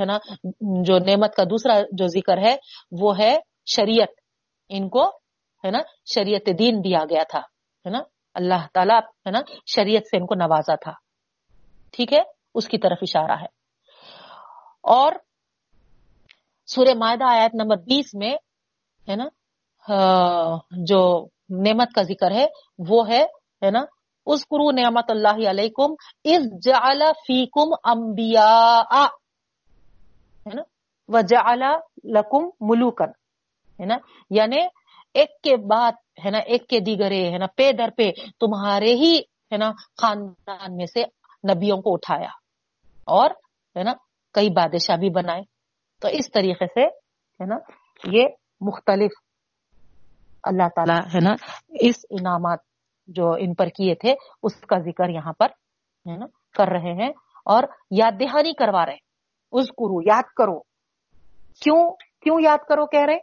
ہے نا، جو نعمت کا دوسرا جو ذکر ہے، وہ ہے شریعت۔ ان کو، ہے نا، شریعت دین دیا گیا تھا، ہے نا۔ اللہ تعالیٰ، ہے نا، شریعت سے ان کو نوازا تھا۔ ٹھیک ہے؟ اس کی طرف اشارہ ہے۔ اور سورہ معدہ آیت نمبر بیس میں، ہے نا جو نعمت کا ذکر ہے، وہ ہے ہے نا اس قرو نعمت اللہ علیکم اس جعل فیکم انبیاء، ہے نا، وجعل لکم ملوکن، ہے نا یعنی ایک کے بعد، ہے نا، ایک کے دیگرے، ہے نا، پے در پہ تمہارے ہی، ہے نا، خاندان میں سے نبیوں کو اٹھایا اور، ہے نا، کئی بادشاہ بھی بنائے۔ تو اس طریقے سے ہے نا یہ مختلف اللہ تعالی ہے نا اس انعامات جو ان پر کیے تھے اس کا ذکر یہاں پر ہے نا کر رہے ہیں اور یاد دہانی کروا رہے اس گرو یاد کرو۔ کیوں کیوں یاد کرو کہہ رہے؟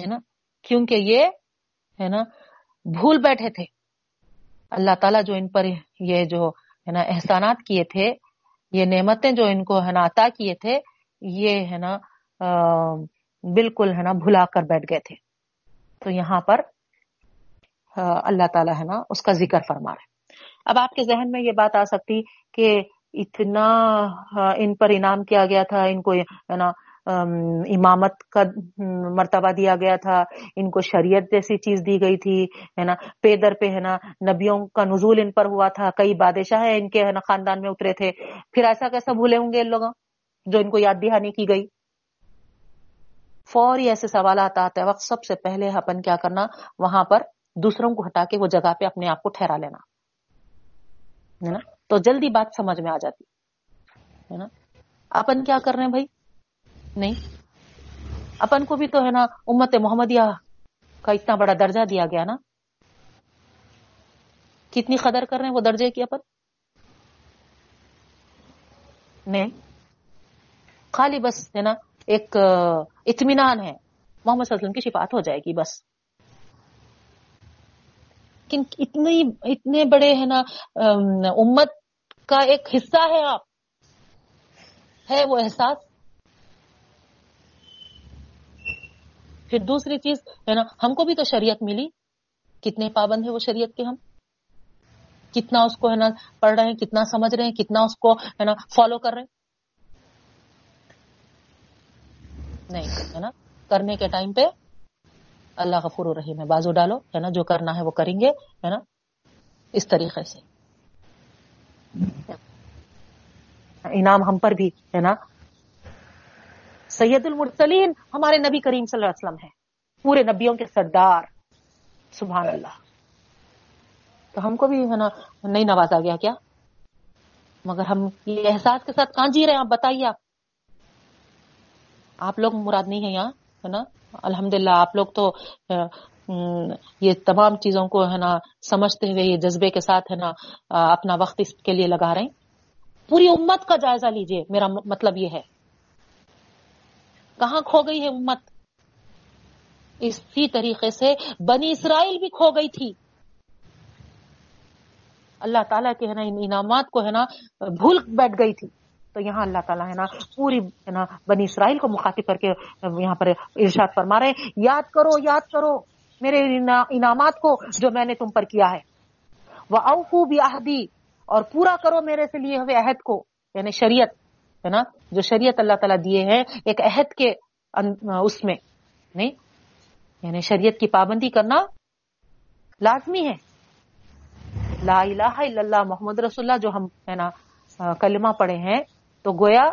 ہے نا کیونکہ یہ ہے نا بھول بیٹھے تھے۔ اللہ تعالیٰ جو ان پر یہ جو ہے نا احسانات کیے تھے یہ نعمتیں جو ان کو ہے نا عطا کیے تھے، یہ ہے نا بالکل ہے نا بھلا کر بیٹھ گئے تھے۔ تو یہاں پر اللہ تعالیٰ ہے نا اس کا ذکر فرما رہے اب آپ کے ذہن میں یہ بات آ سکتی کہ اتنا ان پر انعام کیا گیا تھا، ان کو، ہے نا امامت کا مرتبہ دیا گیا تھا، ان کو شریعت جیسی چیز دی گئی تھی، ہے نا؟ پیدر پہ، ہے نا؟ نبیوں کا نزول ان پر ہوا تھا، کئی بادشاہ ان کے، ہے نا، خاندان میں اترے تھے۔ پھر ایسا کیسا بھولے ہوں گے ان لوگوں جو ان کو یاد دہانی کی گئی؟ فوری ایسے سوالات آتے وقت سب سے پہلے اپن کیا کرنا، وہاں پر دوسروں کو ہٹا کے وہ جگہ پہ اپنے آپ کو ٹھہرا لینا، ہے نا؟ تو جلدی بات سمجھ میں آ جاتی، ہے نا؟ اپن کیا کر رہے ہیں بھائی؟ نہیں۔ اپن کو بھی تو ہے نا امت محمدیہ کا اتنا بڑا درجہ دیا گیا نا۔ کتنی قدر کر رہے ہیں وہ درجے کی اپن؟ نہیں۔ خالی بس ہے نا ایک، اطمینان ہے۔ محمد صلی اللہ علیہ وسلم کی شفاعت ہو جائے گی بس۔ اتنی، اتنے بڑے ہے نا، امت کا ایک حصہ ہے آپ۔ ہے وہ احساس؟ پھر دوسری چیز، ہے نا، ہم کو بھی تو شریعت ملی۔ کتنے پابند ہے وہ شریعت کے ہم؟ کتنا اس کو، ہے نا، پڑھ رہے ہیں، کتنا سمجھ رہے ہیں، کتنا اس کو، ہے نا فالو کر رہے ہیں؟ نہیں، ہے نا، کرنے کے ٹائم پہ اللہ کا فرو رحیم ہے۔ بازو ڈالو، ہے نا، جو کرنا ہے وہ کریں گے، ہے نا، اس طریقے سے۔ انعام ہم پر بھی، ہے نا سید المرسلین ہمارے نبی کریم صلی اللہ علیہ وسلم ہے پورے نبیوں کے سردار سبحان اللہ۔ تو ہم کو بھی ہے نا نہیں نوازا گیا کیا؟ مگر ہم یہ احساس کے ساتھ کہاں جی رہے ہیں آپ بتائیے آپ۔ آپ لوگ مراد نہیں ہے یہاں ہے نا؟ الحمد للہ آپ لوگ تو یہ تمام چیزوں کو ہے نا سمجھتے ہوئے یہ جذبے کے ساتھ ہے نا اپنا وقت اس کے لیے لگا رہے ہیں۔ پوری امت کا جائزہ لیجیے میرا مطلب یہ ہے۔ کہاں کھو گئی ہے امت؟ اسی طریقے سے بنی اسرائیل بھی کھو گئی تھی۔ اللہ تعالیٰ کے ہے نا ان انعامات کو ہے نا بھول بیٹھ گئی تھی۔ تو یہاں اللہ تعالیٰ ہے نا پوری ہے نا بنی اسرائیل کو مخاطب کر کے یہاں پر ارشاد فرما رہے یاد کرو یاد کرو میرے انعامات کو جو میں نے تم پر کیا ہے۔ وہ اوفو بھی اور پورا کرو میرے سے لیے ہوئے عہد کو یعنی شریعت۔ ہے نا؟ جو شریعت اللہ تعالیٰ دیے ہیں، ایک عہد کے اس میں، نہیں؟ یعنی شریعت کی پابندی کرنا لازمی ہے۔ لا الہ الا اللہ، محمد رسول اللہ، جو ہم، ہے نا کلمہ پڑھے ہیں، تو گویا،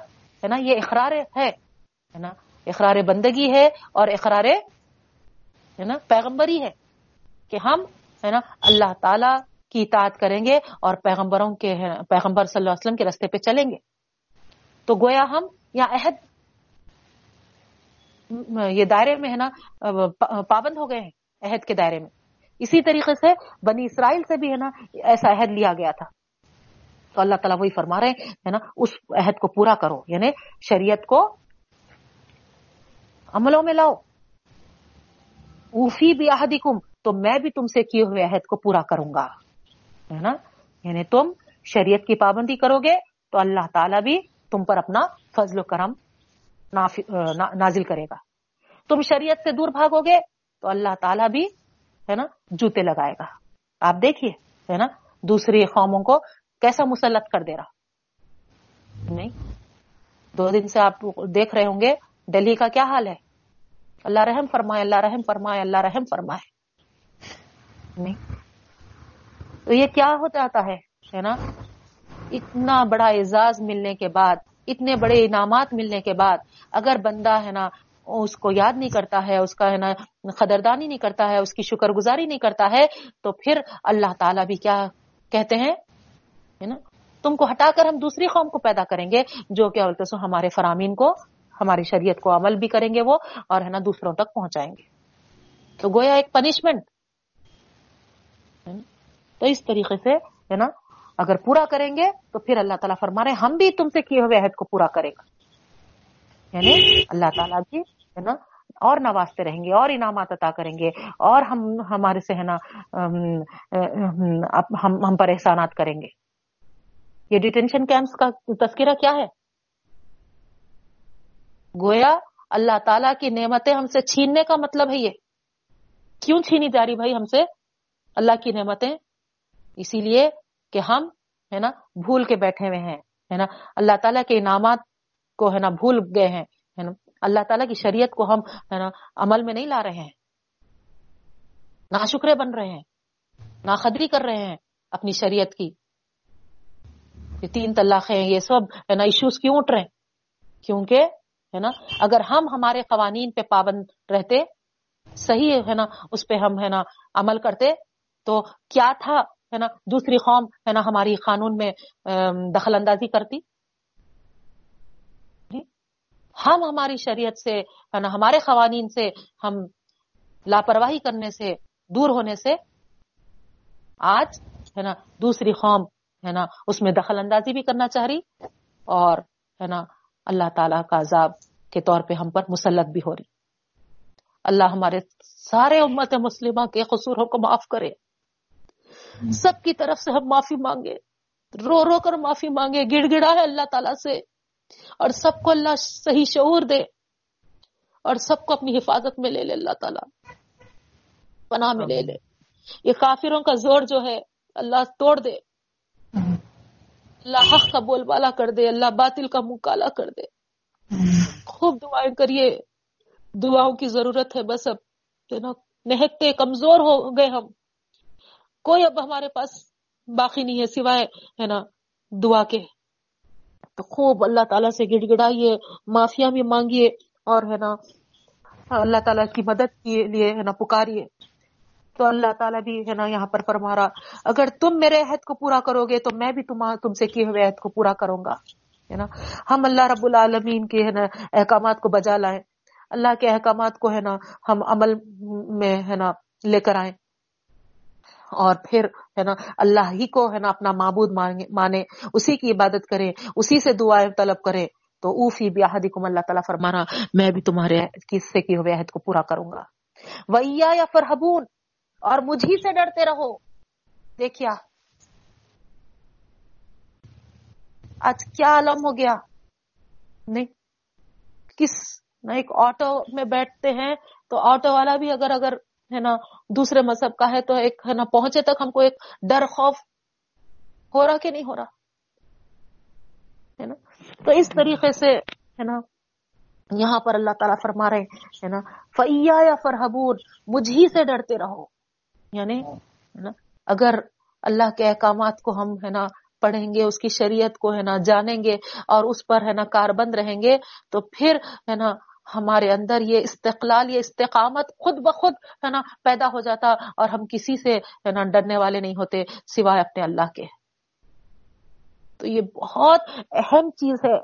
ہے نا، یہ اقرار ہے نا؟ اقرار بندگی ہے اور اقرار، ہے نا، پیغمبری ہے کہ ہم، ہے نا، اللہ تعالی کی اطاعت کریں گے اور پیغمبروں کے پیغمبر صلی اللہ علیہ وسلم کے رستے پہ چلیں گے۔ تو گویا ہم یا عہد یہ دائرے میں ہے نا، پابند ہو گئے ہیں عہد کے دائرے میں۔ اسی طریقے سے بنی اسرائیل سے بھی ہے نا، ایسا عہد لیا گیا تھا۔ تو اللہ تعالیٰ وہی فرما رہے ہیں نا، اس عہد کو پورا کرو۔ یعنی شریعت کو عملوں میں لاؤ۔ اوفی بھی عہدی تو میں بھی تم سے کیے ہوئے عہد کو پورا کروں گا۔ ہے نا؟ یعنی تم شریعت کی پابندی کرو گے تو اللہ تعالیٰ بھی تم پر اپنا فضل و کرم نازل کرے گا۔ تم شریعت سے دور بھاگو گے تو اللہ تعالیٰ بھی، ہے نا، جوتے لگائے گا۔ آپ دیکھیے، ہے نا دوسری قوموں کو کیسا مسلط کر دے رہا۔ نہیں، دو دن سے آپ دیکھ رہے ہوں گے دلی کا کیا حال ہے؟ اللہ رحم فرمائے، اللہ رحم فرمائے، اللہ رحم فرمائے۔ نہیں، تو یہ کیا ہو جاتا ہے نا؟ اتنا بڑا اعزاز ملنے کے بعد، اتنے بڑے انعامات ملنے کے بعد، اگر بندہ ہے نا، اس کو یاد نہیں کرتا ہے، اس کا ہے نا، قدردانی نہیں کرتا ہے، اس کی شکر گزاری نہیں کرتا ہے، تو پھر اللہ تعالیٰ بھی کیا کہتے ہیں؟ نا؟ تم کو ہٹا کر ہم دوسری قوم کو پیدا کریں گے، جو کہ ہمارے فرامین کو، ہماری شریعت کو عمل بھی کریں گے وہ، اور ہے نا، دوسروں تک پہنچائیں گے۔ تو گویا ایک پنشمنٹ تو اس طریقے سے، ہے نا اگر پورا کریں گے تو پھر اللہ تعالیٰ فرما رہے ہم بھی تم سے کیے ہوئے عہد کو پورا کرے گا۔ یعنی اللہ تعالیٰ بھی، ہے نا، اور نوازتے رہیں گے، اور انعامات عطا کریں گے، اور ہم، ہمارے سے، ہے نا، ہم پر احسانات کریں گے۔ یہ ڈیٹینشن کیمپس کا تذکرہ کیا ہے؟ گویا اللہ تعالیٰ کی نعمتیں ہم سے چھیننے کا مطلب ہے یہ۔ کیوں چھینی جا رہی بھائی ہم سے؟ اللہ کی نعمتیں۔ اسی لیے کہ ہم، ہے نا، بھول کے بیٹھے ہوئے ہیں، ہے نا؟ اللہ تعالیٰ کے انعامات کو، ہے نا، بھول گئے ہیں، ہے نا؟ اللہ تعالیٰ کی شریعت کو ہم، ہے نا، عمل میں نہیں لا رہے ہیں۔ نہ شکرے بن رہے ہیں، نہ خدری کر رہے ہیں اپنی شریعت کی۔ یہ تین طلاقیں یہ سب، ہے نا ایشوز کیوں اٹھ رہے ہیں؟ کیونکہ، ہے نا، اگر ہم ہمارے قوانین پہ پابند رہتے، صحیح، ہے نا، اس پہ ہم، ہے نا، عمل کرتے، تو کیا تھا ہے نا، دوسری قوم ہے نا ہماری قانون میں دخل اندازی کرتی۔ جی، ہم ہماری شریعت سے ہے نا، ہمارے قوانین سے ہم لاپرواہی کرنے سے دور ہونے سے آج ہے نا دوسری قوم ہے نا اس میں دخل اندازی بھی کرنا چاہ رہی اور ہے نا اللہ تعالی کا عذاب کے طور پہ ہم پر مسلط بھی ہو رہی۔ اللہ ہمارے سارے امت مسلمہ کے قصوروں کو معاف کرے۔ سب کی طرف سے ہم معافی مانگے۔ رو رو کر معافی مانگے گڑ گڑا ہے اللہ تعالیٰ سے۔ اور سب کو اللہ صحیح شعور دے۔ اور سب کو اپنی حفاظت میں لے لے اللہ تعالیٰ۔ پناہ میں لے لے۔ یہ کافروں کا زور جو ہے اللہ توڑ دے۔ اللہ حق کا بول بالا کر دے اللہ باطل کا منہ کالا کر دے۔ خوب دعائیں کریے۔ دعاؤں کی ضرورت ہے بس اب۔ نہتے کمزور ہو گئے ہم۔ کوئی اب ہمارے پاس باقی نہیں ہے سوائے، ہے نا، دعا کے۔ تو خوب اللہ تعالیٰ سے گڑ گڑائیے معافیا بھی مانگیے اور، ہے نا، اللہ تعالیٰ کی مدد کے لیے، ہے نا، پکاریے۔ تو اللہ تعالیٰ بھی، ہے نا، یہاں پر فرما رہا، اگر تم میرے عہد کو پورا کرو گے تو میں بھی تم تم سے کیے ہوئے عہد کو پورا کروں گا، ہے نا۔ ہم اللہ رب العالمین کے، ہے نا، احکامات کو بجا لائیں۔ اللہ کے احکامات کو، ہے نا، ہم عمل میں، ہے نا، لے کر آئیں۔ اور پھر ہے نا اللہ ہی کو ہے نا اپنا معبود مانے، اسی کی عبادت کرے، اسی سے دعائیں طلب کرے۔ تو اوفی بیاہدی کم اللہ تعالیٰ فرمانا، میں بھی تمہارے کس سے کی ہوئے عہد کو پورا کروں گا۔ ویا یا فرحبون اور مجھی سے ڈرتے رہو۔ دیکھیا۔ آج کیا علم ہو گیا۔ نہیں، کس نہ ایک آٹو میں بیٹھتے ہیں تو آٹو والا بھی اگر اگر ہے نا، دوسرے مذہب کا ہے تو ایک، ہے نا، پہنچے تک ہم کو ایک ڈر، خوف ہو رہا کہ نہیں ہو رہا؟ ہے نا؟ تو اس طریقے سے، ہے نا، یہاں پر اللہ تعالیٰ فرما رہے ہے نا فیا یا فرحبور مجھ ہی سے ڈرتے رہو۔ یعنی نا، اگر اللہ کے احکامات کو ہم، ہے نا، پڑھیں گے، اس کی شریعت کو، ہے نا، جانیں گے اور اس پر، ہے نا کار بند رہیں گے، تو پھر، ہے نا ہمارے اندر یہ استقلال، یہ استقامت خود بخود ہے نا پیدا ہو جاتا اور ہم کسی سے ہے نا ڈرنے والے نہیں ہوتے سوائے اپنے اللہ کے۔ تو یہ بہت اہم چیز ہے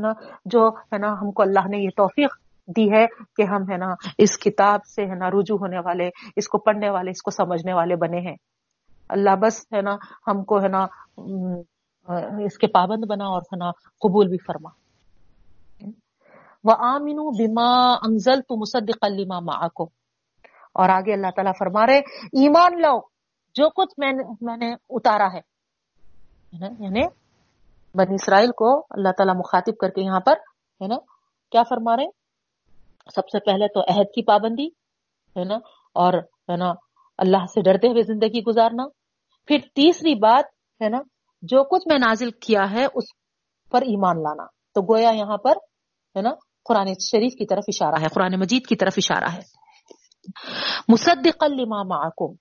نا جو ہے نا ہم کو اللہ نے یہ توفیق دی ہے کہ ہم ہے نا اس کتاب سے ہے نا رجوع ہونے والے، اس کو پڑھنے والے، اس کو سمجھنے والے بنے ہیں۔ اللہ بس ہے نا ہم کو ہے نا اس کے پابند بنا اور ہے نا قبول بھی فرما۔ وہ آمین بیما انزل تو مصدق علیما کو اور آگے اللہ تعالیٰ فرما رہے ایمان لو جو کچھ میں نے میں نے اتارا ہے۔ یعنی بنی اسرائیل کو اللہ تعالیٰ مخاطب کر کے یہاں پر، ہے نا؟ کیا فرما رہے سب سے پہلے تو عہد کی پابندی، ہے نا؟ اور، ہے نا، اللہ سے ڈرتے ہوئے زندگی گزارنا۔ پھر تیسری بات، ہے نا، جو کچھ میں نازل کیا ہے، اس پر ایمان لانا۔ تو گویا یہاں پر، ہے نا قرآن شریف کی طرف اشارہ ہے، قرآن مجید کی طرف اشارہ ہے۔ مصدق لما معکم،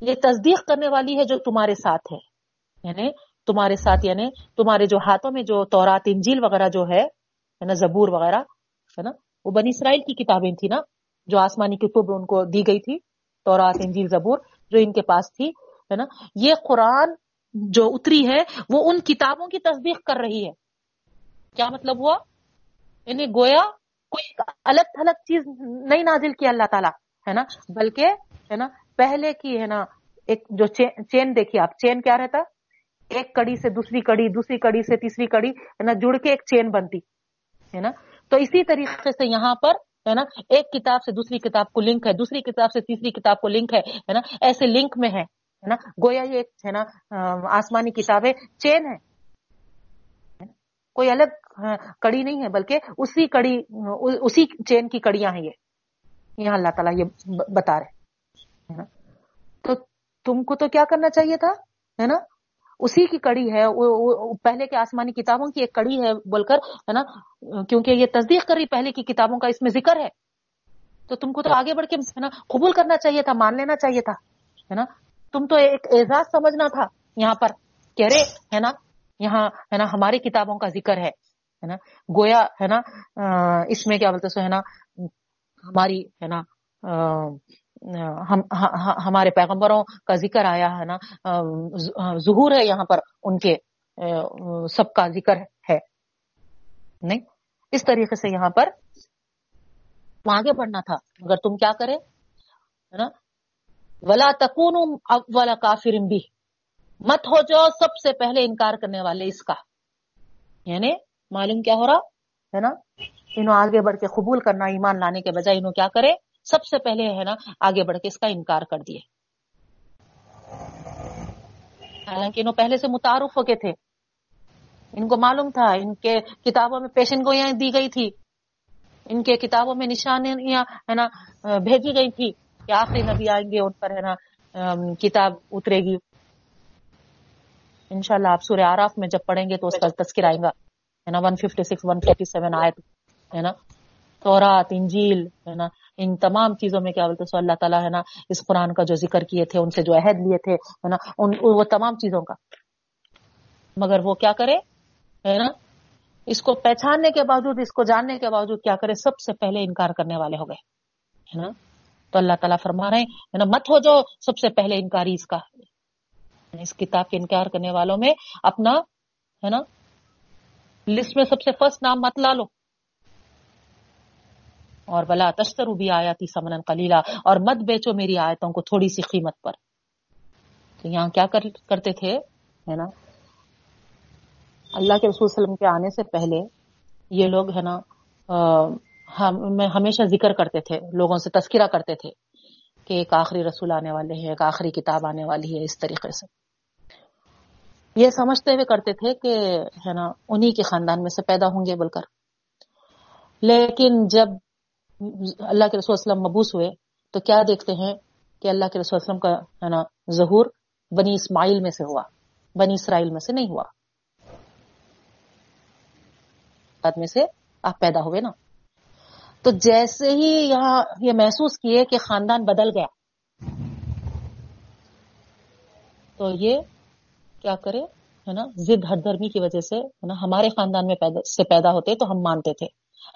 یہ تصدیق کرنے والی ہے جو تمہارے ساتھ ہے۔ یعنی تمہارے ساتھ یعنی تمہارے جو ہاتھوں میں جو تورات، انجیل وغیرہ جو ہے نا، زبور وغیرہ، ہے نا، وہ بنی اسرائیل کی کتابیں تھی نا، جو آسمانی کتب ان کو دی گئی تھی، تورات، انجیل، زبور، جو ان کے پاس تھی، ہے نا۔ یہ قرآن جو اتری ہے، وہ ان کتابوں کی تصدیق کر رہی ہے۔ کیا مطلب ہوا؟ یعنی گویا کوئی الگ تھلگ چیز نہیں نازل کی اللہ تعالیٰ، ہے نا؟ بلکہ، ہے نا، پہلے کی، ہے نا، ایک جو چین دیکھیے آپ، چین کیا رہتا؟ ایک کڑی سے دوسری کڑی دوسری کڑی سے تیسری کڑی، ہے نا، جڑ کے ایک چین بنتی، ہے نا؟ تو اسی طریقے سے یہاں پر، ہے نا، ایک کتاب سے دوسری کتاب کو لنک ہے، دوسری کتاب سے تیسری کتاب کو لنک ہے نا، ایسے لنک میں ہے نا؟ گویا یہ ایک، ہے نا آسمانی کتابیں چین ہے کوئی الگ ہاں، کڑی نہیں ہے، بلکہ اسی کڑی، اسی چین کی کڑیاں ہیں یہ۔ یہاں اللہ تعالیٰ یہ بتا رہے تو تم کو تو کیا کرنا چاہیے تھا؟ ہے نا؟ اسی کی کڑی ہے پہلے کے آسمانی کتابوں کی ایک کڑی ہے بول کر، ہے نا؟ کیونکہ یہ تصدیق کر رہی پہلے کی کتابوں کا اس میں ذکر ہے۔ تو تم کو تو آگے بڑھ کے، ہے نا، قبول کرنا چاہیے تھا، مان لینا چاہیے تھا، ہے نا؟ تم تو ایک اعزاز سمجھنا تھا یہاں پر کہہ رہے ہے نا یہاں، ہے نا، ہماری کتابوں کا ذکر ہے نا، گویا، ہے نا اس میں کیا بولتے سو، ہے نا، ہماری، ہے نا ہمارے پیغمبروں کا ذکر آیا، ہے نا ظہور ہے یہاں پر، ان کے سب کا ذکر ہے، نہیں؟ اس طریقے سے یہاں پر آگے بڑھنا تھا، مگر تم کیا کرے نا، ولا تکون ولا کافر بھی مت ہو جاؤ سب سے پہلے انکار کرنے والے اس کا۔ یعنی معلوم کیا ہو رہا؟ ہے نا؟ انہوں آگے بڑھ کے قبول کرنا، ایمان لانے کے بجائے انہوں کیا کرے؟ سب سے پہلے ہے نا آگے بڑھ کے اس کا انکار کر دیے۔ حالانکہ انہوں پہلے سے متعارف ہو کے تھے۔ ان کو معلوم تھا، ان کے کتابوں میں پیشن گوئیاں دی گئی تھی۔ ان کے کتابوں میں نشانیاں، ہے نا، بھیجی گئی تھی کہ آخری نبی آئیں گے، ان پر، ہے نا کتاب اترے گی۔ انشاءاللہ آپ سورہ آراف میں جب پڑھیں گے تو اس کا تذکر آئے گا، ہے نا؟ One fifty six one fifty seven آئے ہے نا؟ تورات، انجیل، ہے نا؟ ان تمام چیزوں میں کیا بولتے سو اللہ تعالیٰ، ہے نا، اس قرآن کا جو ذکر کیے تھے، ان سے جو عہد لیے تھے، ہے نا؟ ان، وہ تمام چیزوں کا۔ مگر وہ کیا کرے؟ ہے نا؟ اس کو پہچاننے کے باوجود، اس کو جاننے کے باوجود کیا کرے؟ سب سے پہلے انکار کرنے والے ہو گئے، ہے نا؟ تو اللہ تعالیٰ فرما رہے ہیں نا؟ مت ہو جو سب سے پہلے انکاری اس کا اس کتاب کے انکار کرنے والوں میں اپنا، ہے نا لسٹ میں سب سے فرسٹ نام مت لا لو۔ اور بلا تشتر بھی آیا تھی سمن کلیلہ اور مت بیچو میری آیتوں کو تھوڑی سی قیمت پر۔ تو یہاں کیا کرتے تھے، ہے نا، اللہ کے رسول وسلم کے آنے سے پہلے یہ لوگ، ہے نا ہمیشہ ذکر کرتے تھے، لوگوں سے تذکرہ کرتے تھے کہ ایک آخری رسول آنے والے ہیں ایک آخری کتاب آنے والی ہے، اس طریقے سے۔ یہ سمجھتے ہوئے کرتے تھے کہ ہے نا، انہی کے خاندان میں سے پیدا ہوں گے بول کر لیکن جب اللہ کے رسول وسلم مبوس ہوئے تو کیا دیکھتے ہیں کہ اللہ کے رسول وسلم کا ہے نا ظہور بنی اسماعیل میں سے ہوا، بنی اسرائیل میں سے نہیں ہوا۔ میں سے آپ پیدا ہوئے نا۔ تو جیسے ہی یہاں یہ محسوس کیے کہ خاندان بدل گیا، تو یہ کیا کرے، ہے نا، ضد ہر دھرمی کی وجہ سے، ہے نا، ہمارے خاندان میں پیدا، سے پیدا ہوتے تو ہم مانتے تھے۔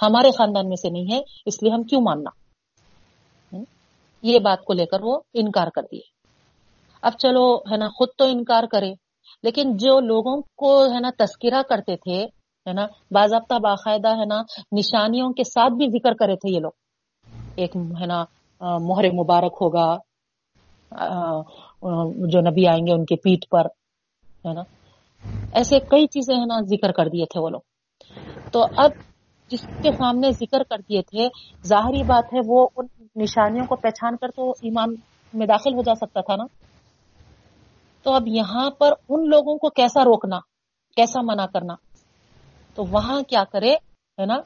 ہمارے خاندان میں سے نہیں ہے، اس لیے ہم کیوں ماننا؟ یہ بات کو لے کر وہ انکار کر دیے۔ اب چلو، ہے نا، خود تو انکار کرے، لیکن جو لوگوں کو، ہے نا، تذکرہ کرتے تھے، ہے نا، باضابطہ باقاعدہ، ہے نا، نشانیوں کے ساتھ بھی ذکر کرے تھے یہ لوگ۔ ایک، ہے نا مہر مبارک ہوگا جو نبی آئیں گے ان کے پیٹ پر۔ ہے نا؟ ایسے کئی چیزیں ہے نا ذکر کر دیے تھے وہ لوگ۔ تو اب جس کے سامنے ذکر کر دیے تھے، ظاہری بات ہے وہ ان نشانیوں کو پہچان کر تو ایمان میں داخل ہو جا سکتا تھا نا؟ تو اب یہاں پر ان لوگوں کو کیسا روکنا، کیسا منع کرنا؟ تو وہاں کیا کرے، ہے نا؟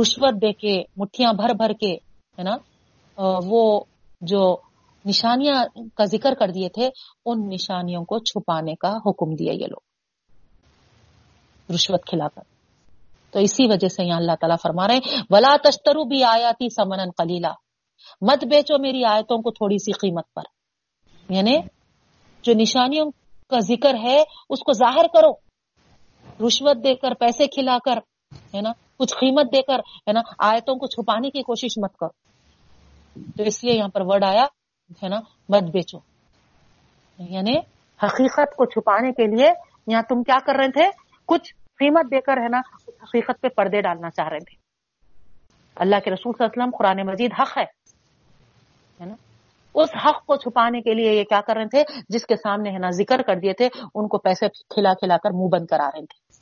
رشوت دے کے، مٹھیاں بھر بھر کے، ہے نا؟ وہ جو نشانیاں کا ذکر کر دیے تھے، ان نشانیوں کو چھپانے کا حکم دیا یہ لوگ۔ رشوت کھلا کر تو اسی وجہ سے یہاں اللہ تعالیٰ فرما رہے ہیں، ولا تشترو بھی آیاتی سمن کلیلہ مت بیچو میری آیتوں کو تھوڑی سی قیمت پر۔ یعنی جو نشانیوں کا ذکر ہے، اس کو ظاہر کرو۔ رشوت دے کر، پیسے کھلا کر، ہے نا؟ کچھ قیمت دے کر، ہے نا؟ آیتوں کو چھپانے کی کوشش مت کرو۔ تو اس لیے یہاں پر ورڈ آیا ہے نا، مت بیچو۔ یعنی حقیقت کو چھپانے کے لیے یہاں تم کیا کر رہے تھے؟ کچھ قیمت دے کر ہے نا، حقیقت پہ پردے ڈالنا چاہ رہے تھے۔ اللہ کے رسول صلی اللہ علیہ وسلم قرآن مجید حق ہے۔ نا؟ اس حق کو چھپانے کے لیے یہ کیا کر رہے تھے؟ جس کے سامنے ہے نا ذکر کر دیے تھے، ان کو پیسے کھلا کھلا کر منہ بند کرا رہے تھے۔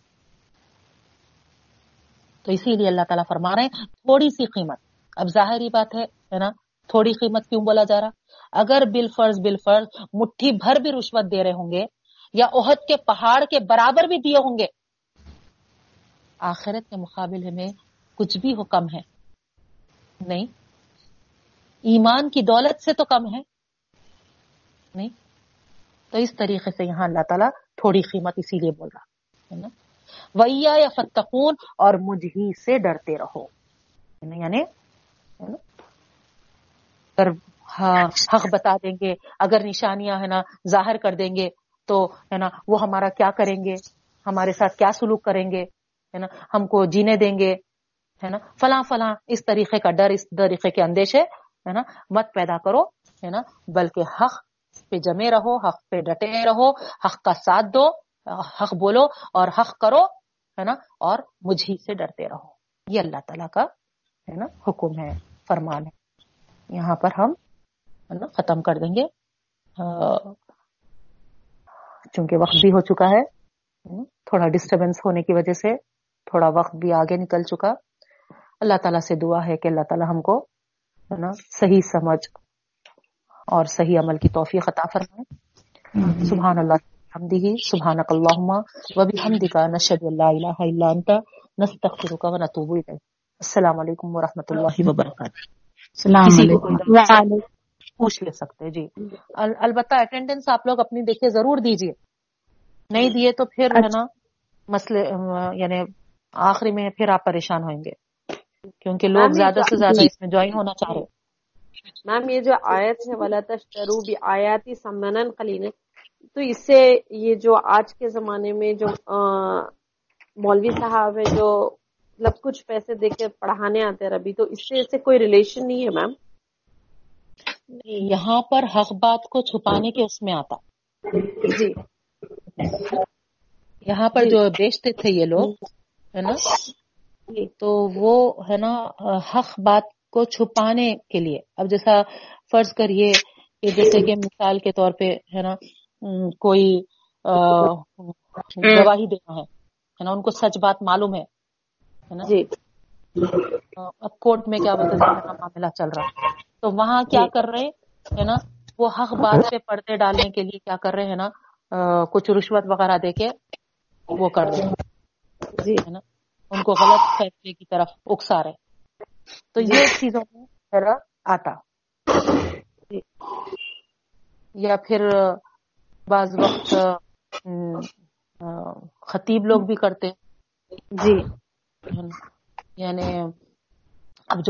تو اسی لیے اللہ تعالیٰ فرما رہے ہیں، تھوڑی سی قیمت۔ اب ظاہری بات ہے نا تھوڑی قیمت کیوں بولا جا رہا؟ اگر بل فرض بل فرض مٹھی بھر بھی رشوت دے رہے ہوں گے یا عہد کے پہاڑ کے برابر بھی دیے ہوں گے، آخرت کے مقابلے میں کچھ بھی ہو کم ہے۔ نہیں، ایمان کی دولت سے تو کم ہے۔ نہیں، تو اس طریقے سے یہاں اللہ تعالیٰ تھوڑی قیمت اسی لیے بول رہا، ہے نا؟ ویا یا فتقون اور مجھ ہی سے ڈرتے رہو۔ یعنی, یعنی، اگر ہاں حق بتا دیں گے۔ اگر نشانیاں ہے نا ظاہر کر دیں گے تو ہے نا وہ ہمارا کیا کریں گے؟ ہمارے ساتھ کیا سلوک کریں گے؟ ہے نا، ہم کو جینے دیں گے۔ ہے نا، فلاں فلاں اس طریقے کا ڈر، اس طریقے کے اندیشے ہے۔ نا، مت پیدا کرو۔ ہے نا، بلکہ حق پہ جمے رہو، حق پہ ڈٹے رہو، حق کا ساتھ دو، حق بولو اور حق کرو۔ ہے نا، اور مجھے سے ڈرتے رہو۔ یہ اللہ تعالیٰ کا، ہے نا، حکم ہے، فرمان ہے۔ یہاں پر ہم ختم کر دیں گے۔ چونکہ وقت بھی ہو چکا ہے۔ تھوڑا ڈسٹربینس ہونے کی وجہ سے تھوڑا وقت بھی آگے نکل چکا۔ اللہ تعالیٰ سے دعا ہے کہ اللہ تعالیٰ ہم کو ہے نا صحیح سمجھ اور صحیح عمل کی توفیق عطا فرمائے۔ سبحان اللہ حمدہ سبحانک اللہم و بحمدک نشہد اللہ الہ الا انت نستغفرک و نتوب الیک۔ السلام علیکم و رحمۃ اللہ وبرکاتہ۔ السلام علیکم. پوچھ لے سکتے جی۔ البتہ اٹینڈنس آپ لوگ اپنی دیکھے ضرور دیجیے نہیں دیے تو پھر ہے نا مسئلے یعنی آخری میں پھر آپ پریشان ہوئیں گے۔ کیونکہ لوگ زیادہ سے زیادہ اس میں جوائن ہونا چاہ رہے میم یہ جو آیت ہے ولا تشترو بھی آیاتی سمنن قلیل تو اس سے یہ جو آج کے زمانے میں جو مولوی صاحب ہے جو مطلب کچھ پیسے دے کے پڑھانے آتے ہیں ابھی تو اس سے اس سے کوئی ریلیشن نہیں ہے میم یہاں پر حق بات کو چھپانے کے اس میں آتا۔ جی۔ یہاں پر جو بیچتے تھے یہ لوگ ہے نا؟ تو وہ ہے نا حق بات کو چھپانے کے لیے۔ اب جیسا فرض کریے کہ جیسے کہ مثال کے طور پہ ہے نا کوئی گواہی دینا ہے نا ان کو سچ بات معلوم ہے۔ نا؟ جی۔ اب کورٹ میں کیا بتا معاملہ چل رہا تو وہاں کیا کر رہے ہے نا؟ وہ حق بات پہ پردے ڈالنے کے لیے کیا کر رہے ہیں نا؟ کچھ رشوت وغیرہ دے کے وہ کر رہے جی۔ ہے نا؟ ان کو غلط فیصلے کی طرف اکسا رہے تو یہ چیزوں میں آتا یا پھر بعض وقت خطیب لوگ بھی کرتے جی۔ یعنی اب جو